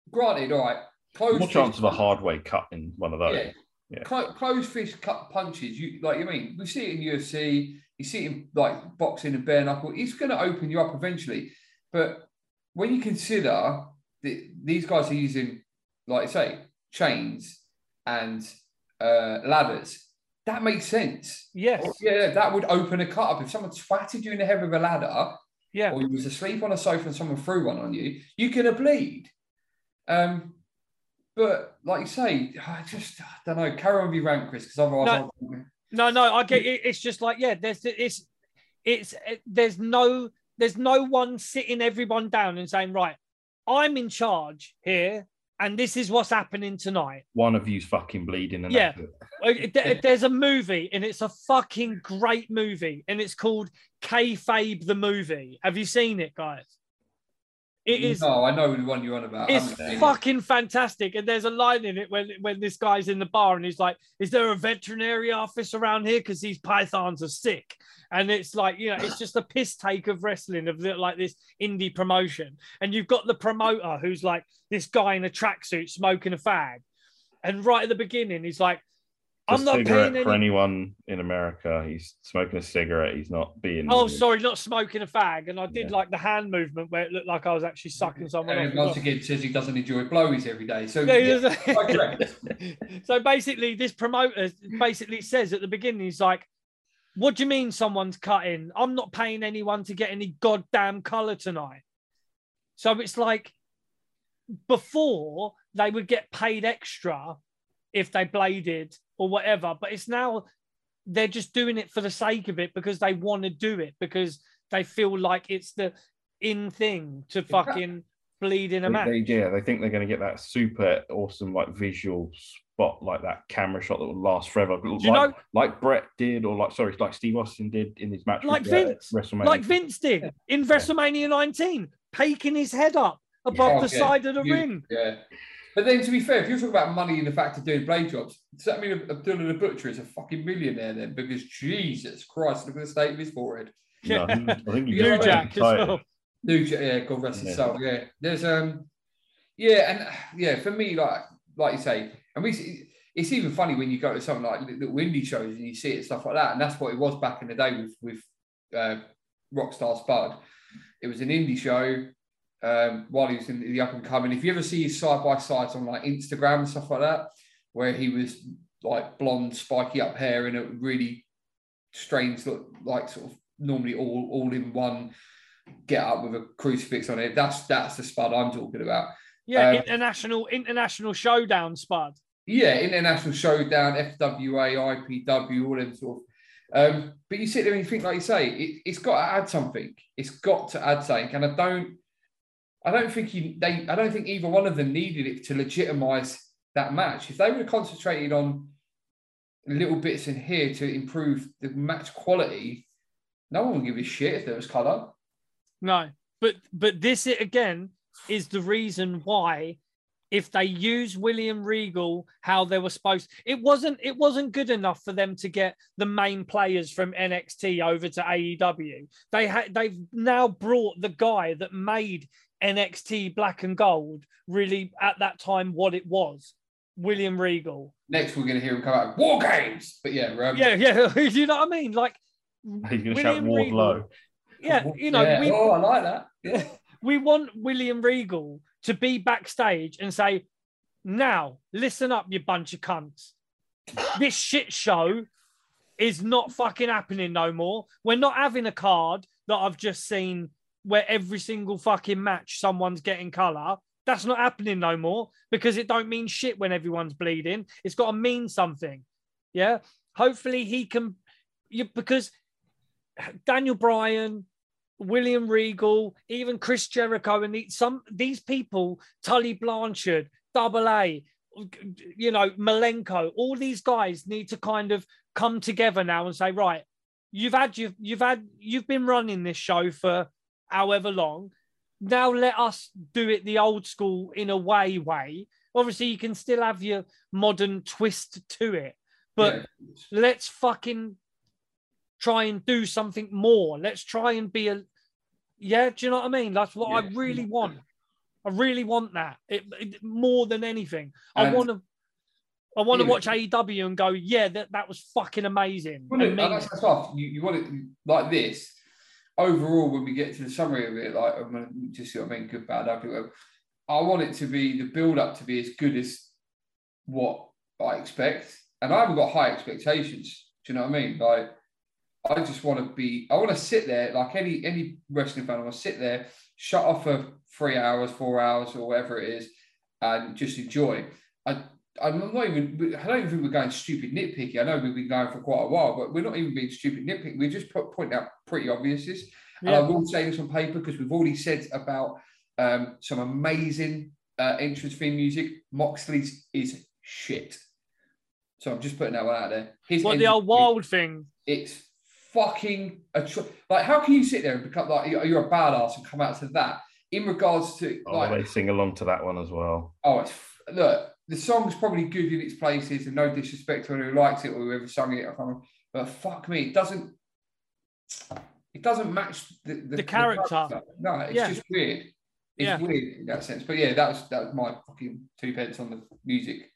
granted, all right, closed More chance of a hard way cut in one of those. Yeah. Yeah. Clo- closed fist cut punches. You like you mean we see it in UFC. You see in like boxing and bare knuckle. It's going to open you up eventually. But when you consider that these guys are using, like I say, chains and uh, ladders, that makes sense. yes, Yeah, that would open a cut up. If someone twatted you in the head with a ladder, yeah. or you was asleep on a sofa and someone threw one on you, you could have bleed. Um, but like you say, I just I don't know. Carry on with your rant, Chris, because otherwise, No. No, no, I get it. It's just like, yeah, there's it's it's it, there's no there's no one sitting everyone down and saying, right, I'm in charge here, and this is what's happening tonight. One of you's fucking bleeding. And Yeah. that's it. There- There's a movie, and it's a fucking great movie, and it's called Kayfabe the movie. Have you seen it, guys? It is No, I know the one you're on about. It's haven't seen it. fucking fantastic. And there's a line in it when when this guy's in the bar and he's like, "Is there a veterinary office around here? Because these pythons are sick." And it's like, you know, it's just a piss take of wrestling of the, like this indie promotion. And you've got the promoter who's like this guy in a tracksuit smoking a fag. And right at the beginning, he's like, "I'm not cigarette paying for any." anyone in America. He's smoking a cigarette. He's not being. Oh, sorry, not smoking a fag. And I did Yeah. like the hand movement where it looked like I was actually sucking someone And once again, says he doesn't enjoy blowies every day. So Yeah, yeah, doesn't- quite correct. so basically, this promoter basically says at the beginning, he's like, What do you mean someone's cutting? I'm not paying anyone to get any goddamn color tonight. So it's like before they would get paid extra if they bladed or whatever, but it's now they're just doing it for the sake of it because they want to do it because they feel like it's the in thing to fucking bleed in a match. they- yeah, they think they're going to get that super awesome like visual spot, like that camera shot that will last forever. like, you know- like Brett did, or like sorry, like Steve Austin did in his match Like with, uh, Vince, WrestleMania. like Vince did in WrestleMania 19, peking his head up above Oh, the yeah. side of the You- ring. Yeah. But then, to be fair, if you're talking about money and the fact of doing blade jobs, does that mean Abdullah the Butcher is a fucking millionaire then? Because Jesus Christ, look at the state of his forehead. No, I think- I think New Jack as well. New, J- yeah, God rest his Yeah. soul. Yeah, there's um, yeah, and yeah, for me, like like you say, and we, see- it's even funny when you go to something like little indie shows and you see it and stuff like that, and that's what it was back in the day with with uh, Rockstar Spud. It was an indie show um, while he was in the up and coming. If you ever see his side by sides on like Instagram and stuff like that, where he was like blonde, spiky up hair and a really strange look, like sort of normally all all in one get up with a crucifix on it. That's that's the spud I'm talking about. Yeah, Uh, international international showdown spud. Yeah, International Showdown, FWA, IPW, all them sort of. Um, but you sit there and you think, like you say, it, it's got to add something. It's got to add something, and I don't, I don't think you, they, I don't think either one of them needed it to legitimize that match. If they would have concentrated on little bits in here to improve the match quality, no one would give a shit if there was colour. No, but but this again is the reason why if they use William Regal how they were supposed it wasn't it wasn't good enough for them to get the main players from NXT over to AEW. They had they've now brought the guy that made NXT Black and Gold really at that time what it was. William Regal. Next, we're going to hear him come out War Games. But yeah, um, Yeah, yeah. you know what I mean? Like He's going to shout William Wardlow. Yeah, you know, yeah. we, oh, I like that. Yeah. we want William Regal to be backstage and say, now listen up, you bunch of cunts. This shit show is not fucking happening no more. We're not having a card that I've just seen where every single fucking match someone's getting color. That's not happening no more because it don't mean shit when everyone's bleeding. It's got to mean something. Yeah. Hopefully he can, you, because Daniel Bryan, William Regal, even Chris Jericho, and the, some these people, Tully Blanchard, Double A, you know, Malenko, all these guys need to kind of come together now and say, right, you've had you've you've had you've been running this show for however long. Now let us do it the old school in a way way. Obviously, you can still have your modern twist to it, but Yeah. let's fucking try and do something more. Let's try and be a yeah. Do you know what I mean? That's what I really want. I really want that it, it- more than anything. I um, And- want to. I want to watch AEW and go, yeah, that, that was fucking amazing. Well, and look, mean that's that's off. You, you want it like this. Overall, when we get to the summary of it, like I'm just what I mean, good, bad, ugly. I want it to be the build up to be as good as what I expect, and I haven't got high expectations. Do you know what I mean? Like, I just want to be. I want to sit there like any any wrestling fan. I want to sit there, shut off for three hours, four hours, or whatever it is, and just enjoy. I I'm not even. I don't even think we're going stupid nitpicky. I know we've been going for quite a while, but we're not even being stupid nitpicky. We're just put, pointing out pretty obviouses. And I will say this on paper because we've already said about um, some amazing uh, entrance theme music. Moxley's is shit. So I'm just putting that one out there. His What the old theme- wild thing? It's fucking atro- like how can you sit there and become like you're you're a badass and come out to that in regards to Oh, like they sing along to that one as well. Oh, it's look. The song's probably good in its places, and no disrespect to anyone who likes it or whoever sung it. I can't. But fuck me, it doesn't. It doesn't match the, The character. No, it's Yeah. just weird. It's Yeah. weird in that sense. But yeah, that was that was my fucking two pence on the music.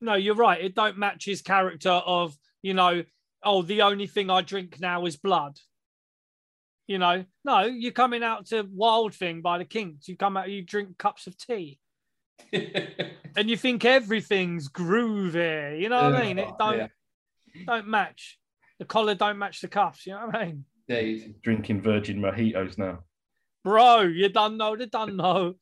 No, you're right. It don't match his character of, you know, oh, the only thing I drink now is blood. You know, no, you're coming out to Wild Thing by the Kinks. You come out, you drink cups of tea, and you think everything's groovy. You know what I mean? It don't Yeah, don't match. The collar don't match the cuffs. You know what I mean? indeed. Drinking virgin mojitos now. Bro, you don't know the don't know.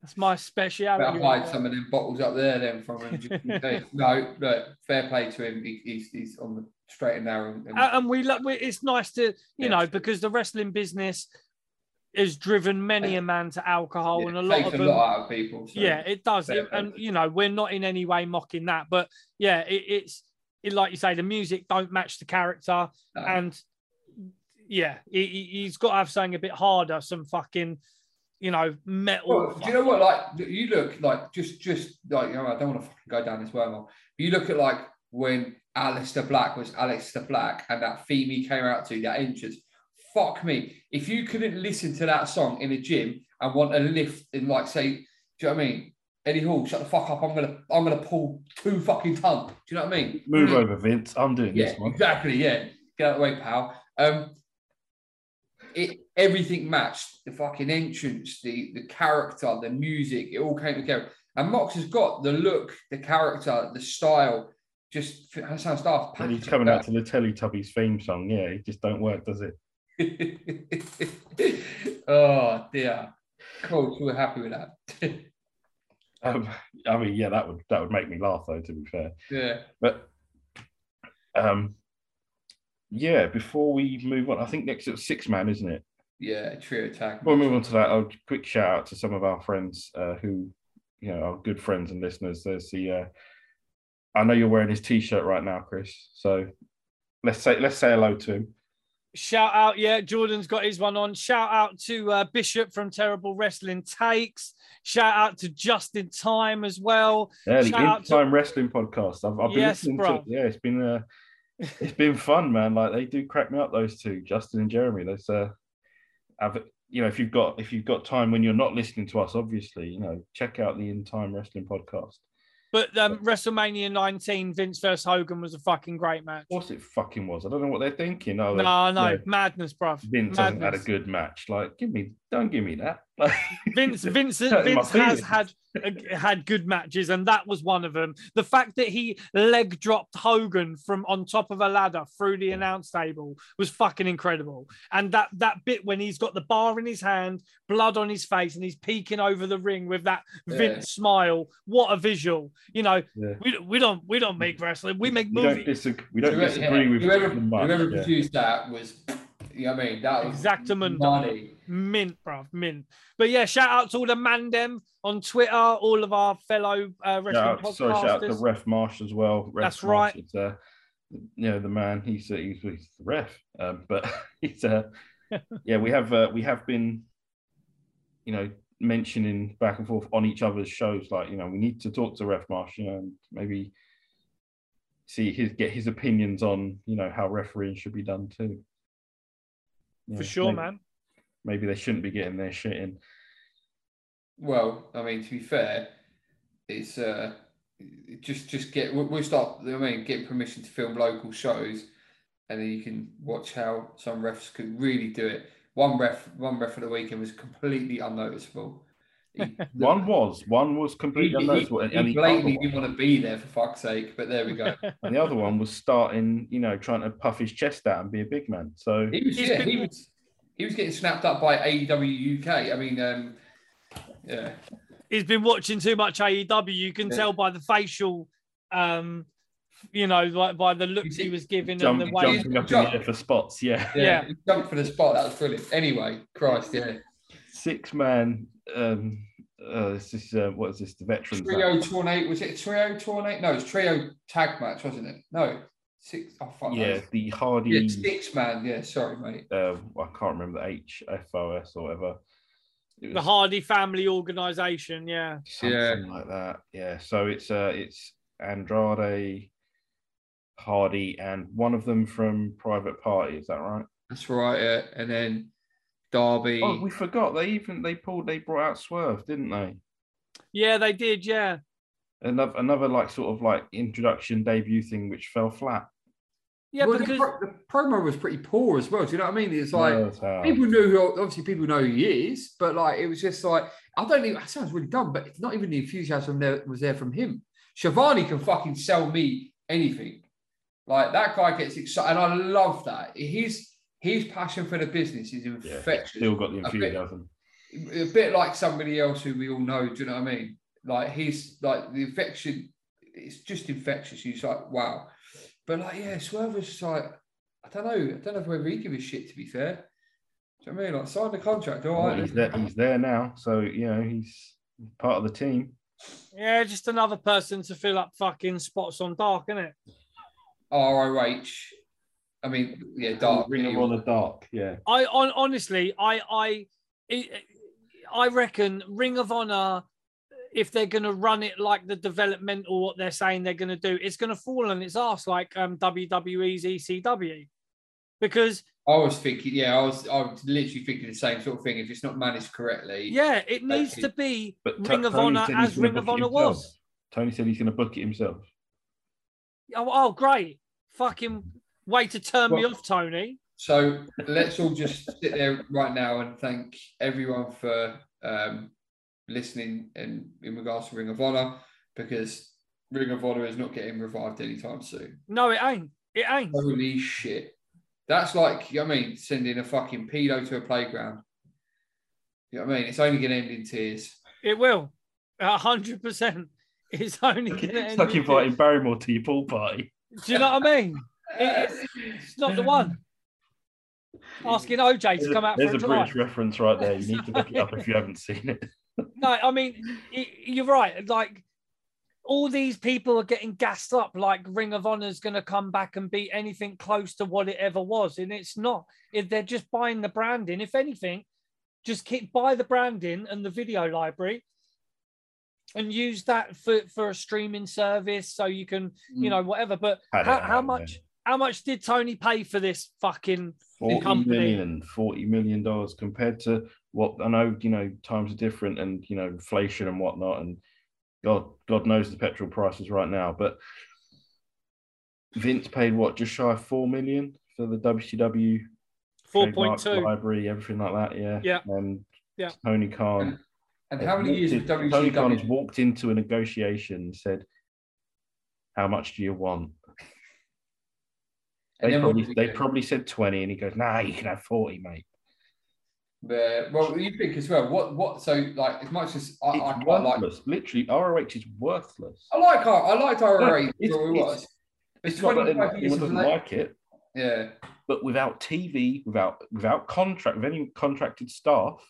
That's my Better speciality. hide some of them bottles up there then from him. no, look, fair play to him. He, he's, he's on the straight and narrow. And, and we look. It's nice to, you Yeah. know, because the wrestling business has driven many a man to alcohol, yeah, and a lot of a them. lot of people. so- yeah, it does, It- and you know, we're not in any way mocking that, but yeah, it, it's it, like you say, the music don't match the character, No. and yeah, he, he's got to have something a bit harder, some fucking, you know, metal. Well, do you know what? Like you look like just just like you know, I don't want to fucking go down this wormhole. You look at like when Aleister Black was Aleister Black and that theme he came out to, that entrance. Fuck me. If you couldn't listen to that song in a gym and want a lift and like say, do you know what I mean? Eddie Hall, shut the fuck up. I'm gonna I'm gonna pull two fucking ton. Do you know what I mean? Move over, Vince. I'm doing Yeah, this one. exactly. Yeah, get out of the way, pal. Um, it everything matched the fucking entrance, the the character, the music. It all came together. And Mox has got the look, the character, the style. Just that sounds daft. And he's coming out to the Teletubbies theme song. Yeah, it just don't work, does it? oh dear. coach, we're happy with that. Um, I mean, yeah, that would that would make me laugh though. To be fair, yeah. but um, yeah. Before we move on, I think next it's six man, isn't it? Yeah. Trio attack. Before we move on to that, I'll quick shout out to some of our friends uh, who you know our good friends and listeners. There's the uh, I know you're wearing his t-shirt right now, Chris. So let's say let's say hello to him. Shout out, yeah, Jordan's got his one on. Shout out to uh, Bishop from Terrible Wrestling Takes. Shout out to Just in Time as well. Yeah, the Shout out In to- Time Wrestling Podcast. I've, I've been Yes, listening bro. to. Yeah, it's been uh, it's been fun, man. Like they do crack me up. Those two, Justin and Jeremy. Those uh, have you know if you've got if you've got time when you're not listening to us, obviously, you know, check out the In Time Wrestling Podcast. But um, WrestleMania 19, Vince versus Hogan was a fucking great match. Of course, it fucking was. I don't know what they're thinking. Oh, No, no, madness, bruv. Vince hasn't had a good match. Like, give me, don't give me that. Like, Vince, Vince, Vince has feelings. had had good matches, and that was one of them. The fact that he leg dropped Hogan from on top of a ladder through the announce table was fucking incredible. And that that bit when he's got the bar in his hand, blood on his face, and he's peeking over the ring with that Yeah. Vince smile. What a visual! You know, Yeah. we, we don't we don't make wrestling, we make we don't movies. disagree. We don't Whoever- disagree with whoever, much. whoever yeah. produced that was, you know what I mean? That was Exactamundo. money. Mint, bruv, mint. But yeah, shout out to all the mandem on Twitter, all of our fellow uh, wrestling out, sorry, shout out to. Ref Marsh as well. Ref That's Marsh right. is, uh, you know, the man. He's uh, he's, he's the ref, um, but he's uh, yeah. We have uh, we have been, you know, mentioning back and forth on each other's shows. Like, you know, we need to talk to Ref Marsh, you know, and maybe see his get his opinions on you know how refereeing should be done too. For sure, maybe- man. Maybe they shouldn't be getting their shit in. Well, I mean, to be fair, it's uh, just just get we- we'll start. I mean, get permission to film local shows, and then you can watch how some refs could really do it. One ref, one ref for the weekend was completely unnoticeable. He, One was one was completely he, unnoticeable, and, he and the other blatantly one- didn't want to be there for fuck's sake. But there we go. and the other one was starting, you know, trying to puff his chest out and be a big man. So He was yeah, he was he was getting snapped up by AEW UK. I mean, um, yeah, He's been watching too much AEW. You can Yeah. tell by the facial, um, you know, like by the looks he was giving jump, and the way. jumping up in the for spots, yeah. Yeah. He jumped for the spot. That was brilliant. Anyway, Christ, yeah. Six man. Um, uh, this is uh, what is this? The veterans. Trio match. tornado was it a trio tornado? No, it's trio tag match, wasn't it? No, six. Oh fuck. Yeah, no. the Hardy. yeah, six man. Yeah, sorry, mate. uh, I can't remember the HFOS or whatever. It The Hardy Family Organization, yeah. something Yeah. like that. Yeah. So it's uh, it's Andrade, Hardy, and one of them from Private Party. Is that right? That's right. Yeah. And then Darby. Oh, we forgot. They even they pulled. They brought out Swerve, didn't they? Yeah, they did, yeah. Another another like sort of like introduction debut thing which fell flat. Yeah, well, because the, pro- the promo was pretty poor as well. Do you know what I mean? It's like Nerves out. people knew who obviously people know who he is, but like it was just like I don't even. That sounds really dumb, but it's not even the enthusiasm there was there from him. Shivani can fucking sell me anything. Like that guy gets excited, and I love that. His his passion for the business is yeah, infectious. still got the A bit- enthusiasm. a bit like somebody else who we all know. Do you know what I mean? Like he's like the infection. It's just infectious. He's like wow, but like yeah, Swerve was just like I don't know. I don't know whether he give a shit. To be fair, do you know what I mean? Like sign the contract. All Well, right. he's there. He's there now, so you know he's part of the team. yeah, just another person to fill up fucking spots on dark, isn't it? ROH. I mean, yeah, dark. Ring of Honor Dark. Yeah. I on honestly, I I it, I reckon Ring of Honor, if they're gonna run it like the developmental what they're saying they're gonna do, it's gonna fall on its ass like um WWE's ECW. Because I was thinking, yeah, I was, I was literally thinking the same sort of thing. If it's not managed correctly, yeah, it needs to be But Ring of Tony Honor as Ring of Honor was. Tony said he's going to book it himself. Oh, oh great. Fucking way to turn me off, Tony. So let's all just sit there right now and thank everyone for um, listening and in regards to Ring of Honor because Ring of Honor is not getting revived anytime soon. No, it ain't. It ain't. Holy shit. That's like, you know what I mean, sending a fucking pedo to a playground. You know what I mean? It's only going to end in tears. It will. A hundred percent. It's only gonna It's end like in inviting Barrymore to your pool party. Do you know what I mean? It- it's, it's not the one. Asking OJ to come out there's for a a drive. British reference right there. You need to look it up if you haven't seen it. No, I mean you're right. Like all these people are getting gassed up like Ring of Honor is going to come back and be anything close to what it ever was, and it's not. If they're just buying the branding, if anything, just keep buy the branding and the video library, and use that for for a streaming service so you can you Mm. know whatever. But how, how much? How much did Tony pay for this fucking 40 company. million, 40 million dollars compared to what I know, you know, times are different and you know, inflation and whatnot. And God, God knows the petrol prices right now. But Vince paid what, just shy of four million for the WCW four point trademark two? library, everything like that. Yeah. Yeah. And Yeah. Tony Khan. And how many years in- of Tony Khan has walked into a negotiation and said, How much do you want? And They probably, they probably said 20, and he goes, Nah, you can have 40, mate. Yeah, well, you think as well. What what? So like, as much as I, I It's quite like, worthless. Literally, ROH is worthless. I like I liked ROH. it's- was. it's- It's It's that 25 anyone years doesn't like it, Yeah, but without TV, without without contract, with any contracted staff,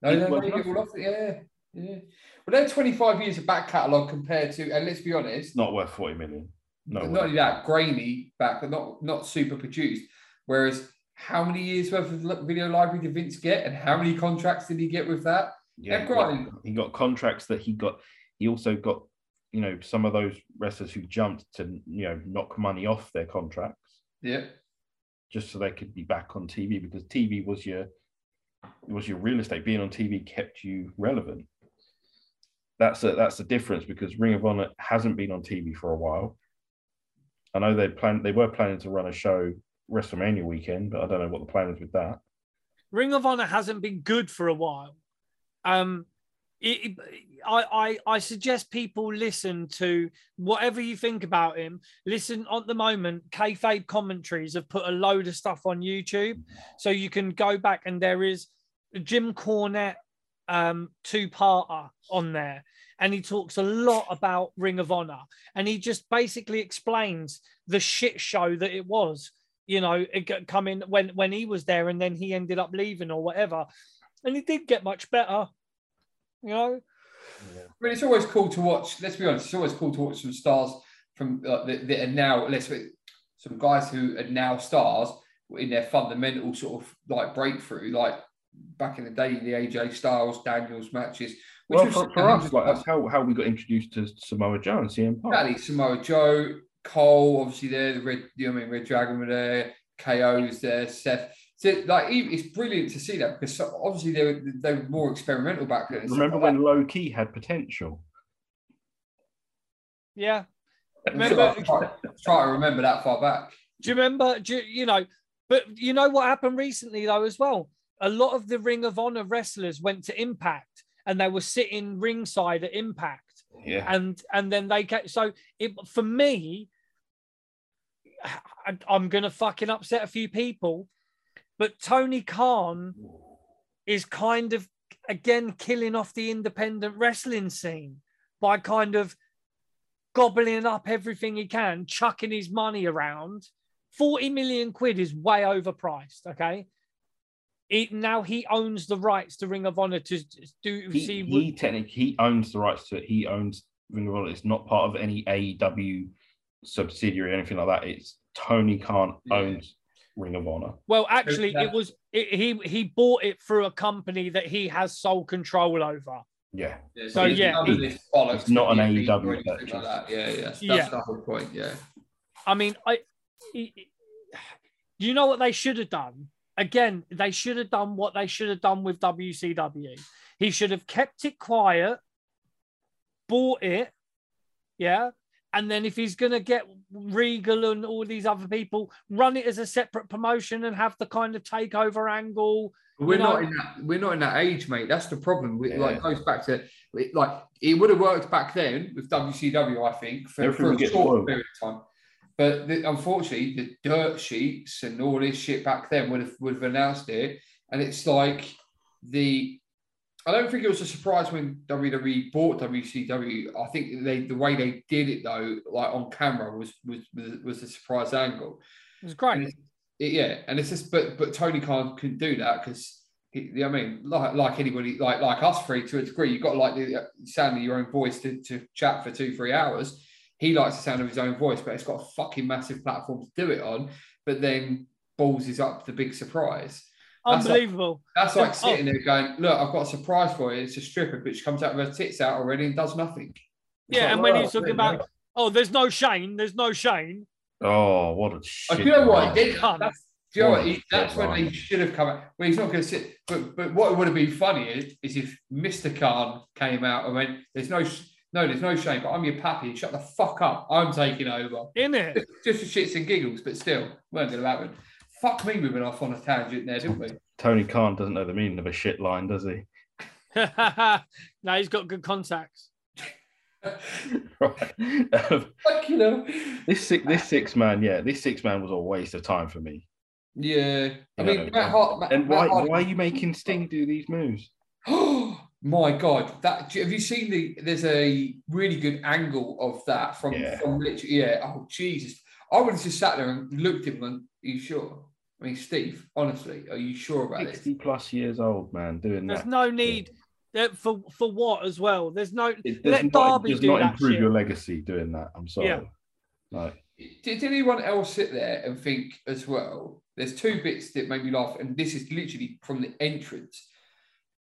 no, It's no, no, you get nothing. off it. Yeah, yeah. Well, they're 25 years of back catalogue compared to, and let's be honest, not worth 40 million. No not only that, grainy back, but not not super produced. Whereas, how many years worth of video library did Vince get, and how many contracts did he get with that? Yeah, he got, granted. he got contracts that he got. He also got, you know, some of those wrestlers who jumped to, you know, knock money off their contracts Yeah, just so they could be back on TV because TV was your it was your real estate. Being on TV kept you relevant. That's a, that's the difference because Ring of Honor hasn't been on TV for a while. I know they plan they were planning to run a show WrestleMania weekend, but I don't know what the plan is with that. Ring of Honor hasn't been good for a while. Um, it, it- I, I I suggest people listen to whatever you think about him. Listen at the moment, kayfabe commentaries have put a load of stuff on YouTube, so you can go back and there is Jim Cornette um, two-parter on there, and he talks a lot about Ring of Honor, and he just basically explains the shit show that it was you know, in when when he was there, and then he ended up leaving or whatever, and he did get much better. You know, I mean, it's always cool to watch. Let's be honest, it's always cool to watch some stars from uh, that, that are now. Let's say, some guys who are now stars in their fundamental sort of like breakthrough, like back in the day, the AJ Styles, Daniels matches. Which Well, was for, for us, like that's how, how we got introduced to Samoa Joe and CM Punk. exactly Samoa Joe, Cole, obviously there, the red, you know, I mean, Red Dragon were there, KO's there, Seth. So, like, it's brilliant to see that because so- obviously they were they were more experimental back then. Remember like when Low Ki had potential? yeah. that. Remember, I'm trying, trying to remember that far back. do you remember? Do you, you know? But you know what happened recently though as well. A lot of the Ring of Honor wrestlers went to Impact, and they were sitting ringside at Impact. Yeah. and and then they get so it for me I, i'm gonna fucking upset a few people but tony khan is kind of again killing off the independent wrestling scene by kind of gobbling up everything he can chucking his money around 40 million quid is way overpriced okay it, now he owns the rights to ring of honor to do He, see he technically he owns the rights to it. He owns Ring of Honor. It's not part of any AEW subsidiary or anything like that. It's Tony Khan Yeah. owns Ring of Honor. Well, actually, that- it was it, he he bought it through a company that he has sole control over. Yeah. So, there's yeah, he- it's not an the AEW purchase. Like that. Yeah, yeah. That's, Yeah. that's the whole point. Yeah. I mean, I he- he- do you know what they should have done? Again, they should have done what they should have done with WCW. He should have kept it quiet, bought it, yeah, and then if he's gonna get Regal and all these other people, run it as a separate promotion and have the kind of takeover angle. We're You not in that. We're not in that age, mate. That's the problem. We, Like Yeah. it goes back to like it would have worked back then with WCW, I think, for, for a short spoiled. period of time. But the, unfortunately, the dirt sheets and all this shit back then would have would have announced it, and it's like the. I don't think it was a surprise when WWE bought WCW. I think they the way they did it though, like on camera, was was was, was a surprise angle. It was great. it's- it- yeah, and it's just but but Tony Khan couldn't do that because I mean, like, like anybody, like like us three to a degree, you've got like the uh, sound of your own voice to, to chat for two, three hours. He likes the sound of his own voice, but it's got a fucking massive platform to do it on. But then balls is up the big surprise. That's like- Unbelievable. That's like sitting there going, "Look, I've got a surprise for you. It's a stripper, but she comes out with her tits out already and does nothing." It's yeah, like, and when "Oh, he's talking about, go." oh, there's no Shane, there's no Shane. Oh, what a Oh, shit! do you know what? man. He did- that's, do you know what? What He, that's when line. he should have come out. Well, he's not going to sit. But but what would have been funny is, is if Mr. Khan came out and went, "There's no, sh- no, there's no shame, but I'm your pappy. Shut the fuck up. I'm taking over." In it. Just for shits and giggles, but still, weren't going to happen. Fuck me, we went off on a tangent there, didn't we? Tony Khan doesn't know the meaning of a shit line, does he? no, he's got good contacts. right. Um, Fuck you know. this six, this six man, yeah, this six man was a waste of time for me. Yeah, I Yeah. mean, Matt Hart. Matt, And why, Matt Hardy- why are you making Sting do these moves? My god! That have you seen the? There's a really good angle of that from Yeah. from literally. Yeah. Oh Jesus! I would have just sat there and looked at him. and Are you sure? I mean, Steve. Honestly, are you sure about this? Sixty plus years old man doing There's that. There's no need uh, for for what as well. There's no It does let not, Darby does do not that improve shit. your legacy doing that. I'm sorry. Yeah. Like, Did anyone else sit there and think as well? There's two bits that made me laugh, and this is literally from the entrance.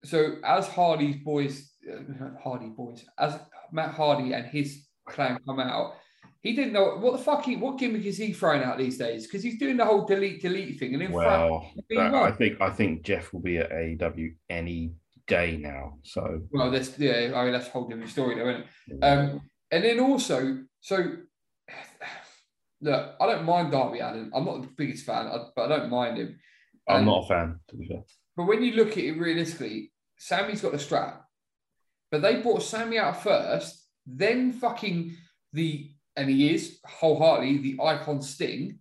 So as Hardy's boys, uh, Hardy boys, as Matt Hardy and his clan come out, he didn't know what the fuck he, what gimmick is he throwing out these days? Because he's doing the whole delete delete thing, and in well, fact, that- I think I think Jeff will be at AEW any day now. So well, that's yeah, I mean that's a whole different story, though, isn't it? Um, and then also, so look, I don't mind Darby Allin. I'm not the biggest fan, but I don't mind him. I'm not a fan. To be fair. But when you look at it realistically, Sammy's got the strap, but they brought Sammy out first, then fucking the and he is wholeheartedly the icon Sting,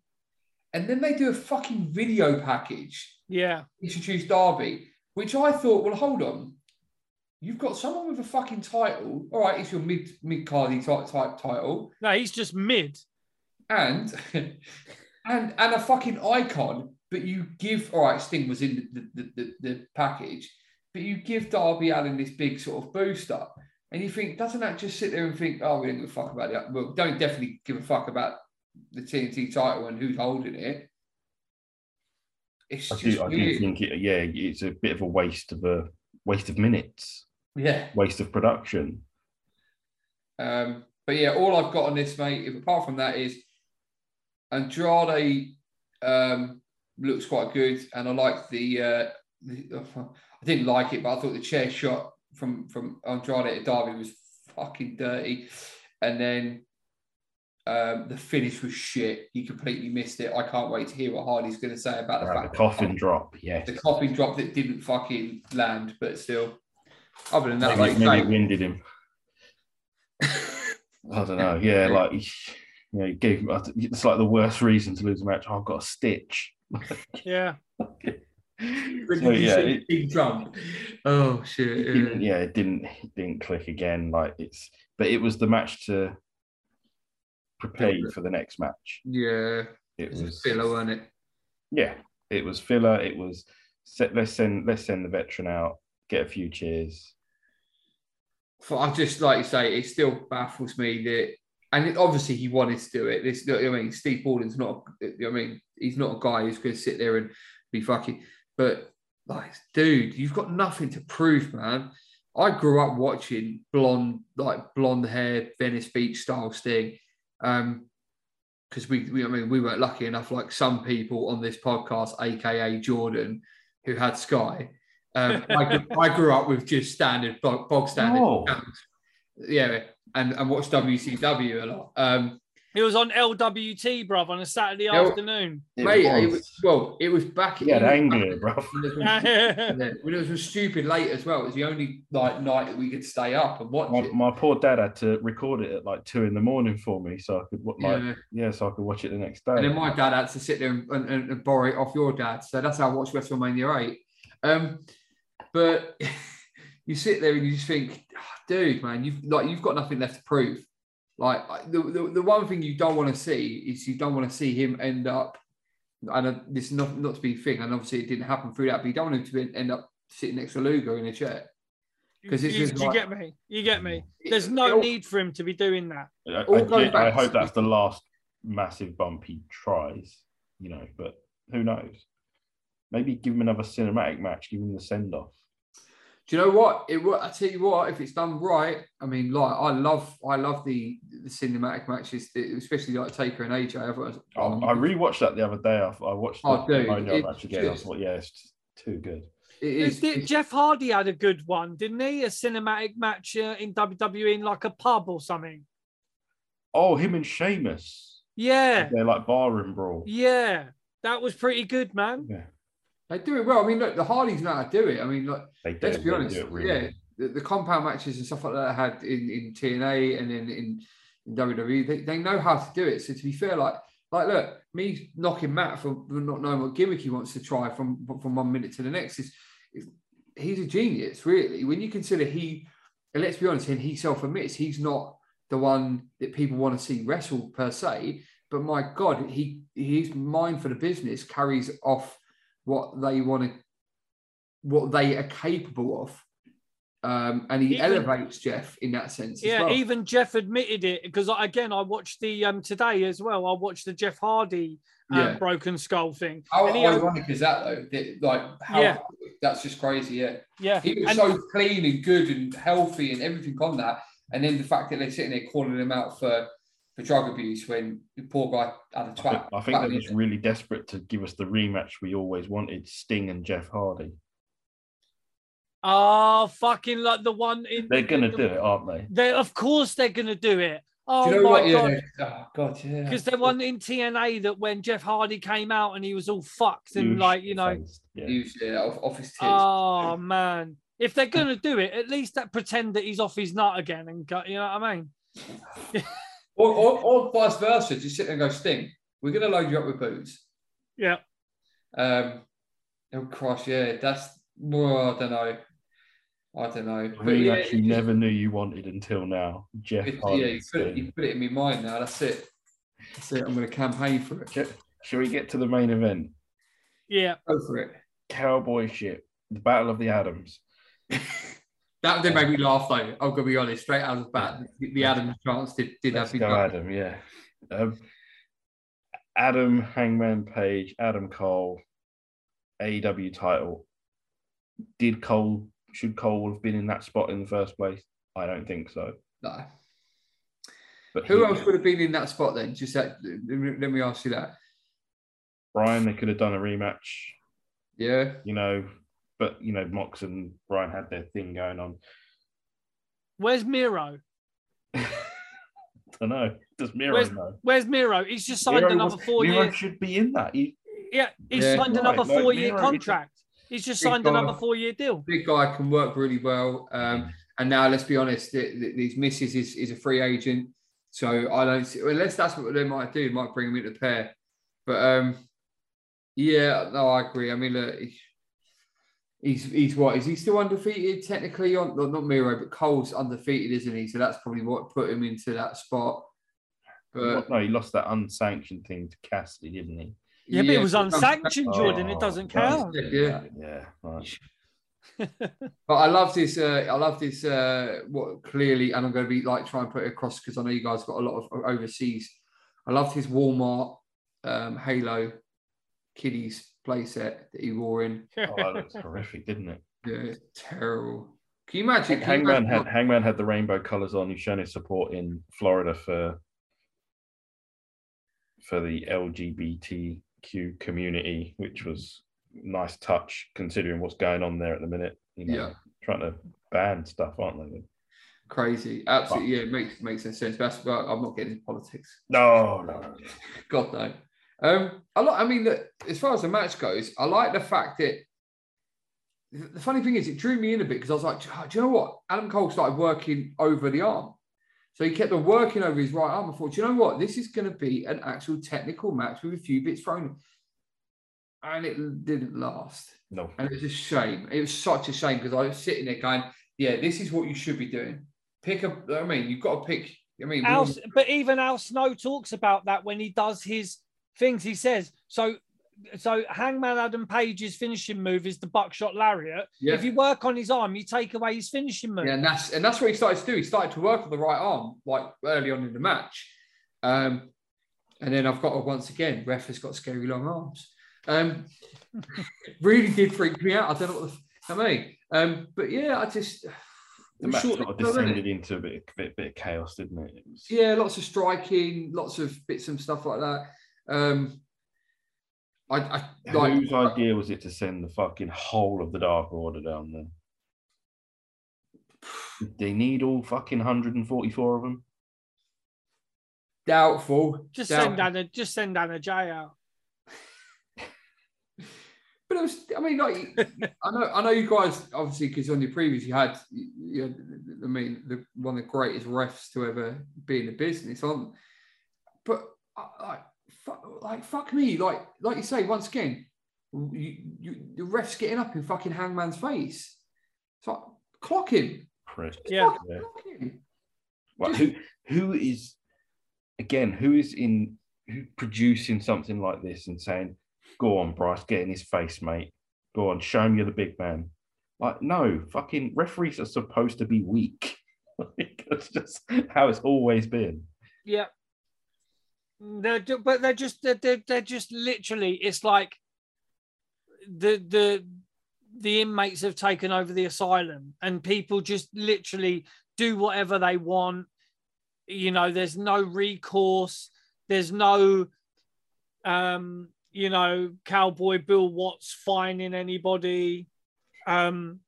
and then they do a fucking video package Yeah, introduce Darby, which I thought, well, hold on. You've got someone with a fucking title. All right, it's your mid mid cardy type, type title, no, he's just mid. and and and a fucking icon. But you give all right. Sting was in the the, the, the package, but you give Darby Allin this big sort of booster, and you think doesn't that just sit there and think, oh, we don't give a fuck about it. Well, don't definitely give a fuck about the TNT title and who's holding it. It's I just do. I do think it. Yeah, it's a bit of a waste of a waste of minutes, yeah. waste of production. Um, but yeah, all I've got on this, mate, if, apart from that, is Andrade um, looks quite good, and I like the, uh, the. I didn't like it, but I thought the chair shot from from Andrade to Darby was fucking dirty, and then um, the finish was shit. He completely missed it. I can't wait to hear what Hardy's going to say about the Right, fact the coffin drop. Yes. the coffin drop that didn't fucking land, but still. Other than that, Maybe, like maybe you it winded him. I don't know. Yeah, like he- you know, he gave. It's like the worst reason to lose a match. Oh, I've got a stitch. Yeah, so, yeah, you it, Big Trump? Oh shit! it yeah. Yeah, it didn't. It didn't click again. Like it's. But it was the match to prepare you for the next match. Yeah, It it's a was filler, wasn't it? Yeah, it was filler. It was. Set, let's send. Let's send the veteran out. Get a few cheers. I just like you say, it still baffles me that, and it, obviously he wanted to do it. This, I mean, Steve Baldwin's not. I mean, he's not a guy who's going to sit there and be fucking. But like, dude, you've got nothing to prove, man. I grew up watching blonde, like blonde hair, Venice Beach style Sting. Um, because we, we, I mean, we weren't lucky enough, like some people on this podcast, aka Jordan, who had Sky. Um, I, grew, I grew up with just standard bog, bog standard, Oh. yeah, and and watched WCW a lot. Um, he was on LWT, bruv, on a Saturday Yeah, afternoon. It mate, it was. was, well, it was back. He had it Anglia, back- bro. when it was- yeah, when it was stupid late as well. It was the only like night that we could stay up and watch My, it. my poor dad had to record it at like two in the morning for me, so I could like Yeah. yeah, so I could watch it the next day. And then my dad had to sit there and, and, and borrow it off your dad. So that's how I watched WrestleMania 8. Um, but you sit there and you just think, "Ah, dude, man, you've like you've got nothing left to prove. Like the, the, the one thing you don't want to see is you don't want to see him end up and uh, this is not not to be a thing, and obviously it didn't happen through that, but you don't want him to be, end up sitting next to Luger in a chair. 'Cause you, you- is you get me. You get me. It- There's it no all- need for him to be doing that. I, All I, goes gen- back I hope that's the last massive bump he tries, you know, but who knows? Maybe give him another cinematic match, give him the send off. Do you know what? It wo- I tell you what, if it's done right, I mean, like I love, I love the the cinematic matches, especially like Taker and AJ. I, thought it I, was- I rewatched that the other day. I, I watched the Oh, dude, Mojo match again. I thought, yeah, it's too good. it is, Did- it's- Jeff Hardy had a good one, didn't he? A cinematic match uh, in WWE in like a pub or something. Oh, him and Sheamus. Yeah, They're like barroom brawl. yeah, that was pretty good, man. Yeah, they do it well. I mean, look, the Hardys know how to do it. I mean, like they do. let's be honest, really yeah, the, the compound matches and stuff like that I had in, in TNA and then in, in WWE, they, they know how to do it. So to be fair, like like look, me knocking Matt for not knowing what gimmick he wants to try from from one minute to the next is, is he's a genius, really. When you consider he, and let's be honest, and he self admits he's not the one that people want to see wrestle per se. But my God, he his mind for the business carries off what they want to, what they are capable of, um, and he Even- elevates Jeff in that sense. Yeah, as well. even Jeff admitted it because again, I watched the um today as well. I watched the Jeff Hardy um, Yeah. broken skull thing. How and he- ironic is that though? That, like how Yeah. that's just crazy. Yeah, Yeah, he was and- so clean and good and healthy and everything on that, and then the fact that they're sitting there calling him out for drug abuse when the poor guy had a I think, twat. I think twat they're just it. really desperate to give us the rematch we always wanted: Sting and Jeff Hardy. oh, fucking like the one in. They're gonna the- do it, aren't they? They, of course, they're gonna do it. Oh Do you know my what? Yeah. god! Oh god, yeah. Because the one in TNA that when Jeff Hardy came out and he was all fucked and Huge like you know, faced, yeah. He was, yeah, off, off his tits. oh man, if they're gonna do it, at least that pretend that he's off his nut again and go, you know what I mean? or, or, or vice versa, just sit there and go, Sting, we're going to load you up with booze. Yeah. Um, oh, Christ, yeah, that's, well, I don't know. I don't know. The But yeah, rematch you it- never knew you wanted until now. Jeff it- Hardy. yeah, you put, it, you put it in my mind now. That's it. That's it. I'm going to campaign for it. Shall- Shall we get to the main event? Yeah. Go for it. Cowboy ship, the Battle of the Adams. That did make me laugh, though. I'm going to be honest. Straight out of the bat, the, Adams chance did, did Let's have go. Adam. Yeah. Um, Adam Hangman Page, Adam Cole, AEW title. Did Cole should Cole have been in that spot in the first place? I don't think so. No. But Who he- else would have been in that spot then? Just that, let me ask you that. Bryan, they could have done a rematch, Yeah. you know, but you know, Mox and Bryan had their thing going on. Where's Miro? I don't know. Does Miro Where's- know? Where's Miro? He's just signed Miro another was- four Miro year. should be in that. He, Yeah, he's Yeah. signed Right, another like four year Miro, contract. He's just signed guy. another four year deal. big guy can work really well. Um, and now let's be honest, th- th- these misses is, is a free agent, so I don't. See, unless that's what they might do, might bring him into the pair. But um, yeah, no, I agree. I mean, look, he- he's he's what is he still undefeated technically? On not, not Miro, but Cole's undefeated, isn't he? So that's probably what put him into that spot. But no, he lost that unsanctioned thing to Cassidy, didn't he? Yeah, but it was unsanctioned, Jordan. It Oh, doesn't count. Yeah. Yeah. Right. But I love this. Uh, I love this. Uh, what clearly, and I'm going to be like try and put it across because I know you guys got a lot of overseas. I loved his Walmart um, Halo kiddies playset that he wore in. Oh, that looks horrific, didn't it? Yeah, it's terrible. Can you imagine? Can you Hangman imagine had Hangman had the rainbow colours on. He's shown his support in Florida for for the LGBTQ community, which was nice touch considering what's going on there at the minute. You know, Yeah. trying to ban stuff, aren't they? crazy? Absolutely, yeah, it makes makes no sense. That's but I'm not getting into politics. No, no, no. God no. Um, I like. I mean, look, as far as the match goes, I like the fact that the funny thing is, it drew me in a bit because I was like, "Oh, do you know what? Adam Cole started working over the arm, so he kept on working over his right arm. I thought, do you know what? This is going to be an actual technical match with a few bits thrown, in." and it didn't last. no. And it was a shame. It was such a shame because I was sitting there going, "Yeah, this is what you should be doing. Pick up. I mean, you've got to pick. I mean, we Al, but even Al Snow talks about that when he does his things. He says, so so Hangman Adam Page's finishing move is the buckshot lariat. Yeah. If you work on his arm, you take away his finishing move. Yeah, and that's and that's what he started to do. He started to work on the right arm like early on in the match. Um, and then I've got to, once again, ref has got scary long arms. Um, really did freak me out. I don't know what the f- I mean. Um, but yeah, I just The match Short- sort of descended into a bit, bit, bit of chaos, didn't it? it was, yeah, lots of striking, lots of bits and stuff like that. Um, I, I like Whose idea was it to send the fucking whole of the Dark Order down there? They need all fucking 144 of them. doubtful. Just doubtful. send Anna, just send Anna Jay out. But it was, I mean, like, I know, I know you guys obviously because on your previous you had, you had, I mean, the one of the greatest refs to ever be in the business on, but like, fuck, like, fuck me, like, like you say, once again, you, you, the refs getting up in fucking Hangman's face. It's like, clock him, Prick. Yeah. Fucking Yeah. clock him. Well, who who is again? Who is in who producing something like this and saying, "Go on, Bryce, get in his face, mate. Go on, show him you're the big man." Like, no, fucking referees are supposed to be weak. Like, That's just how it's always been. Yeah. They're, but they're just they're, they're, just literally it's like the the the inmates have taken over the asylum and people just literally do whatever they want. You know there's no recourse. There's no um you know cowboy bill watts fining anybody. Um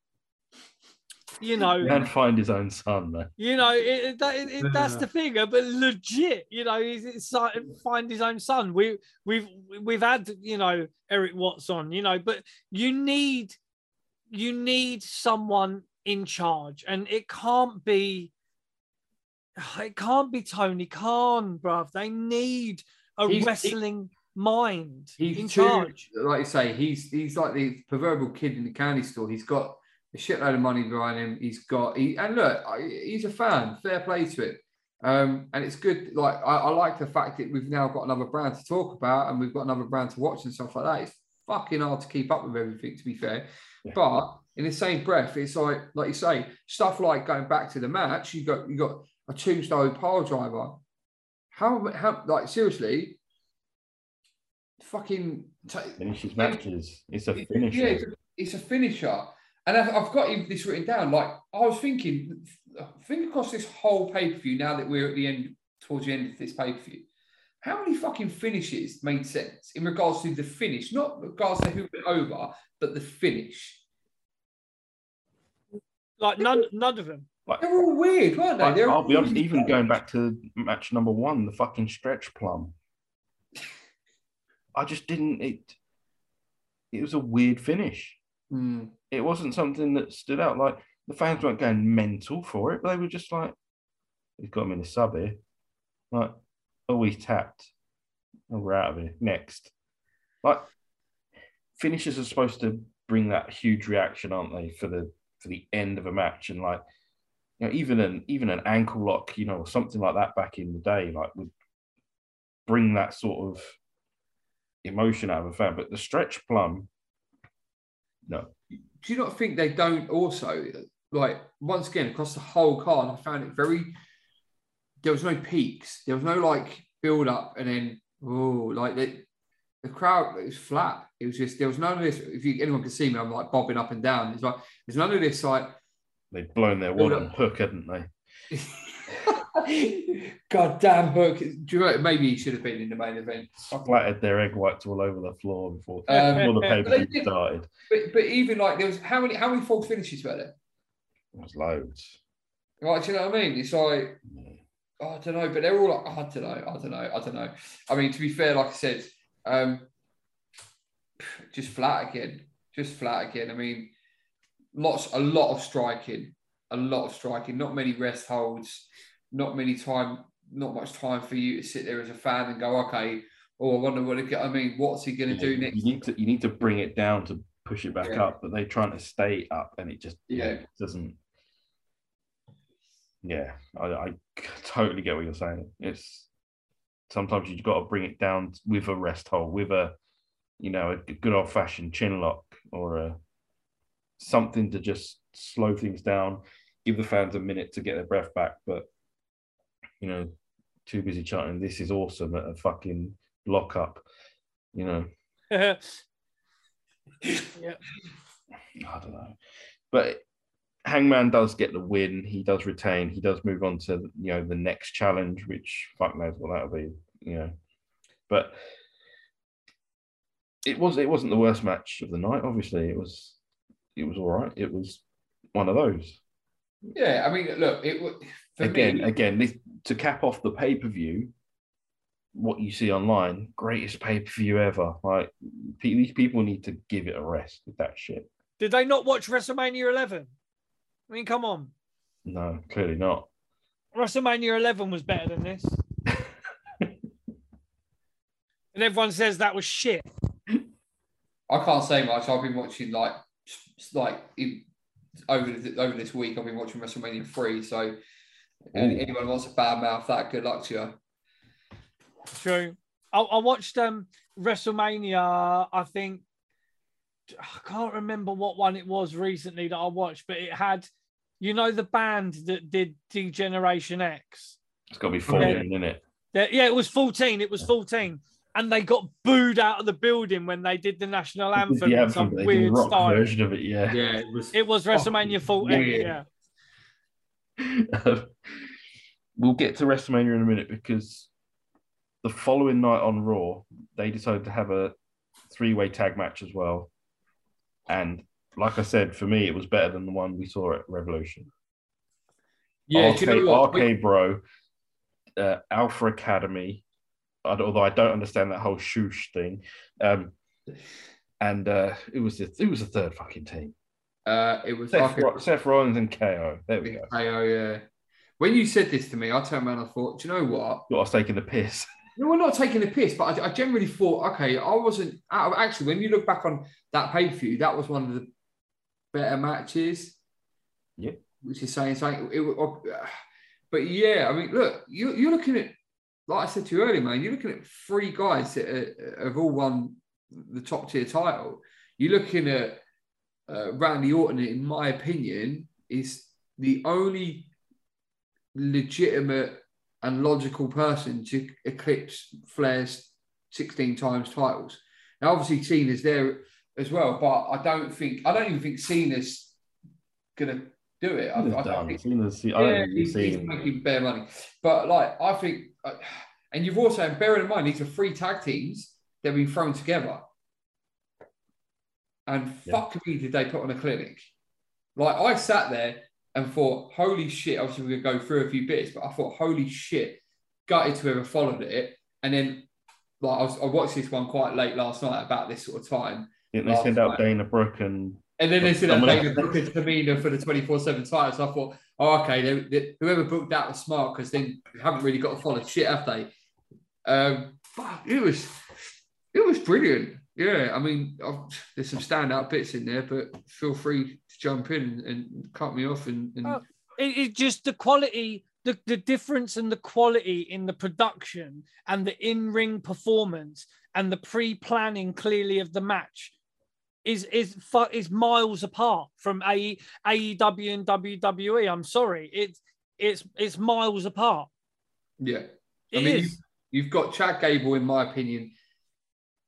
you know And find his own son, man. you know, it, it, that, it, it- that's the thing. uh, But legit, you know, he's, it's like find his own son. We we've we've had you know Erik Watts on, you know, but you need you need someone in charge, and it can't be it can't be Tony Khan, bruv. They need a He's- he- wrestling mind He's in too- charge. Like you say, he's he's like the proverbial kid in the candy store. He's got a shitload of money behind him. He's got he and look, he's a fan. Fair play to it. Um, and it's good. Like I, I like the fact that we've now got another brand to talk about, and we've got another brand to watch and stuff like that. It's fucking hard to keep up with everything, to be fair. Yeah. But in the same breath, it's like like you say, stuff like going back to the match. You got you got a tombstone pile driver. How how like seriously? Fucking ta- Finishes matches. It's a finisher. Yeah, it's a, it's a finisher. And I've, I've got even this written down. Like I was thinking, think across this whole pay per view. Now that we're at the end, towards the end of this pay per view, how many fucking finishes made sense in regards to the finish, not regards to who went over, but the finish. Like none none of them. They're all weird, weren't they? Like, They're I'll be honest, even going back to match number one, the fucking stretch plum. I just didn't. It. It was a weird finish. Hmm. It wasn't something that stood out. Like the fans weren't going mental for it. But they were just like, "He's got him in the sub here." Like, oh, he's tapped. Oh, we're out of here. Next, like finishes are supposed to bring that huge reaction, aren't they, for the for the end of a match? And like, you know, even an even an ankle lock, you know, or something like that back in the day, like would bring that sort of emotion out of a fan. But the stretch plum, no. do you not think they don't also like once again across the whole car? And i found it very there was no peaks there was no like build up and then oh like the, the crowd it was flat it was just there was none of this if you, anyone can see me i'm like bobbing up and down it's like there's none of this like They'd blown their wad on hook, hadn't they? god damn hook do you know maybe he should have been in the main event Splattered their egg whites all over the floor before, Um, before the but paper they did- started. but, but even like there was how many how many false finishes were there It was loads. Right, do you know what I mean? It's like, Yeah. oh, I don't know, but they're all like, oh, I don't know, I don't know, I don't know. I mean, to be fair, like I said, um, just flat again, just flat again. I mean, lots, a lot of striking, a lot of striking, not many rest holds, not many time, not much time for you to sit there as a fan and go, okay, oh, I wonder what it. I mean, what's he going to do You next? need to you need to bring it down to push it back Yeah. up, but they're trying to stay up, and it just Yeah. it doesn't. Yeah, I, I totally get what you're saying. It's sometimes you've got to bring it down with a rest hold, with a you know, a good old fashioned chin lock or a something to just slow things down, give the fans a minute to get their breath back. But you know, too busy chatting. "This is awesome" at a fucking lockup. You know, yeah. I don't know, but Hangman does get the win. He does retain. He does move on to you know the next challenge, which fuck knows what that'll be. You know, but it was it wasn't the worst match of the night. Obviously, it was it was all right. It was one of those. Yeah, I mean, look, it wa- for again, me, again, this, to cap off the pay per view, what you see online, greatest pay per view ever. Like pe- these people need to give it a rest with that shit. Did they not watch WrestleMania 11? I mean, come on. No, clearly not. WrestleMania 11 was better than this. and everyone says that was shit. I can't say much. I've been watching like like in, over the, over this week. I've been watching WrestleMania three. So any, Ooh. anyone wants to badmouth that, good luck to you. True. I, I watched um WrestleMania. I think I can't remember what one it was recently that I watched, but it had, you know, the band that did Degeneration X. It's got to be fourteen, isn't it? Yeah, yeah, it was 14. It was 14. And they got booed out of the building when they did the national anthem the anthem, some but they did weird rock style. version of it. Yeah. Yeah, it was. It was WrestleMania 14. weird. Yeah. We'll get to WrestleMania in a minute because the following night on Raw, they decided to have a three way tag match as well. And like I said, for me, it was better than the one we saw at Revolution. yeah, RK, you know? RK Bro, uh, Alpha Academy, although I don't understand that whole shoosh thing. Um, and uh, it was the, it was the third fucking team. Uh, it was Seth, like Ro- Seth Rollins and KO. There we go. KO, yeah. When you said this to me, I turned around and I thought, do you know what? I was taking the piss. No, we're not taking the piss, but I, I generally thought, okay, I wasn't out of, actually when you look back on that pay per view, that was one of the better matches. Yeah. Which is saying something. It, wa- but yeah, I mean, look, you, you're looking at, like I said to you earlier, man, you're looking at three guys that are, have all won the top tier title. You're looking at uh, Randy Orton, in my opinion, is the only legitimate and logical person to eclipse Flair's 16 times titles. Now, obviously, Cena's there as well, but I don't think, I don't even think Cena's going to do it. I, I don't think Cena's- I don't yeah, think we've he's, he's making bare money. But like, I think, uh, and you've also, bearing in mind, these are three tag teams that have been thrown together. And Yeah. fuck me, did they put on a clinic? Like, I sat there and thought, holy shit. Obviously, we're going to go through a few bits, but I thought, holy shit, gutted to have followed it. And then, like, I, was, I watched this one quite late last night about this sort of time. They send out. Dana Brooke and And then they said that Dana Brooke and Tamina for the 24 7 title. So I thought, oh, okay, they, they- whoever booked that was smart because then they haven't really got to follow shit, have they? Um, but it was, it was brilliant. Yeah, I mean, I've, there's some standout bits in there, but feel free to jump in and, and cut me off. And, and Oh, it, it just the quality the, the difference in the quality in the production and the in-ring performance and the pre-planning clearly of the match is is is miles apart from AE, AEW and WWE. I'm sorry, it's it's it's miles apart. yeah, It I mean, is. you've got Chad Gable, in my opinion.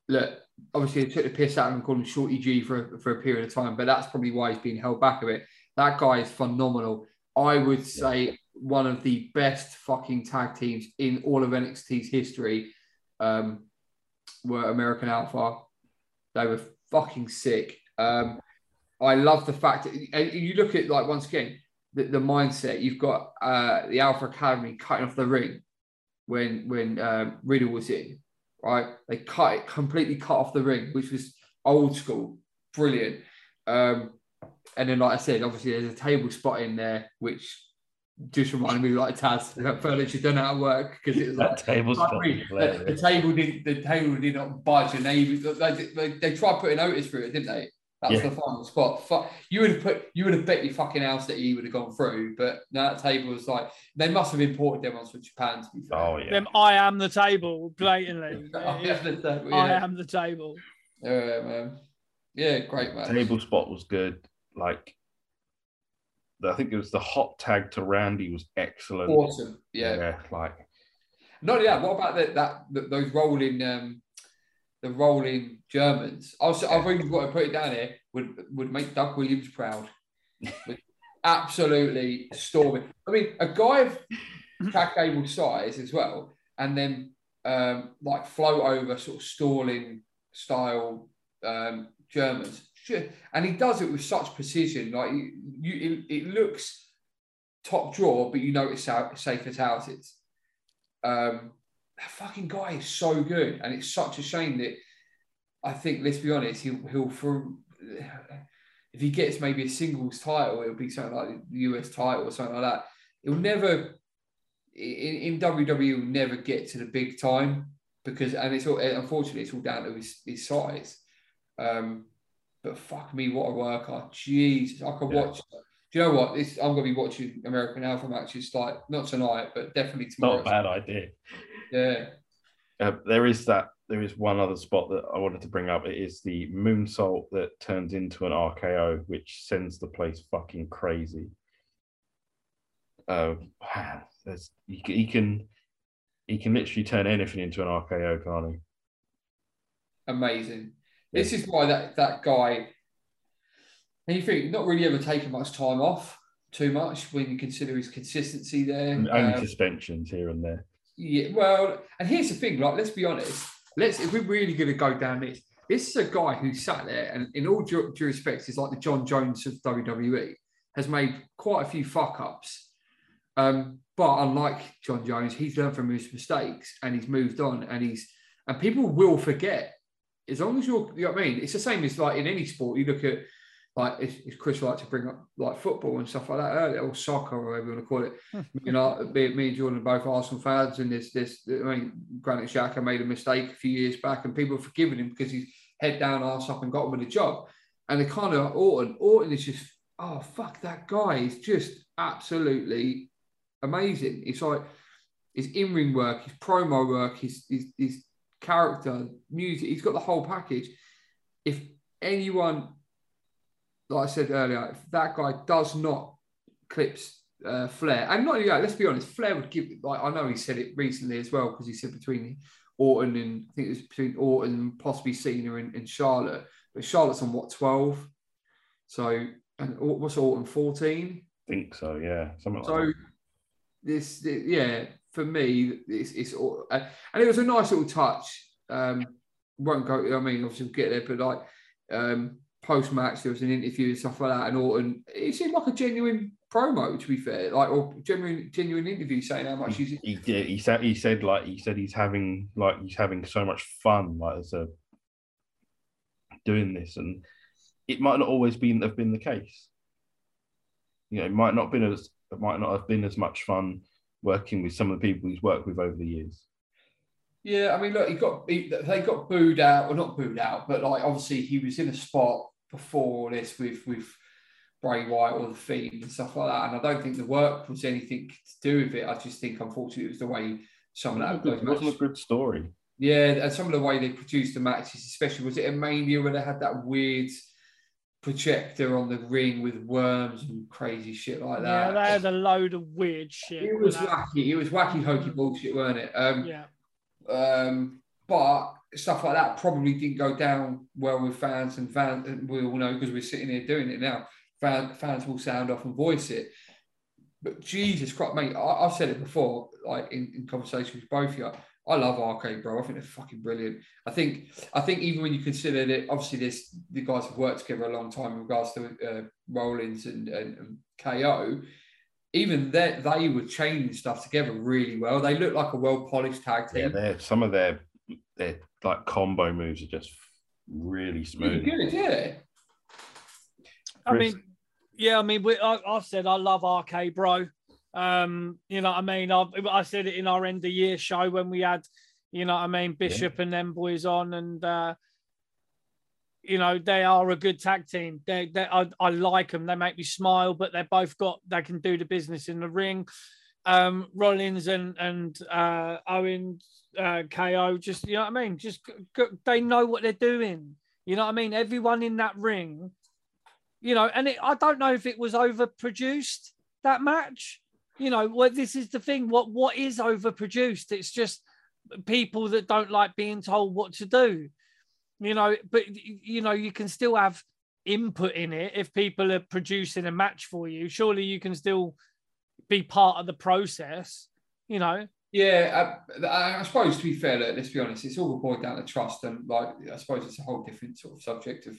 Look, obviously, they took the piss out of him, called him Shorty G for, for a period of time, but that's probably why he's been held back a bit. That guy is phenomenal. I would say one of the best fucking tag teams in all of NXT's history um, were American Alpha. They were fucking sick. Um, I love the fact that and you look at like once again the, the mindset. You've got uh, the Alpha Academy cutting off the ring when when um, Riddle was in, right? They cut it completely, cut off the ring, which was old school, brilliant. Um, and then, like I said, obviously there's a table spot in there, which just reminded me like Taz that furniture done out of work because it was like that like, fucking the, the table did the table did not budge, and they they, they, they tried putting Otis through it, didn't they? That was Yeah. the final spot. Fuck, you would have put you would have bet your fucking house that he would have gone through, but no, that table was like they must have imported them ones from Japan. To be fair, Oh yeah. Them I am the table blatantly. I Yeah, have the table, I am the table. Yeah, man. Yeah, great match. Table spot was good. Like, I think it was the hot tag to Randy was excellent. Awesome. Yeah. yeah like Not only that, what about that, that those rolling um the rolling Germans? Also, I've even got to put it down here. Would would make Doug Williams proud. Absolutely storming. I mean, a guy of Chad Gable size as well, and then um, like float over sort of stalling style um, Germans. And he does it with such precision. Like you, you it, it looks top draw, but you know it's safe as houses. Um, that fucking guy is so good, and it's such a shame that I think. Let's be honest, he'll he'll for if he gets maybe a singles title, it'll be something like the US title or something like that. He'll never in, in WWE will never get to the big time because and it's all unfortunately it's all down to his, his size. Um, but fuck me, what a worker! Jesus, I could yeah. watch. Do you know what? This I'm gonna be watching American Alpha matches like not tonight, but definitely tomorrow. Not a bad idea. Yeah. Uh, there is that. There is one other spot that I wanted to bring up. It is the moonsault that turns into an RKO, which sends the place fucking crazy. Uh, there's he, he can he can literally turn anything into an RKO, can't he? Amazing. Yeah. This is why that that guy. And you think not really ever taking much time off too much when you consider his consistency there. only um, suspensions here and there. Yeah, well, and here's the thing, like let's be honest. Let's if we're really going to go down this, this is a guy who sat there and in all due, due respects is like the Jon Jones of WWE, has made quite a few fuck ups. Um, but unlike Jon Jones, he's learned from his mistakes and he's moved on and he's and people will forget. As long as you're, you know what I mean? It's the same as like in any sport. You look at like if, Chris like to bring up like football and stuff like that earlier, or soccer or whatever you want to call it. Hmm. you know, me, me and Jordan are both Arsenal fans, and this this I mean, Granit Xhaka made a mistake a few years back, and people have forgiven him because he's head down, arse up, and got him with a job. And they kind of Orton, Orton is just oh fuck that guy is just absolutely amazing. It's like his in ring work, his promo work, his, his, his character, music. He's got the whole package. If anyone, like I said earlier, if that guy does not clips uh, Flair, and not yeah, let's be honest, Flair would give. Like I know he said it recently as well because he said between Orton and I think it was between Orton and possibly Cena and, and Charlotte, but Charlotte's on what twelve, so and what's Orton fourteen? think so, yeah. Something so like this, yeah, for me, it's, it's all, uh, and it was a nice little touch. Um, won't go. I mean, obviously we'll get there, but like um, post match, there was an interview and stuff like that, and Orton. It seemed like a genuine promo, to be fair, like or genuine genuine interview saying how much he's. He did. He said. He said like he said he's having like he's having so much fun like as a doing this, and it might not always been have been the case. You know, it might not been as it might not have been as much fun working with some of the people he's worked with over the years. Yeah, I mean, look, he got he, they got booed out, or not booed out, but like obviously he was in a spot before all this with with Bray Wyatt or the Fiend and stuff like that, and I don't think the work was anything to do with it. I just think, unfortunately, it was the way some of that. It wasn't a good story. Yeah, and some of the way they produced the matches, especially was it a Mania where they had that weird projector on the ring with worms and crazy shit like that. Yeah, they had a load of weird shit. It was wacky. It was wacky, hokey bullshit, weren't it? Um, yeah. Um, but stuff like that probably didn't go down well with fans, and fans and we all know because we're sitting here doing it now. Fans, will sound off and voice it. But Jesus Christ, mate, I, have said it before, like in, in with both of you. I love RK Bro. I think they're fucking brilliant. I think I think even when you consider that obviously this the guys have worked together a long time in regards to uh, Rollins and, and, and, KO, even that they were chaining stuff together really well. They look like a well polished tag team. Yeah, some of their their like combo moves are just really smooth. Really good, yeah. I mean, yeah, I mean, we, I, have said I love RK Bro. Um, you know what I mean? I've I said it in our end of year show when we had, you know what I mean, Bishop yeah. and them boys on, and uh, you know they are a good tag team. They, they I, I like them. They make me smile, but they're both got they can do the business in the ring. Um, Rollins and and uh, Owen uh, KO, just you know what I mean. Just they know what they're doing. You know what I mean? Everyone in that ring, you know, and it, I don't know if it was overproduced that match. You know, well, this is the thing. What what is overproduced? It's just people that don't like being told what to do. You know, but you know, you can still have input in it if people are producing a match for you. Surely you can still be part of the process. You know, Yeah, I, I suppose to be fair, let's be honest, it's all boiled down to trust, and like I suppose it's a whole different sort of subject of.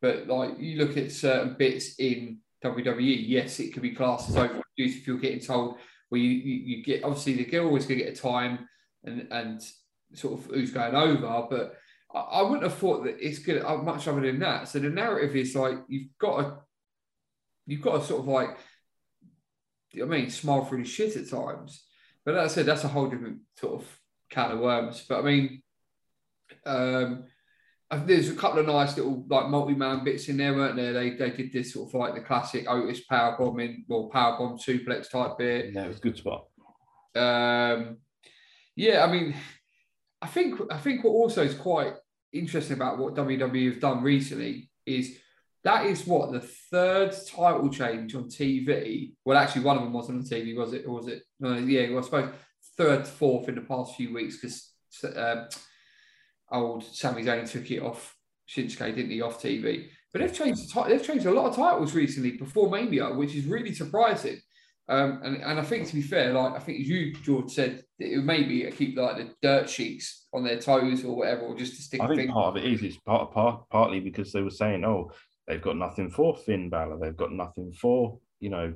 But like you look at certain bits in WWE, yes, it could be classed as overproduced if you're getting told. Well, you, you, you get obviously the girl always going to get a time and and sort of who's going over, but I, I wouldn't have thought that it's good uh, much other than that. So the narrative is like you've got to you've got to sort of like I mean smile through the shit at times. But like I said, that's a whole different sort of can of worms. But I mean, um, I think there's a couple of nice little like multi-man bits in there, weren't there? They they did this sort of like the classic Otis power bombing, well, power bomb suplex type bit. Yeah, it was a good spot. Um, yeah, I mean, I think I think what also is quite interesting about what WWE have done recently is that is what the third title change on TV. Well, actually, one of them wasn't on TV, was it? Or was it? No, yeah, well, I suppose third, fourth in the past few weeks because um, old Sami Zayn took it off Shinsuke, didn't he, off TV? But they've changed they've changed a lot of titles recently before Mania, which is really surprising. Um, and, and I think to be fair, like I think as you George said, it may be to keep like the dirt sheets on their toes or whatever, or just to stick. I think finger- part of it is it's part, part partly because they were saying, oh, they've got nothing for Finn Balor, they've got nothing for you know,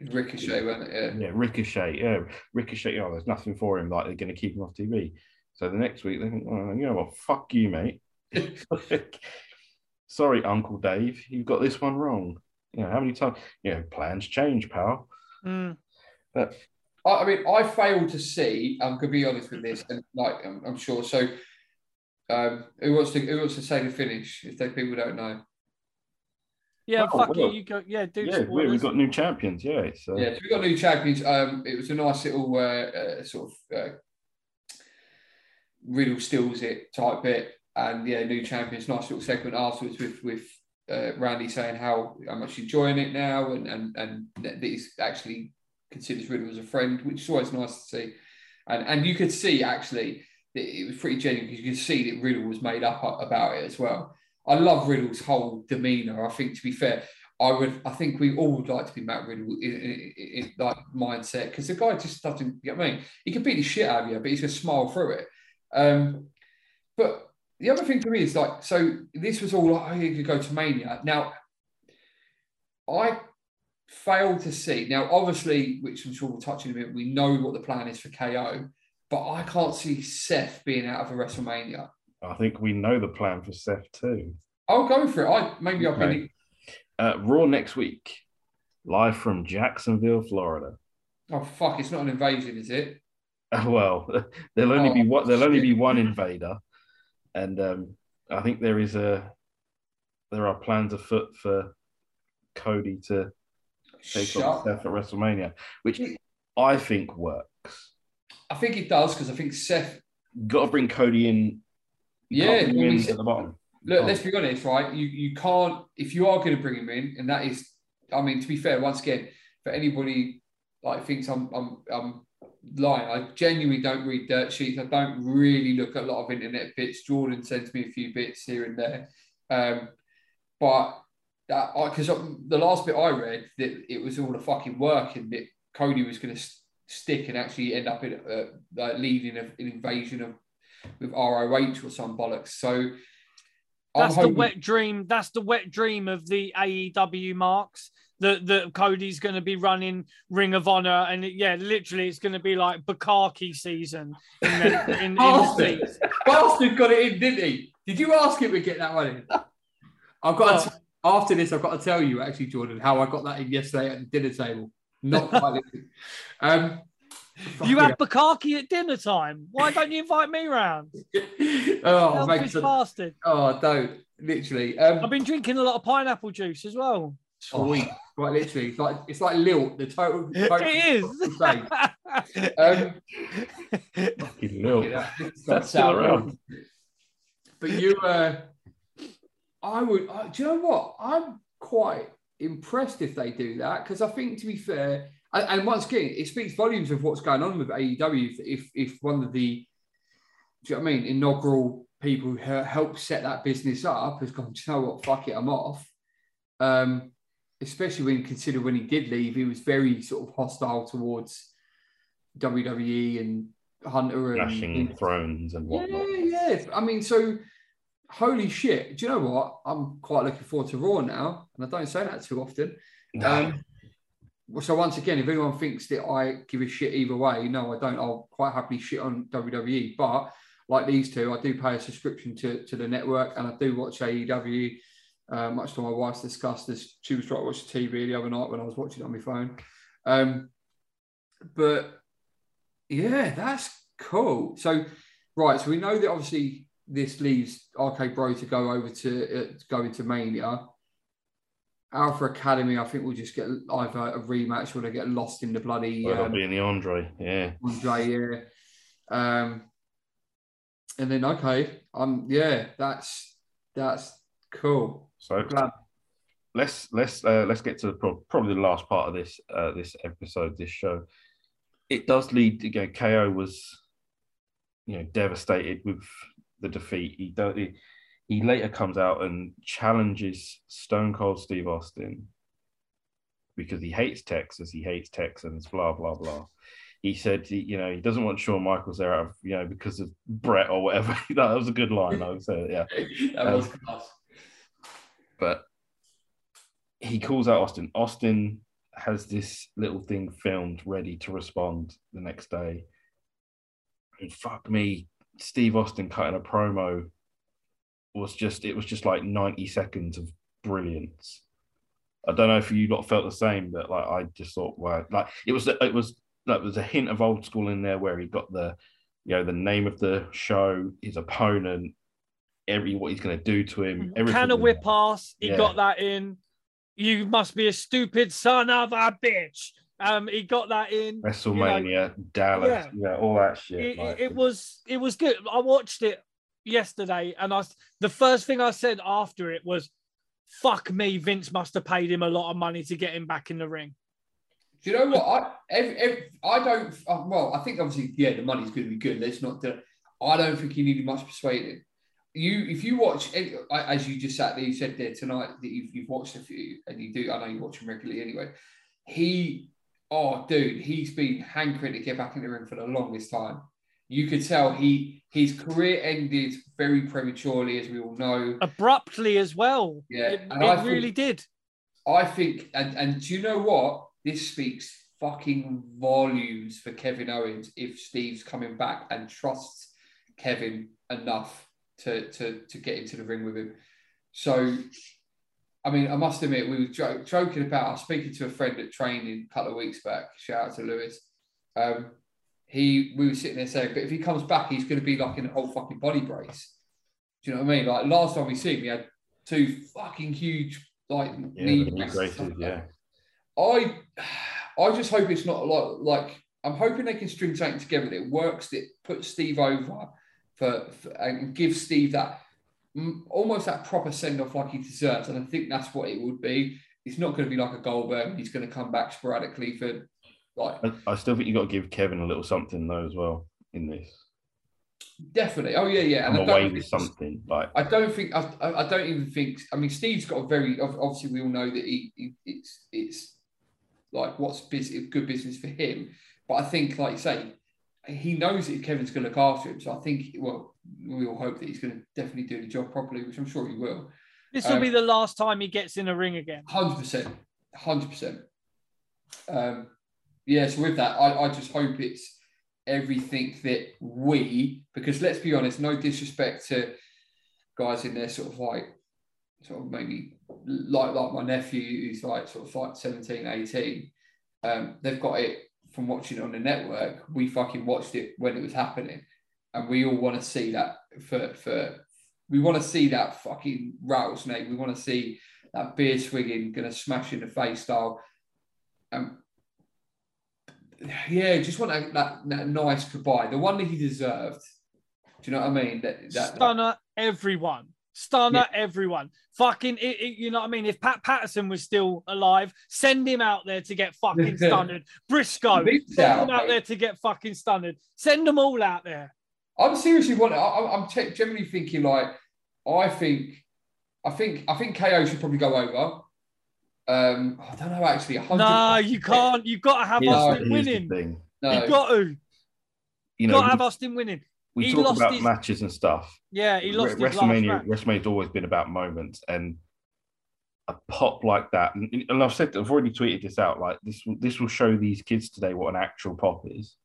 Ricochet, wasn't it? Yeah. yeah, Ricochet, yeah, Ricochet. Oh, there's nothing for him. Like they're going to keep him off TV. So the next week they think, oh, you know what? Fuck you, mate. Sorry, Uncle Dave, You've got this one wrong. You know how many times? You know, plans change, pal. Mm. I, I mean, I failed to see. I'm going to be honest with this, and like I'm, I'm sure. So, um, who wants to who wants to say the finish? If they people don't know, yeah, Oh, fuck well, you. You go, yeah, do yeah, we, spoilers. we've got new champions. Yeah, so yeah. So we got new champions. Um, it was a nice little uh, uh, sort of uh, Riddle steals it type bit, and yeah, new champions. Nice little segment afterwards with with uh, Randy saying how how much he's enjoying it now, and and and that he's actually considers Riddle as a friend, which is always nice to see. And and you could see actually that it was pretty genuine because you could see that Riddle was made up about it as well. I love Riddle's whole demeanor. I think to be fair, I would. I think we all would like to be Matt Riddle in, in, in, that mindset because the guy just doesn't. You know I mean, he can beat the shit out of you, but he's gonna smile through it. Um, but the other thing for me is like, so this was all like, oh, could go to Mania. Now, I failed to see. Now, obviously, which I'm sure we'll touch in a minute, we know what the plan is for KO, but I can't see Seth being out of a WrestleMania. I think we know the plan for Seth too. I'll go for it. I maybe I'll. Okay. Uh, Raw next week, live from Jacksonville, Florida. Oh fuck! It's not an invasion, is it? Well, there'll only be Oh, one. There'll only be one invader, and um, I think there is a there are plans afoot for Cody to take on Shut. Seth at WrestleMania, which I think works. I think it does because I think Seth. Got to bring Cody in. you Yeah, bring him in at the bottom. Look, Oh. let's be honest, right? You you can't if you are going to bring him in, and that is, I mean, to be fair, once again, for anybody like thinks I'm I'm I'm lying, I genuinely don't read dirt sheets. I don't really look at a lot of internet bits. Jordan sends me a few bits here and there, um, but that because the last bit I read that it was all a fucking work and that Cody was going to stick and actually end up in uh, like leading an invasion of with ROH or some bollocks. So. That's the wet dream. That's the wet dream of the AEW marks. That that Cody's going to be running Ring of Honor, and it- yeah, literally, it's going to be like Bukaki season in the, in, in the Bastard. States. Bastard got it in, didn't he? Did you ask him to get that one in? I've got to, after this. I've got to tell you actually, Jordan, how I got that in yesterday at the dinner table. Not quite. um, You have Bukaki at dinner time. Why don't you invite me round? oh, mate, Selfish bastard. oh, don't literally. Um, I've been drinking a lot of pineapple juice as well. sweet, quite literally. It's like it's like Lilt, the total. total It Insane. Um, Fucking Lil. yeah, this has That's got still around. but you, uh, I would. Uh, do you know what? I'm quite impressed if they do that because I think, to be fair, and, and once again, it speaks volumes of what's going on with AEW. If if, if one of the, do you know what I mean, inaugural people who helped set that business up has gone, you know what? Fuck it, I'm off. Um, especially when you consider when he did leave, he was very sort of hostile towards WWE and Hunter and Flashing thrones and whatnot. yeah, yeah. I mean, so holy shit. Do you know what? I'm quite looking forward to Raw now, and I don't say that too often. Um, so once again, if anyone thinks that I give a shit either way, no, I don't. I'll quite happily shit on WWE. But like these two, I do pay a subscription to, to the network, and I do watch AEW. Uh, much to my wife's disgust, as she was trying to watch the TV the other night when I was watching it on my phone. Um, but yeah, that's cool. So right, so we know that obviously this leaves RK Bro to go over to, uh, to go into Mania. Alpha Academy, I think we'll just get either a rematch or they get lost in the bloody Well, that'll um, be in the Andre, yeah. Andre, yeah. Um, and then okay, um, yeah, that's that's cool. So Glad. let's let's uh, let's get to the pro- probably the last part of this uh, this episode, this show. It does lead. You know, KO was, you know, devastated with the defeat. He do, he, he later comes out and challenges Stone Cold Steve Austin because he hates Texas, he hates Texans, blah blah blah. He said, he, you know, he doesn't want Shawn Michaels there, out of, you know, because of Bret or whatever. that was a good line, I would say, yeah that was um, class. but he calls out Austin. Austin has this little thing filmed ready to respond the next day. And fuck me, Steve Austin cutting a promo was just it was just like 90 seconds of brilliance. I don't know if you lot felt the same, but like I just thought, wow, like it was it was like there's a hint of old school in there where he got the you know the name of the show, his opponent, every what he's going to do to him. Mm-hmm. everything Can a was whip there. ass? He Yeah. got that in. You must be a stupid son of a bitch. Um, he got that in. WrestleMania, Dallas, Yeah. yeah. all that shit. It, like, it, it was it was good. I watched it yesterday, and I the first thing I said after it was, "Fuck me, Vince must have paid him a lot of money to get him back in the ring." Do you know what? I every, every, I don't. uh, Well, I think obviously, yeah, the money's going to be good. Let's not. Do, I don't think he needed much persuading. You, if you watch, as you just sat there, you said there tonight that you've, you've watched a few, and you do. I know you watch him regularly anyway. He, oh, dude, he's been hankering to get back in the ring for the longest time. You could tell he his career ended very prematurely, as we all know. Abruptly as well. Yeah, it, it I think- really did. I think, and and do you know what? This speaks fucking volumes for Kevin Owens if Steve's coming back and trusts Kevin enough to to to get into the ring with him. So, I mean, I must admit, we were jo- joking about. I was speaking to a friend at training a couple of weeks back. Shout out to Lewis. Um, he, we were sitting there saying, but if he comes back, he's going to be like in a whole fucking body brace. Do you know what I mean? Like last time we see him, he had two fucking huge like yeah, knee braces yeah. I I just hope it's not like like I'm hoping they can string something together that works that puts Steve over for, for and gives Steve that almost that proper send off like he deserves. And I think that's what it would be. It's not going to be like a Goldberg. He's going to come back sporadically for like I, I still think you got to give Kevin a little something though as well in this. definitely. Oh yeah, yeah. I'm I away with something like I don't think I, I I don't even think. I mean, Steve's got a very obviously we all know that he, he it's it's like what's business, good business for him. But I think, like you say, he knows that Kevin's going to look after him. So I think, well, we all hope that he's going to definitely do the job properly, which I'm sure he will. This will Um, be the last time he gets in a ring again. Hundred percent, hundred percent. Um, yeah. So with that, I, I just hope it's everything that we, because let's be honest, no disrespect to guys in there, sort of like, sort of maybe like like my nephew who's like sort of like 17, 18. Um, they've got it from watching it on the network. We fucking watched it when it was happening, and we all want to see that for for. We want to see that fucking rattlesnake. We want to see that beer swinging, gonna smash in the face style. Um, yeah, just want that, that, that nice goodbye, the one that he deserved. Do you know what I mean? That, that, Stunner everyone. Stunner everyone. Fucking, it, it- you know what I mean? If Pat Patterson was still alive, send him out there to get fucking stunned. Brisco, send out, him out there to get fucking stunned. Send them all out there. I'm seriously wanting. I- I'm te- generally thinking like, I think, I think, I think KO should probably go over. Um, I don't know actually. 100 No, you can't. You've got to have Here's- Austin winning. No, You've got to. You've got to know, have Austin winning. We he talk lost about his- matches and stuff. Yeah, he lost Re- his last WrestleMania. match. WrestleMania's always been about moments, and a pop like that. And, and I've said, I've already tweeted this out. Like this, will- this will show these kids today what an actual pop is.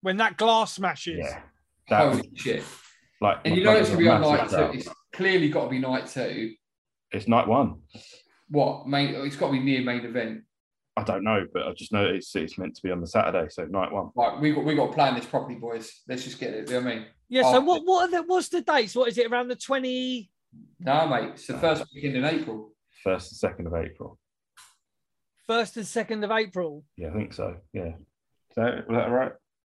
When that glass smashes. Yeah, that holy shit! like. And you know it's gonna be on night two. It's clearly got to be night two. It's night one. What main? It's got to be near main event. I don't know, but I just know it's it's meant to be on the Saturday, so night one. Right, we got we got to plan this properly, boys. Let's just get it. You know what I mean? Yeah. So Oh. what? What are the, What's the dates? What is it? Around the twenty Nah, mate. It's the first weekend in April. First and second of April. first and second of April. Yeah, I think so. Yeah. Is that, was that right?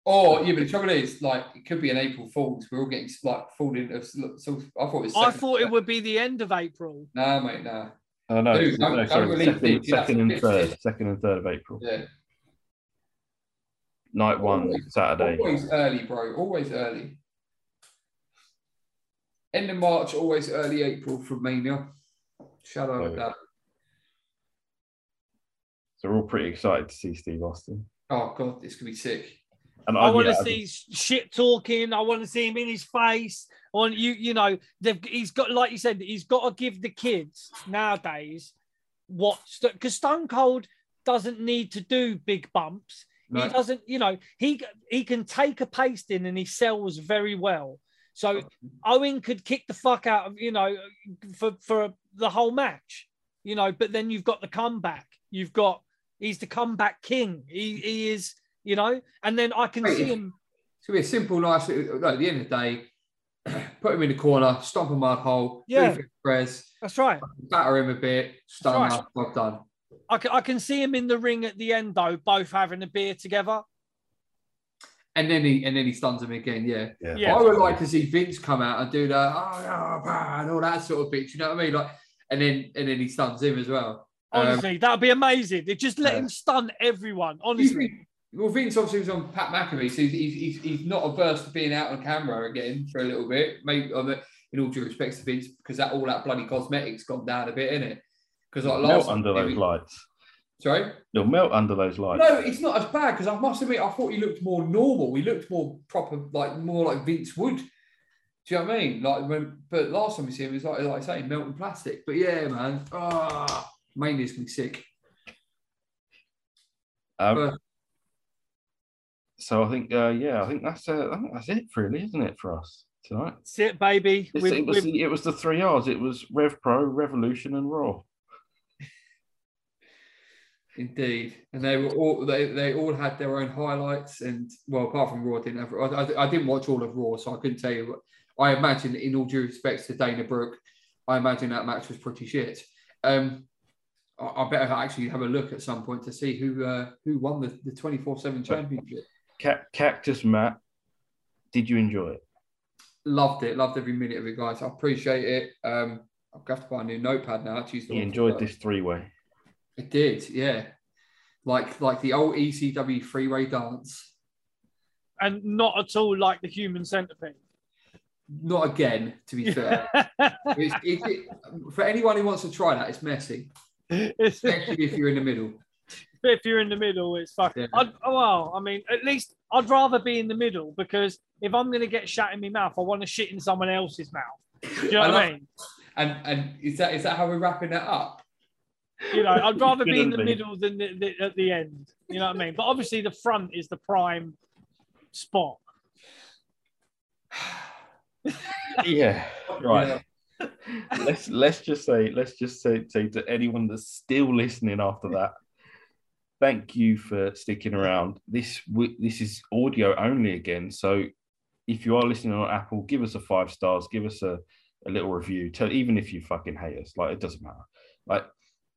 Or yeah, but the trouble is, like, it could be an April Fools. We're all getting like fooled into. So I thought it was. I thought it would be the end of April. Nah, mate. Nah. Oh no, no, don't- don't sorry, second, second and third, second and third of April. Yeah. Night one, Always- Saturday. Always early, bro. Always early. End of March, always early April from Mania. Shout out to that. So we're all pretty excited to see Steve Austin. Oh god, this could be sick. And I I, want to yeah, see shit talking. I want to see him in his face. On you, you know, he's got, like you said, he's got to give the kids nowadays what, because Stone Cold doesn't need to do big bumps. No. He doesn't, you know, he he can take a pasting and he sells very well. So oh. Owen could kick the fuck out of, you know, for for the whole match, you know. But then you've got the comeback. You've got he's the comeback king. He he is, you know. And then I can Wait, see him. It's gonna be a simple, nice. No, at the end of the day, put him in the corner, stomp a mud hole, Yeah. press, That's right. batter him a bit, stun right. up, well done. I can, I can see him in the ring at the end though, both having a beer together. And then he and then he stuns him again. Yeah. yeah. Yeah. I would like to see Vince come out and do that, oh, yeah, bah, and all that sort of bit. You know what I mean? Like, and then and then he stuns him as well. Um, Honestly, that would be amazing. They just let yeah. him stun everyone. do you Honestly, think- well, Vince obviously was on Pat McAfee, so he's, he's, he's, not averse to being out on camera again for a little bit. Maybe on the, in all due respect to Vince, because that all that bloody cosmetics gone down a bit, innit? Because like melt last under those he- lights. sorry. You'll melt under those lights. No, it's not as bad because I must admit I thought he looked more normal. He looked more proper, like more like Vince would. Do you know what I mean? Like when, but last time we see him, was like like I say, melting plastic. But yeah, man, ah, it's gonna sick. Um, But- so I think, uh, yeah, I think that's uh, I think that's it, really, isn't it, for us tonight? that's it, baby. It's- With- it, was with- the, it was the three R's. It was Rev Pro, Revolution, and Raw. Indeed, and they were all they, they all had their own highlights, and well, apart from Raw, I didn't have. I, I, I didn't watch all of Raw, so I couldn't tell you. What, I imagine, in all due respects to Dana Brooke, I imagine that match was pretty shit. Um, I, I better actually have a look at some point to see who uh, who won the the twenty four seven championship. Ca- Cactus Matt, did you enjoy it? Loved it, loved every minute of it, guys. I appreciate it. Um, I'll have to buy a new notepad now. Actually, You enjoyed this three way. It did, yeah. Like like the old ECW three way dance. and not at all like the human centipede. Not again, to be fair. It's, it, it, for anyone who wants to try that, it's messy, especially if you're in the middle. If you're in the middle, it's fucking. Yeah. I'd, oh, well, I mean, at least I'd rather be in the middle because if I'm going to get shot in my mouth, I want to shit in someone else's mouth. Do you know I what I mean? And and is that is that how we're wrapping that up? You know, I'd rather be in the be. middle than the, the, at the end. You know what I mean? But obviously, the front is the prime spot. Yeah, right. let's let's just say let's just say, say to anyone that's still listening after that thank you for sticking around. This this is audio only again. So if you are listening on apple give us a five stars give us a, a little review. Tell even if you fucking hate us like it doesn't matter. Like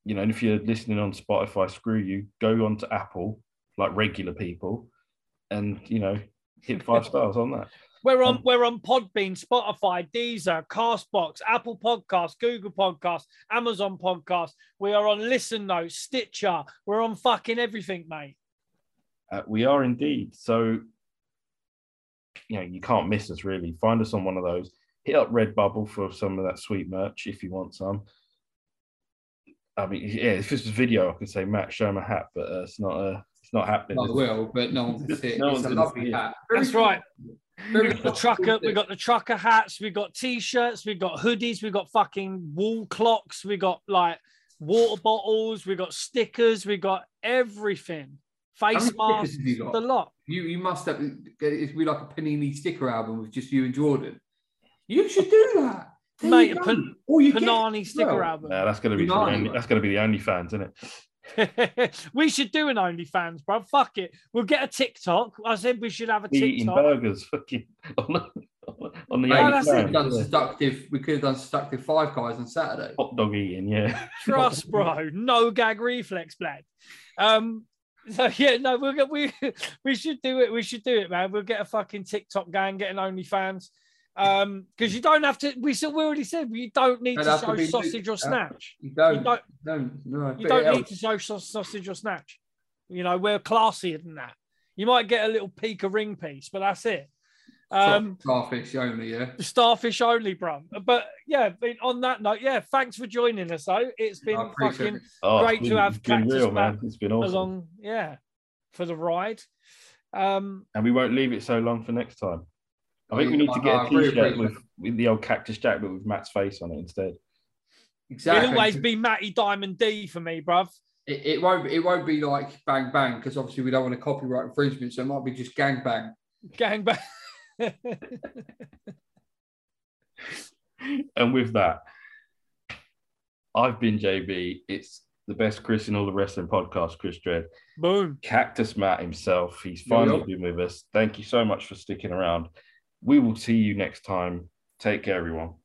you know and if you're listening on spotify screw you go on to apple like regular people and you know hit five stars on that We're on Um, we're on Podbean, Spotify, Deezer, Castbox, Apple Podcasts, Google Podcasts, Amazon Podcasts. We are on Listen Notes, Stitcher. We're on fucking everything, mate. Uh, we are indeed. So, you know, you can't miss us really. Find us on one of those. Hit up Redbubble for some of that sweet merch if you want some. I mean, yeah, if this was video, I could say Matt, show him a hat, but uh, it's not. Uh, it's not happening. I is will, but no one can see it. No it's a lovely it. hat. That's right. Very We got the trucker, we got the trucker hats, we got t-shirts, we got hoodies, we got fucking wall clocks, we got like water bottles, we got stickers, we got everything. Face masks, have you the lot. You you must have it'd be like a Panini sticker album with just you and Jordan. You should do that. There Mate, you a go. pan- Or you get- Panini sticker well, album. No, that's gonna be for the only, that's gonna be the only fans, isn't it? we should do an OnlyFans, bro. Fuck it. We'll get a TikTok. I said we should have a Be eating burgers, fucking on the, on the Mate, we that's could it. have done seductive. We could have done seductive five guys on Saturday. hot dog eating, yeah. Trust, bro. No gag reflex, blood. Um. So yeah, no, we'll get we we should do it. We should do it, man. We'll get a fucking TikTok gang, get an OnlyFans. Um, because you don't have to. We still we already said you don't need to have to show sausage or uh, snatch. You You don't. don't. don't. No. You don't it need to show sausage or snatch. You know, we're classier than that. You might get a little peak of ring piece, but that's it. Um, starfish only. Yeah. starfish only, bro. But yeah, on that note, yeah, thanks for joining us. though. it's been fucking it. Oh, Great it's to been- have it's been Cactus real, man. It's been awesome. along, yeah, for the ride. Um, and we won't leave it so long for next time. I think we need to get I a agree, t-shirt with, with the old cactus jack, but with Matt's face on it instead. Exactly. it'll always be Matty Diamond D for me, bruv. It, it won't. It won't be like bang bang because obviously we don't want a copyright infringement. So it might be just gang bang. Gang bang. And with that, I've been JB. It's the best Chris in all the wrestling podcast, Chris Dredd. Boom. Cactus Matt himself. He's finally yo. been with us. Thank you so much for sticking around. We will see you next time. Take care, everyone.